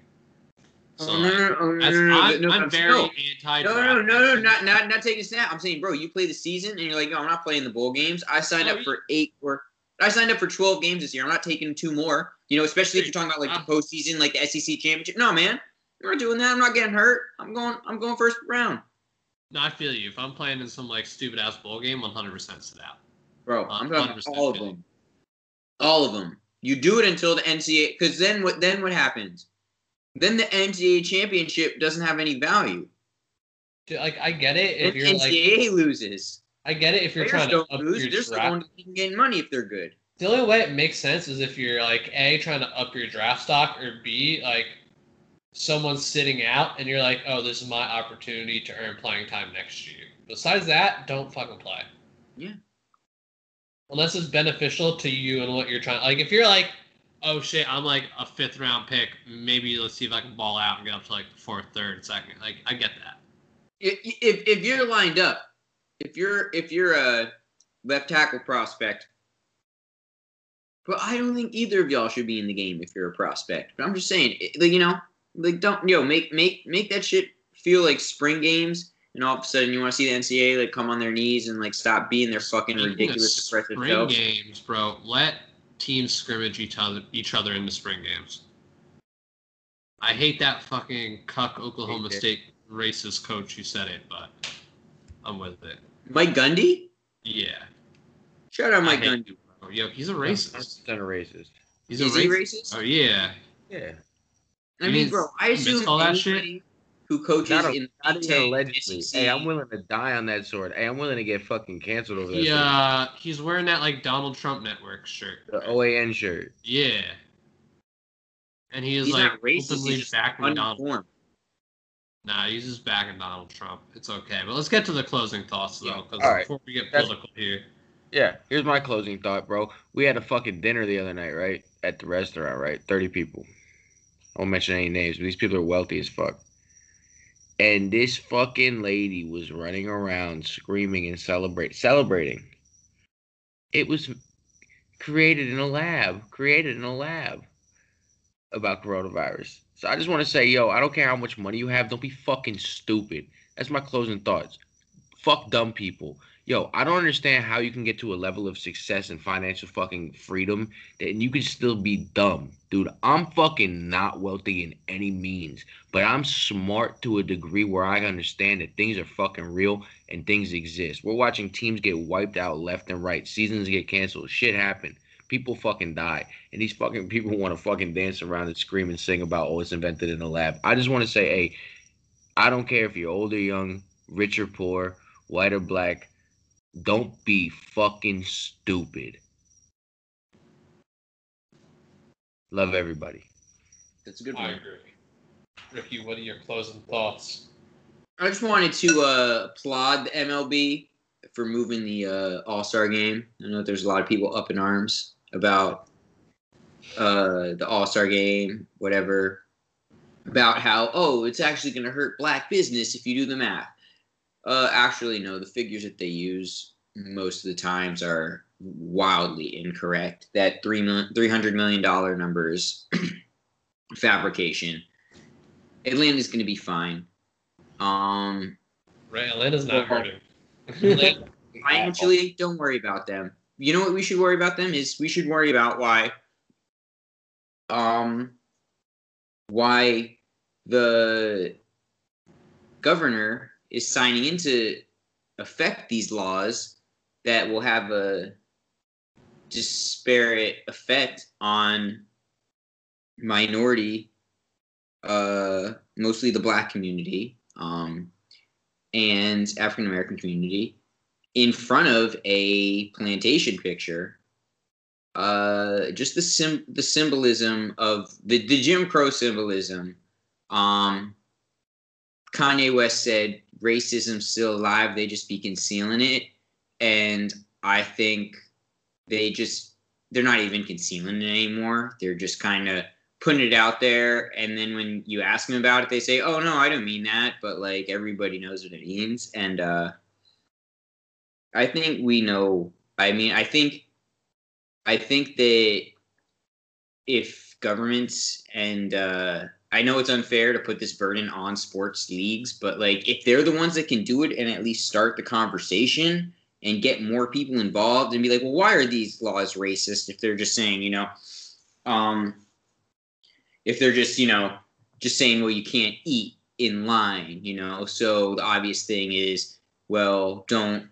So Oh, no, like, no, no, no, no, no, I'm, no, I'm no, very no. anti. No, no, no, no, not not not taking a snap. I'm saying, bro, you play the season and you're like, no, I'm not playing the bowl games. I signed Oh, up for eight or I signed up for 12 games this year. I'm not taking two more. You know, especially if you're talking about like the postseason, like the SEC championship. No, man, we're not doing that. I'm not getting hurt. I'm going. I'm going first round, No, I feel you. If I'm playing in some like stupid ass bowl game, 100% sit out. bro. Uh, I'm talking about all of them. All of them. You do it until the NCAA, because then what? Then what happens? Then the NCAA championship doesn't have any value. Dude, like I get it Then if you're like NCAA loses. I get it if you're Players trying to don't up lose. your They're still draft. going to keep getting money if they're good. The only way it makes sense is if you're like A trying to up your draft stock or B like someone's sitting out and you're like, oh, this is my opportunity to earn playing time next year. Besides that, don't fucking play. Yeah. Unless it's beneficial to you and what you're trying. Like if you're like, oh shit, I'm like a fifth round pick. Maybe let's see if I can ball out and get up to like the fourth, third, second. Like I get that. if if if you're lined up, if you're if you're a left tackle prospect, but I don't think either of y'all should be in the game if you're a prospect. But I'm just saying, you know, like don't yo make make make that shit feel like spring games, and all of a sudden you want to see the NCAA like come on their knees and like stop being their fucking Speaking ridiculous oppressive spring selves. games, bro. Let teams scrimmage each other each other in the spring games. I hate that fucking cuck Oklahoma State racist coach who said it, but I'm with it. Mike Gundy, Yeah. shout out Mike Gundy. you, bro. Yo, he's a racist. 100% a racist. He's Is a he racist. racist? Oh yeah. Yeah. I mean, mean bro, I miss assume all that shit? who coaches Not, a, in not Big even Ten, allegedly. SEC, Hey, I'm willing to die on that sword. Hey, I'm willing to get fucking canceled over that He uh he's wearing that like Donald Trump network shirt. The OAN shirt. Yeah. And he is he's like racist. openly He's just backing Donald uninformed. Nah, he's just backing Donald Trump. It's okay. But let's get to the closing thoughts though, Yeah. because All right. before we get That's- political here. Yeah, here's my closing thought, bro. We had a fucking dinner the other night, right? At the restaurant, right? 30 people. I won't mention any names, but these people are wealthy as fuck. And this fucking lady was running around screaming and celebrate celebrating. It was created in a lab, created in a lab about coronavirus. So I just want to say, yo, I don't care how much money you have, don't be fucking stupid. That's my closing thoughts. Fuck dumb people yo, I don't understand how you can get to a level of success and financial fucking freedom that you can still be dumb. Dude, I'm fucking not wealthy in any means, but I'm smart to a degree where I understand that things are fucking real and things exist. We're watching teams get wiped out left and right, seasons get canceled, shit happen. People fucking die, and these fucking people want to fucking dance around and scream and sing about, oh, it's invented in a lab. I just want to say, hey, I don't care if you're old or young, rich or poor, white or black. Don't be fucking stupid. Love everybody. That's a good I one. agree. Ricky, what are your closing thoughts? I just wanted to uh, applaud the MLB for moving the uh, All Star game. I know there's a lot of people up in arms about uh, the All Star game, whatever, about how, oh, it's actually going to hurt black business if you do the math. Uh, actually, no, the figures that they use most of the times are wildly incorrect. That three mil- $300 million number is fabrication. Atlanta's going to be fine. Um, Right, Atlanta's not hurting. Financially, don't worry about them. You know what we should worry about them is we should worry about why, um, why the governor is signing into affect these laws that will have a disparate effect on minority, uh, mostly the black community, um, and African American community in front of a plantation picture. Uh, just the sim the symbolism of the, the Jim Crow symbolism. Um, Kanye West said racism's still alive, they just be concealing it. And I think they just they're not even concealing it anymore. They're just kind of putting it out there and then when you ask them about it they say oh no i don't mean that but like everybody knows what it means and uh i think we know i mean i think i think that if governments and uh i know it's unfair to put this burden on sports leagues but like if they're the ones that can do it and at least start the conversation and get more people involved and be like, well, why are these laws racist if they're just saying, you know, um, if they're just, you know, just saying, well, you can't eat in line, you know? So the obvious thing is, well, don't,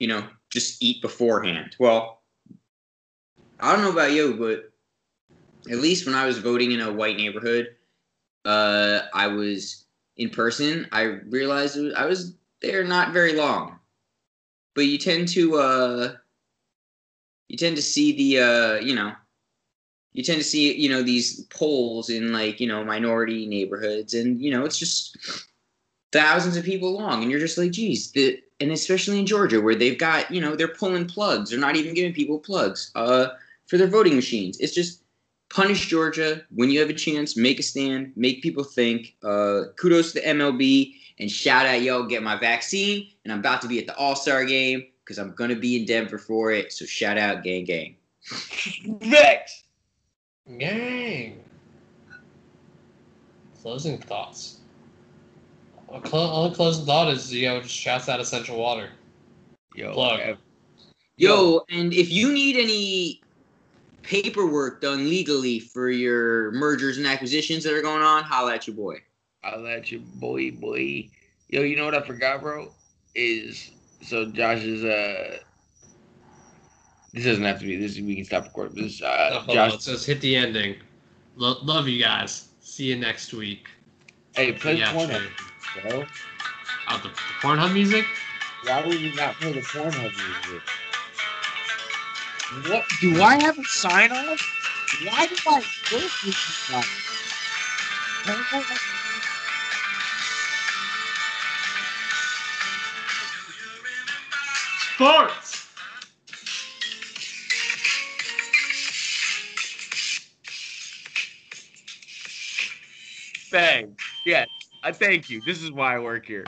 you know, just eat beforehand. Well, I don't know about you, but at least when I was voting in a white neighborhood, uh, I was in person. I realized I was there not very long, but you tend to uh, you tend to see the uh, you know, you tend to see you know these polls in like you know minority neighborhoods, and you know it's just thousands of people long, and you're just like, geez, the and especially in Georgia where they've got you know they're pulling plugs, they're not even giving people plugs uh, for their voting machines. It's just punish Georgia when you have a chance. Make a stand. Make people think. Uh, kudos to the MLB and shout out, yo, get my vaccine. And I'm about to be at the All Star game because I'm gonna be in Denver for it. So shout out, gang, gang. Vex. Gang. Closing thoughts. A clo- only closing thought is yo, just shouts out Essentia water. Yo, Plug. Ev- Yo, and if you need any paperwork done legally for your mergers and acquisitions that are going on, holla at your boy. Holla at your boy, boy. Yo, you know what I forgot, bro? Is so Josh is uh. This doesn't have to be. This we can stop recording. This Oh, uh, hold on, Josh. it says hit the ending. Lo- love you guys. See you next week. Hey, play Yeah, Pornhub, sure. bro. Oh, the, the Pornhub music? Why would you not play the Pornhub music? What do I have a sign off? Why do I work with you guys? Sports! Thanks. Yes, I thank you. This is why I work here.